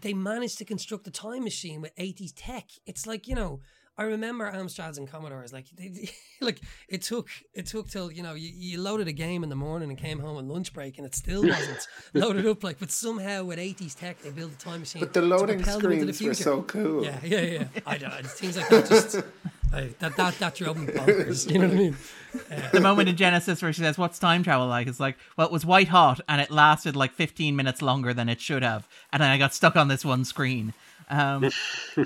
they managed to construct a time machine with 80s tech. It's like you know. I remember Amstrads and Commodores. Like, they, like it took it took till you know you, you loaded a game in the morning and came home on lunch break, and it still wasn't loaded up. Like, but somehow with 80s tech, they built a time machine. But the loading propel them into the screens were so cool. Yeah, yeah, yeah. I don't know. It seems like that just I, that that that drove me bonkers. You know what I mean? the moment in Genisys where she says, "What's time travel like?" It's like, well, it was white hot and it lasted like 15 minutes longer than it should have, and then I got stuck on this one screen. Um,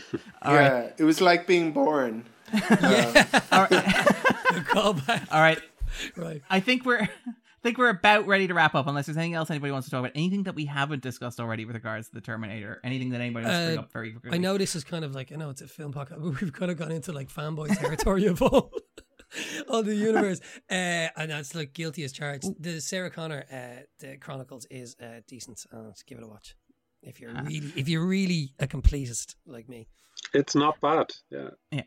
all right, yeah, it was like being born. Callback. all right. Right. I think we're. I think we're about ready to wrap up, unless there's anything else anybody wants to talk about. Anything that we haven't discussed already with regards to the Terminator. Anything that anybody wants to bring Uh, up very quickly. I know this is kind of like I know it's a film podcast, but we've kind of gone into like fanboy territory of all, all the universe, uh, and that's like guilty as charged. The Sarah Connor uh, the Chronicles is uh, decent. Uh, just give it a watch if you're Ah. really if you're really a completist like me. It's not bad. Yeah. Yeah.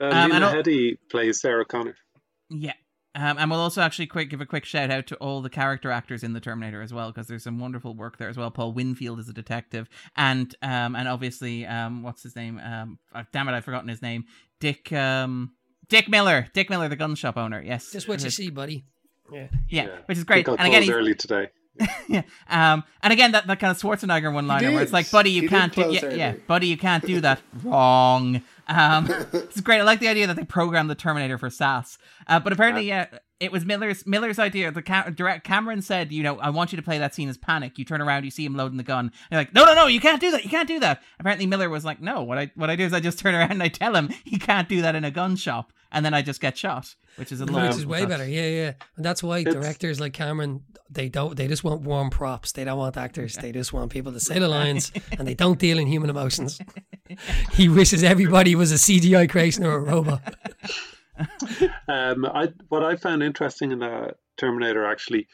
Uh, Um, Lena Headey plays Sarah Connor. Yeah. Um, and we'll also actually quick give a quick shout out to all the character actors in the Terminator as well, because there's some wonderful work there as well. Paul Winfield is a detective, and um, and obviously, um, what's his name? Um, oh, damn it, I've forgotten his name. Dick, um, Dick Miller, Dick Miller, the gun shop owner. Yes, Just what you see, buddy. Yeah. Yeah, Yeah. which is He great. got And again, he's, early today. yeah. Um, and again, that, that kind of Schwarzenegger one liner where it's like, buddy, you He can't do, yeah, yeah, buddy, you can't do that. Wrong. Um, it's great. I like the idea that they programmed the Terminator for SAS. Uh, but apparently, yeah, it was Miller's Miller's idea. The direct Cameron said, you know, I want you to play that scene as panic. You turn around, you see him loading the gun. And you're like, no, no, no, you can't do that. You can't do that. Apparently, Miller was like, no. What I what I do is I just turn around and I tell him he can't do that in a gun shop, and then I just get shot, which is a lot. Which is way touch. better. Yeah, yeah. And that's why It's- directors like Cameron, they don't they just want warm props. They don't want actors. They just want people to say the lines and they don't deal in human emotions. he wishes everybody was a CGI creation or a robot. Um, I what I found interesting in uh, Terminator actually,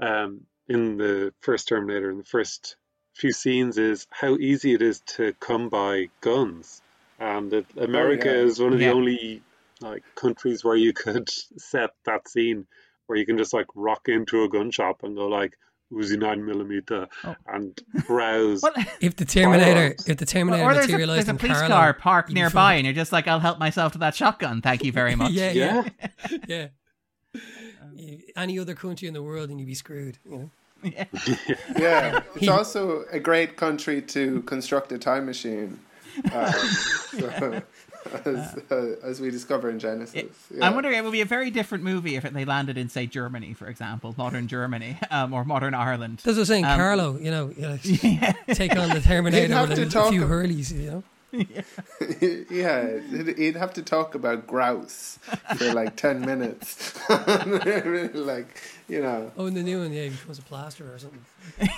um, in the first Terminator, in the first few scenes, is how easy it is to come by guns, and that America yeah. is one of Yeah. the only like countries where you could set that scene where you can just like rock into a gun shop and go like Uzi nine millimeter Oh. and browse. What? If the Terminator, Firearms. if the Terminator or there's a, materialized there's a in police Carlo, car parked nearby, and you're just like, I'll help myself to that shotgun. Thank you very much. yeah, yeah, Yeah, yeah. Any other country in the world and you'd be screwed. You know. Yeah, it's also a great country to construct a time machine. Um, so, as, uh, as we discover in Genisys. yeah. I'm wondering, it would be a very different movie if they landed in, say, Germany, for example, modern Germany, um, or modern Ireland. That's what I'm saying. Um, Carlo, you know, you know, yeah. take on the Terminator with a, a few hurleys. You know. yeah, he'd- he'd have to talk about grouse for like 10 minutes. like, you know. Oh, in the new one, yeah, he becomes a plasterer or something.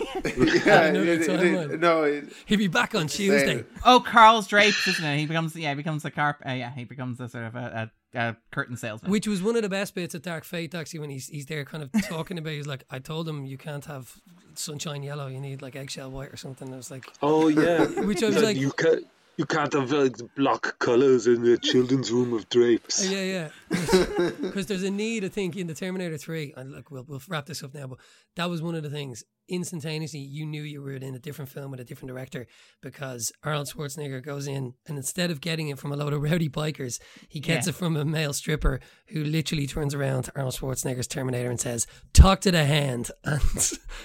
Yeah, know it- it- it- no, it, He'd be back on Tuesday. Same. Oh, Carl's drapes, isn't it? He becomes, yeah, he becomes a carp. Uh, yeah, he becomes a sort of a, a, a curtain salesman. Which was one of the best bits of Dark Fate, actually, when he's he's there kind of talking about. He's like, I told him you can't have sunshine yellow. You need like eggshell white or something. I was like, oh yeah. which I was Like, like, you can't you can't have like, block colors in the children's room of drapes. Oh, yeah, yeah. Because there's a need, I think, in the Terminator 3. And look, we'll, we'll wrap this up now, but that was one of the things. Instantaneously, you knew you were in a different film with a different director because Arnold Schwarzenegger goes in and instead of getting it from a load of rowdy bikers, he gets Yeah. it from a male stripper who literally turns around to Arnold Schwarzenegger's Terminator and says, Talk to the hand, and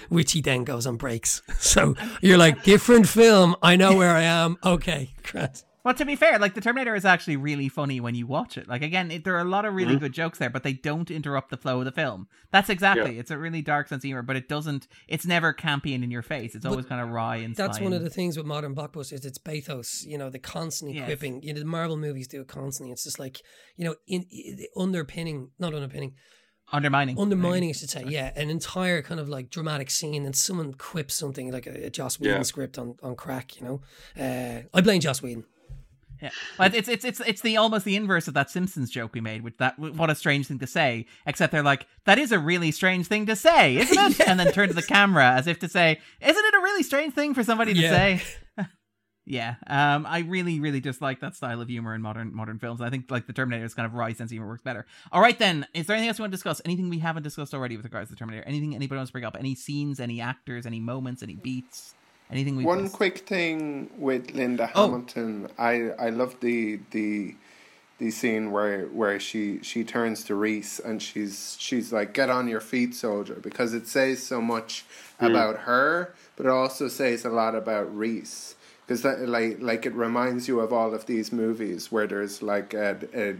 which he then goes on breaks. So you're like, different film. I know where I am. Okay, great. Well, to be fair, like the Terminator is actually really funny when you watch it. Like again, it, there are a lot of really good jokes there, but they don't interrupt the flow of the film. That's exactly. It's a really dark sense of humor, but it doesn't. It's never campy and in your face. It's always kind of wry and. That's sly one of the things with modern blockbusters. It's bathos, you know, the constant Yes. quipping. You know, the Marvel movies do it constantly. It's just like, you know, in, in underpinning, not underpinning, undermining. undermining, I should say. Yeah, an entire kind of like dramatic scene, and someone quips something like a, a Joss Whedon Yeah. script on on crack. You know, uh, I blame Joss Whedon. Yeah, but it's it's it's it's the almost the inverse of that Simpsons joke we made. Which that, what a strange thing to say. Except they're like, that is a really strange thing to say, isn't it? And then turn to the camera as if to say, isn't it a really strange thing for somebody to Yeah. say? yeah, um, I really, really dislike that style of humor in modern modern films. I think like the Terminator's kind of wry sense of humor works better. All right, then, is there anything else you want to discuss? Anything we haven't discussed already with regards to the Terminator? Anything anybody wants to bring up? Any scenes? Any actors? Any moments? Any beats? Anything we One quick thing with Linda Oh. Hamilton, I I love the the the scene where where she she turns to Reese and she's she's like get on your feet soldier because it says so much hmm. about her but it also says a lot about Reese. Because that like like it reminds you of all of these movies where there's like a, a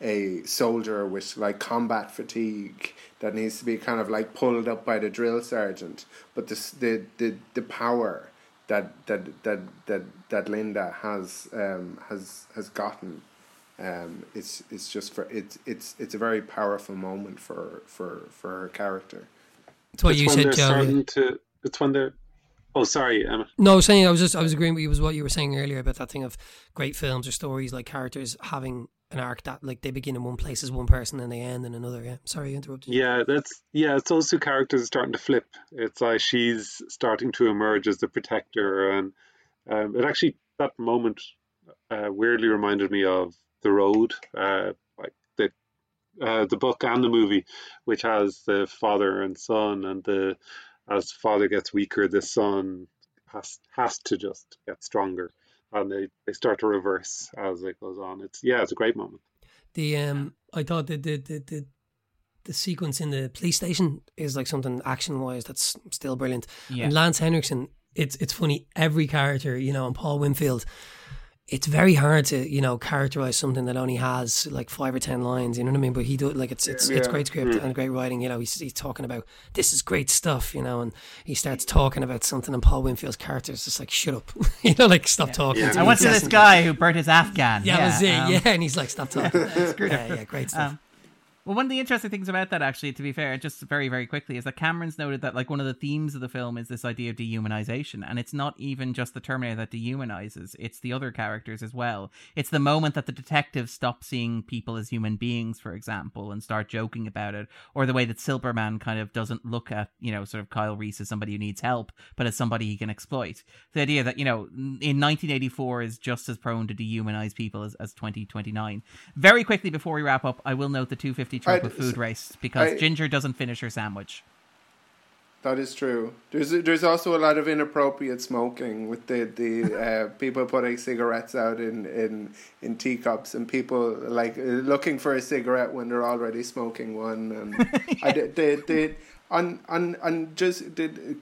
a soldier with like combat fatigue that needs to be kind of like pulled up by the drill sergeant. But the the the, the power that that that that that Linda has um, has has gotten. Um, it's it's just for it's it's it's a very powerful moment for for for her character. It's what it's you when said, they're Joe. starting to. It's when they're. Oh, sorry, Emma. No, I was saying I was just I was agreeing with you with what you were saying earlier about that thing of great films or stories like characters having an arc that like they begin in one place as one person and they end in another. Yeah, sorry, I interrupted. you. Yeah, that's yeah. It's those two characters starting to flip. It's like she's starting to emerge as the protector, and um, it actually that moment uh, weirdly reminded me of the road. Uh, like the uh, the book and the movie, which has the father and son, and the as father gets weaker, the son has has to just get stronger, and they, they start to reverse as it goes on. It's yeah, it's a great moment. The um, I thought the the the the, the sequence in the police station is like something action wise that's still brilliant. Yeah. And Lance Henriksen, it's it's funny. Every character, you know, and Paul Winfield, it's very hard to you know characterize something that only has like five or ten lines. You know what I mean? But he do like it's it's it's great script and great writing. You know, he's he's talking about this is great stuff. You know, and he starts talking about something, and Paul Winfield's character is just like shut up. you know, like stop talking. Yeah. to I went to this guy who burnt his Afghan. Yeah, yeah, that's it. um, yeah, and he's like, stop talking. yeah, yeah, great stuff. Um, well, one of the interesting things about that, actually, to be fair, just very, very quickly, is that Cameron's noted that like one of the themes of the film is this idea of dehumanization, and it's not even just the Terminator that dehumanizes; it's the other characters as well. It's the moment that the detectives stop seeing people as human beings, for example, and start joking about it, or the way that Silverman kind of doesn't look at you know sort of Kyle Reese as somebody who needs help, but as somebody he can exploit. The idea that you know in 1984 is just as prone to dehumanize people as, as 2029. Very quickly before we wrap up, I will note the 250 trope I- of food race because I- Ginger doesn't finish her sandwich. That is true. There's there's also a lot of inappropriate smoking with the the uh, people putting cigarettes out in, in in teacups and people like uh, looking for a cigarette when they're already smoking one and I did did, did on on on just did.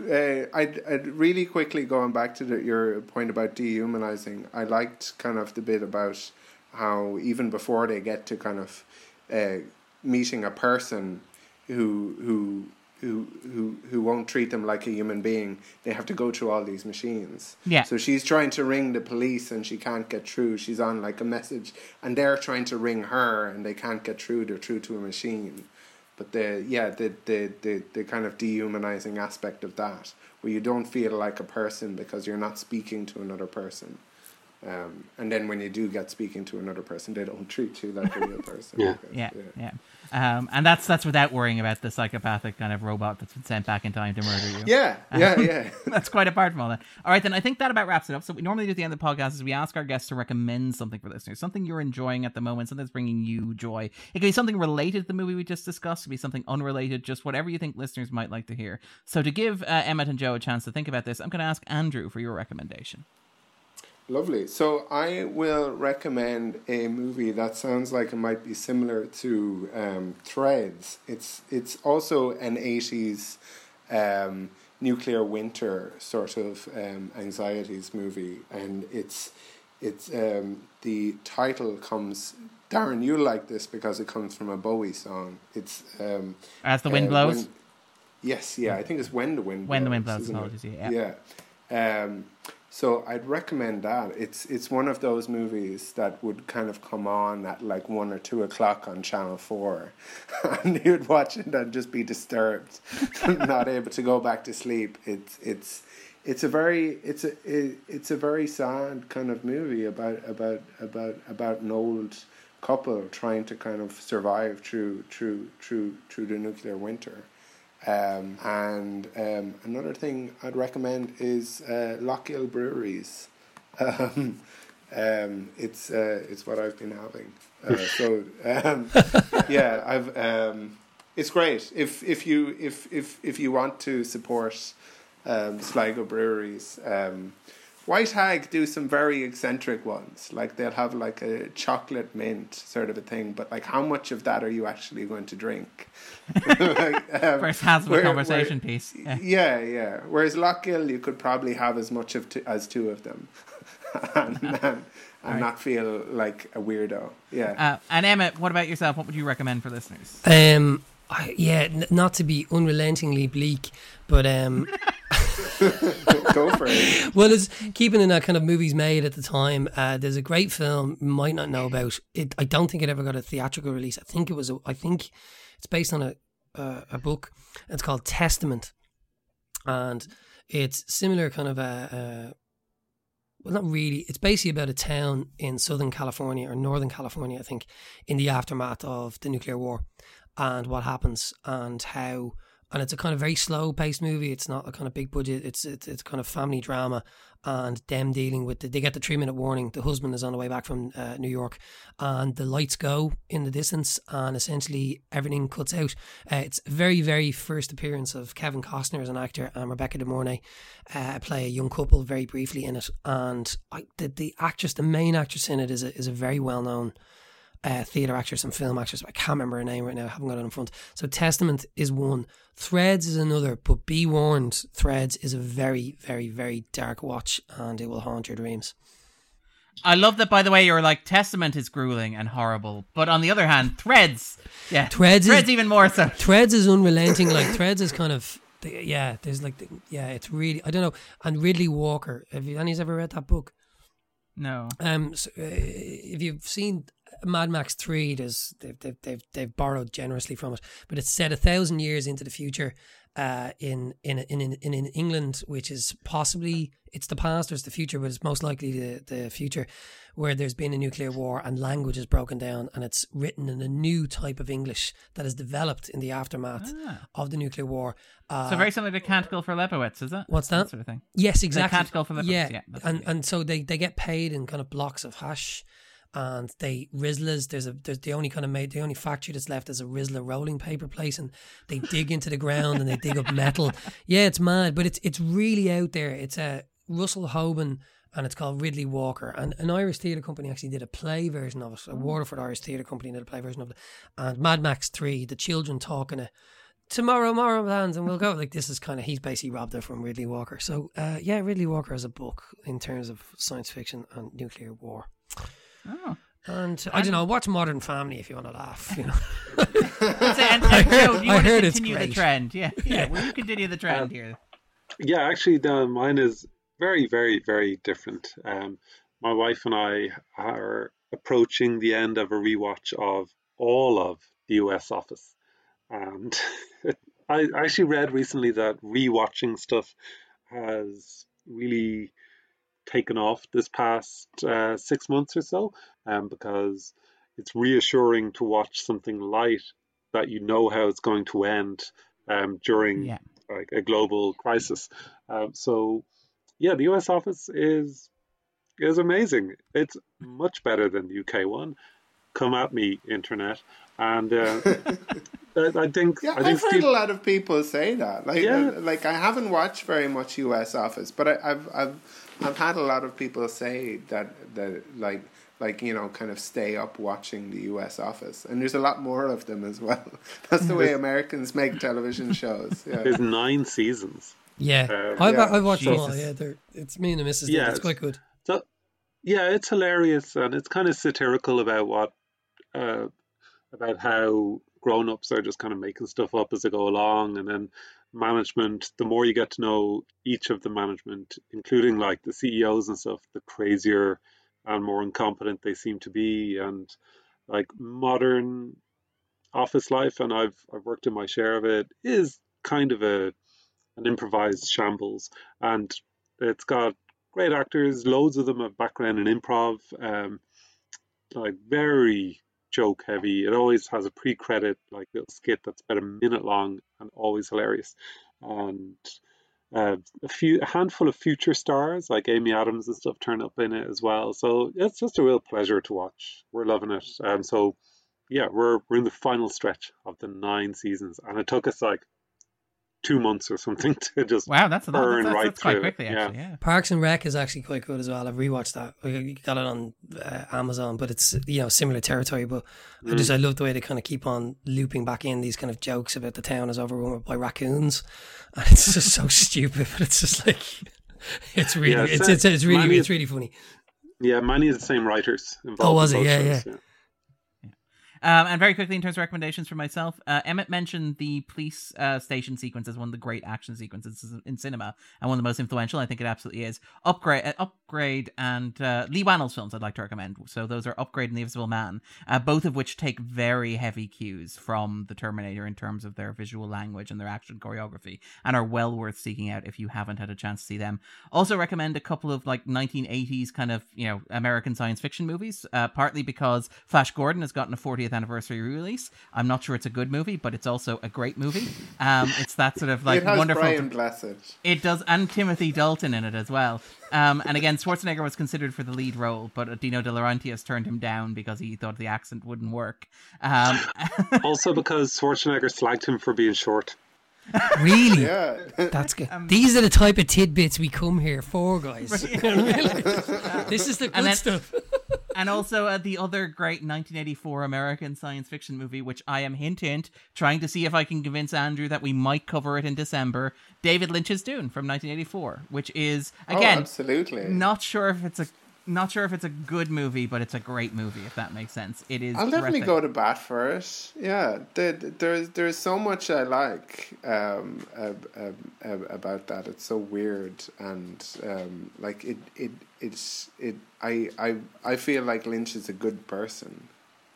Uh, I'd, I'd really quickly going back to the, your point about dehumanizing. I liked kind of the bit about how even before they get to kind of uh, meeting a person who who who who who won't treat them like a human being, they have to go through all these machines. Yeah. So she's trying to ring the police and she can't get through. She's on like a message, and they're trying to ring her and they can't get through. They're through to a machine. But the yeah the the the, the kind of dehumanizing aspect of that, where you don't feel like a person because you're not speaking to another person. Um, and then when you do get speaking to another person, they don't treat you like a real person. Yeah. Yeah, yeah. Um, and that's that's without worrying about the psychopathic kind of robot that's been sent back in time to murder you. Yeah, yeah, yeah. That's quite apart from all that. All right, then I think that about wraps it up. So we normally do at the end of the podcast is we ask our guests to recommend something for listeners, something you're enjoying at the moment, something that's bringing you joy. It could be something related to the movie we just discussed. It could be something unrelated, just whatever you think listeners might like to hear. So to give uh, Emmet and Joe a chance to think about this, I'm going to ask Andrew for your recommendation. Lovely. So I will recommend a movie that sounds like it might be similar to um, Threads. It's it's also an eighties um, nuclear winter sort of um, anxieties movie, and it's it's um, the title comes. Darren, you like this because it comes from a Bowie song. It's um, As the wind uh, blows. when- yes, yeah, I think it's when the wind When the blows. Wind Blows, it? apologies, yeah. Yeah. So I'd recommend that. It's it's one of those movies that would kind of come on at like one or two o'clock on Channel Four, and you'd watch it and just be disturbed, not able to go back to sleep. It's it's it's a very it's a it, it's a very sad kind of movie about about about about an old couple trying to kind of survive through through through through the nuclear winter. Um, and um, another thing I'd recommend is uh, Lough Gill Breweries. Um, um, it's uh, it's what I've been having. Uh, so um, yeah, I've um, it's great if if you if if if you want to support um, Sligo breweries. Um, White Hag do some very eccentric ones. Like they'll have like a chocolate mint sort of a thing, but like how much of that are you actually going to drink? like, um, First hands of a where- conversation where- piece. Yeah. yeah, yeah. Whereas Lough Gill, you could probably have as much of two, as two of them, and, and, and Right. not feel like a weirdo. Yeah. Uh, and Emmet, what about yourself? What would you recommend for listeners? Um, I, yeah, n- not to be unrelentingly bleak, but um, Go for it. well, it's keeping in that kind of movies made at the time. Uh, there's a great film you might not know about. It, I don't think it ever got a theatrical release. I think it was. A, I think it's based on a uh, a book. It's called Testament, and it's similar kind of a. a well, not really. It's basically about a town in Southern California or Northern California, I think, in the aftermath of the nuclear war, and what happens and how and it's a kind of very slow paced movie. It's not a kind of big budget. It's it's it's kind of family drama, and them dealing with the, they get the three minute warning. The husband is on the way back from uh, New York, and the lights go in the distance, and essentially everything cuts out. Uh, it's very very first appearance of Kevin Costner as an actor, and Rebecca De Mornay uh, play a young couple very briefly in it. And I, the the actress, the main actress in it, is a, is a very well known uh, theatre actress and film actress. I can't remember her name right now. I haven't got it in front. So Testament is one. Threads is another. But be warned, Threads is a very, very, very dark watch, and it will haunt your dreams. I love that. By the way, you're like Testament is grueling and horrible, but on the other hand, Threads, yeah, Threads, Threads is, even more so. Threads is unrelenting. Like Threads is kind of. Yeah, there's like, yeah, it's really, I don't know. And Riddley Walker, have you, any's ever read that book? No. Um, so, uh, if you've seen Mad Max Three, there's they've, they've they've they've borrowed generously from it, but it's set a thousand years into the future, uh, in in in in in England, which is possibly it's the past or it's the future, but it's most likely the the future, where there's been a nuclear war and language is broken down, and it's written in a new type of English that is developed in the aftermath Ah. of the nuclear war. Uh, So very similar to Canticle for Leibowitz, is it? What's that? sort of thing. Yes, exactly. Canticle for Leibowitz, Yeah, yeah, and what it is. and so they, they get paid in kind of blocks of hash, and they Rizzlers. There's a there's the only kind of made the only factory that's left is a Rizzler rolling paper place, and they dig into the ground and they dig up metal. Yeah, it's mad, but it's it's really out there. It's a Russell Hoban. And it's called Riddley Walker. And an Irish theatre company actually did a play version of it. A Waterford Irish theatre company did a play version of it. And Mad Max 3, the children talking a tomorrow, tomorrow plans, and we'll go. Like this is kind of he's basically robbed it from Riddley Walker. So uh, yeah, Riddley Walker has a book in terms of science fiction and nuclear war. Oh. And I don't know, watch Modern Family if you want to laugh. You know, And, I and heard- Joe, do you I want heard to continue the trend? Yeah, yeah. Will you continue the trend Um, here? Yeah, actually, uh, mine is very, very, very different. Um, my wife and I are approaching the end of a rewatch of all of the US Office. And I actually read recently that rewatching stuff has really taken off this past uh, six months or so um, because it's reassuring to watch something light that you know how it's going to end um, during Yeah. like a global crisis. Um, so, yeah, the US office is is amazing. It's much better than the UK one. Come at me, internet. And uh, I, I think Yeah, I think I've heard Steve, a lot of people say that. Like, Yeah. uh, like I haven't watched very much U.S. Office, but I, I've, I've, I've had a lot of people say that that like, like you know, kind of stay up watching the U.S. Office, and there's a lot more of them as well. That's the way Americans make television shows. Yeah. there's nine seasons. yeah, Uh, I've, yeah. I've watched them all. Jesus. Yeah, they're, it's me and the missus. Yeah, Yeah, it's it's- quite good. So, yeah, it's hilarious and it's kind of satirical about what, uh, about how grown-ups are just kind of making stuff up as they go along, and then management. The more you get to know each of the management, including like the CEOs and stuff, the crazier and more incompetent they seem to be, and like modern office life, and I've I've worked in my share of it, is kind of a an improvised shambles, and it's got great actors. Loads of them have background in improv. Um, like very joke heavy. It always has a pre-credit like little skit that's about a minute long and always hilarious. And uh, a few, a handful of future stars like Amy Adams and stuff turn up in it as well. So it's just a real pleasure to watch. We're loving it. Um, so yeah, we're we're in the final stretch of the nine seasons, and it took us like two months or something to just Wow, that's a lot. burn That's, that's, right that's quite quickly, actually. Yeah. Parks and Rec is actually quite good as well. I've rewatched that. We got it on uh, Amazon, but it's you know similar territory. But I just I love the way they kind of keep on looping back in these kind of jokes about the town is overrun by raccoons, and it's just so stupid. But it's just like it's really Yeah, it's, so- it's it's really Manny- it's really funny. Yeah, many of the same writers involved. Oh, was in it? both Yeah, shows, Um, and very quickly, in terms of recommendations for myself, uh, Emmet mentioned the police uh, station sequence as one of the great action sequences in cinema and one of the most influential. I think it absolutely is. Upgrade, uh, Upgrade, and uh, Leigh Whannell's films I'd like to recommend. So those are Upgrade and The Invisible Man, uh, both of which take very heavy cues from the Terminator in terms of their visual language and their action choreography, and are well worth seeking out if you haven't had a chance to see them. Also recommend a couple of like 1980s kind of you know American science fiction movies, uh, partly because Flash Gordon has gotten a 40th 40th anniversary release. I'm not sure it's a good movie, but it's also a great movie. Um, it's that sort of like it has wonderful. Brian Blessed. It does, and Timothy Dalton in it as well. Um, and again, Schwarzenegger was considered for the lead role, but Dino De Laurentiis turned him down because he thought the accent wouldn't work. Um, Also because Schwarzenegger slagged him for being short. Really? Yeah. That's good. Um, These are the type of tidbits we come here for, guys. You know what I this is the good And then- stuff. And also uh, the other great 1984 American science fiction movie, which I am hint hint trying to see if I can convince Andrew that we might cover it in December. David Lynch's Dune from 1984, which is oh, again absolutely. not sure if it's a not sure if it's a good movie, but it's a great movie if that makes sense. It is. I'll definitely breathtaking. go to bat for it. Yeah, there, there's there's so much I like um, ab- ab- ab- about that. It's so weird and um, like it it it's it. I I I feel like Lynch is a good person.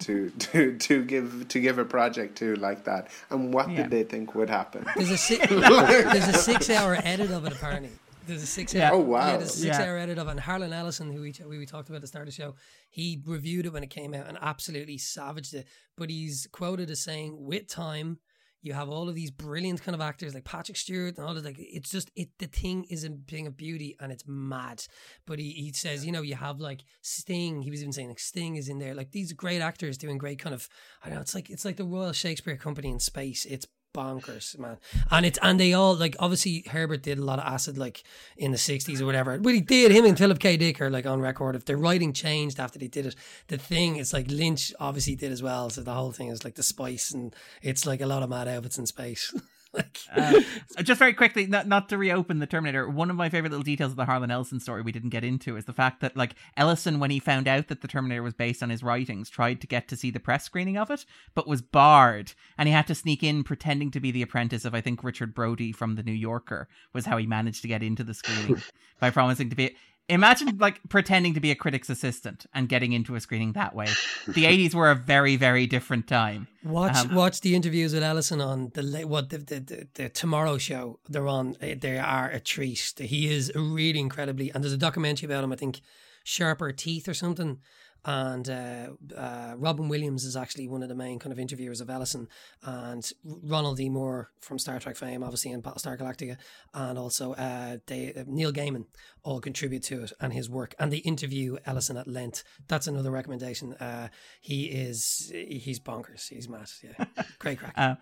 To, to to give to give a project to like that, and what Yeah. did they think would happen? There's a six, there's a six hour edit of it apparently. There's a six Yeah. hour. Oh, wow. Yeah, there's a six Yeah. hour edit of it. And Harlan Ellison, who we, we we talked about at the start of the show, he reviewed it when it came out and absolutely savaged it. But he's quoted as saying, "With time, you have all of these brilliant kind of actors like Patrick Stewart and all of like it's just it the thing is a thing of beauty and it's mad. But he, he says, you know, you have like Sting, he was even saying like Sting is in there. Like these great actors doing great kind of I don't know, it's like it's like the Royal Shakespeare Company in space. It's bonkers, man. And it's and they all like obviously Herbert did a lot of acid like in the sixties or whatever. But he did him and Philip K. Dick are like on record. If their writing changed after they did it, the thing is like Lynch obviously did as well. So the whole thing is like the spice and it's like a lot of mad outfits in space. like Uh, just very quickly, not, not to reopen the Terminator, one of my favorite little details of the Harlan Ellison story we didn't get into is the fact that, like, Ellison, when he found out that the Terminator was based on his writings, tried to get to see the press screening of it, but was barred. And he had to sneak in pretending to be the apprentice of, I think, Richard Brody from The New Yorker, was how he managed to get into the screening by promising to be. Imagine like pretending to be a critic's assistant and getting into a screening that way. The 80s were a very, very different time. Watch Um, watch the interviews with Ellison on the what the the, the, the Tomorrow Show. They're on. eh, They are a treat. He is really incredibly. And there's a documentary about him. I think Sharper Teeth or something. And uh, uh, Robin Williams is actually one of the main kind of interviewers of Ellison, and Ronald D. Moore from Star Trek fame, obviously in Battlestar Galactica, and also uh, they, uh, Neil Gaiman all contribute to it and his work. And they interview Ellison at length. That's another recommendation. Uh, he is he's bonkers. He's mad. Yeah, great crack. Uh,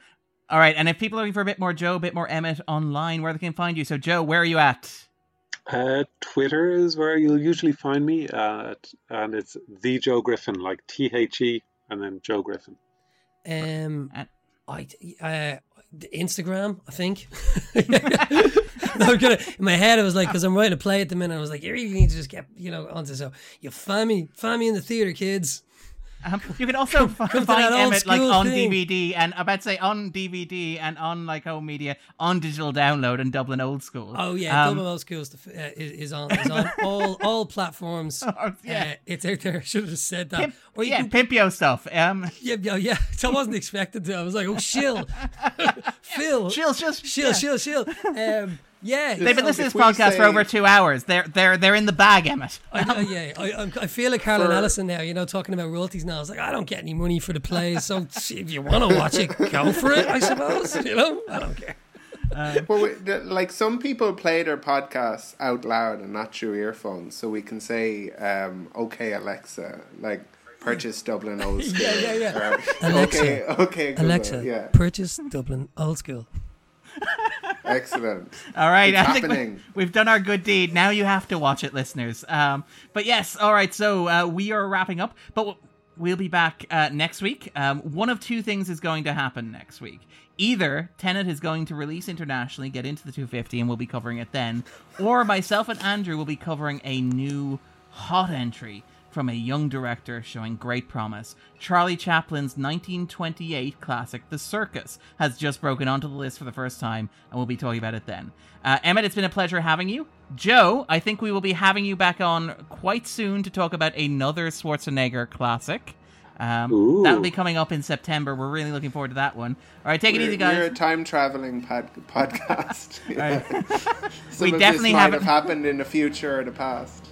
all right, and if people are looking for a bit more Joe, a bit more Emmet online, where they can find you. So, Joe, where are you at? Uh, Twitter is where you'll usually find me, uh, and it's the Joe Griffin, like T H E, and then Joe Griffin. Um, I uh, Instagram, I think. I'm gonna, in my head, I was like, because I'm writing a play at the minute. I was like, you really need to just get, you know, onto so you find me, find me in the theater, kids. Um, you can also find Emmet like on thing. DVD and I bet say on DVD and on like home media on digital download and Dublin Old School. Oh yeah, Um, Double Old Schools uh, is, is on is on all all platforms. Oh, yeah. uh, it's out there. Should have said that. Pimp, or you yeah, can, Pimpio stuff. Um, yeah, yeah, yeah. So I wasn't expecting to. I was like, oh, shill, Phil, Chill's just shill, yeah. shill, shill. Um, yeah, They've been listening to this we podcast for over two hours. They're they're they're in the bag, Emmet. I, know, yeah, I, I'm- feel like Harlan For- Ellison now, you know, talking about royalties now. I was like, I don't get any money for the plays, so if you want to watch it, go for it, I suppose. You know, I don't care. Well, we, the, like some people play their podcasts out loud and not through earphones, so we can say, um, "Okay, Alexa, like purchase Dublin Old School." Yeah, yeah, yeah. Or, Alexa, okay, okay, Google, Alexa, yeah, purchase Dublin Old School. excellent. All right, It's I think happening. we, have done our good deed. Now you have to watch it, listeners. Um, but yes, all right. So uh, we are wrapping up, but we'll be back uh, next week. Um, one of two things is going to happen next week. Either Tenet is going to release internationally, get into the 250, and we'll be covering it then, or myself and Andrew will be covering a new hot entry from a young director showing great promise. Charlie Chaplin's 1928 classic, The Circus, has just broken onto the list for the first time, and we'll be talking about it then. Uh, Emmet, it's been a pleasure having you. Joe, I think we will be having you back on quite soon to talk about another Schwarzenegger classic. Um, that'll be coming up in September. We're really looking forward to that one. All right, take it We're, easy, guys. we're a time traveling pod- podcast. All right. Some We of definitely this might have happened in the future or the past.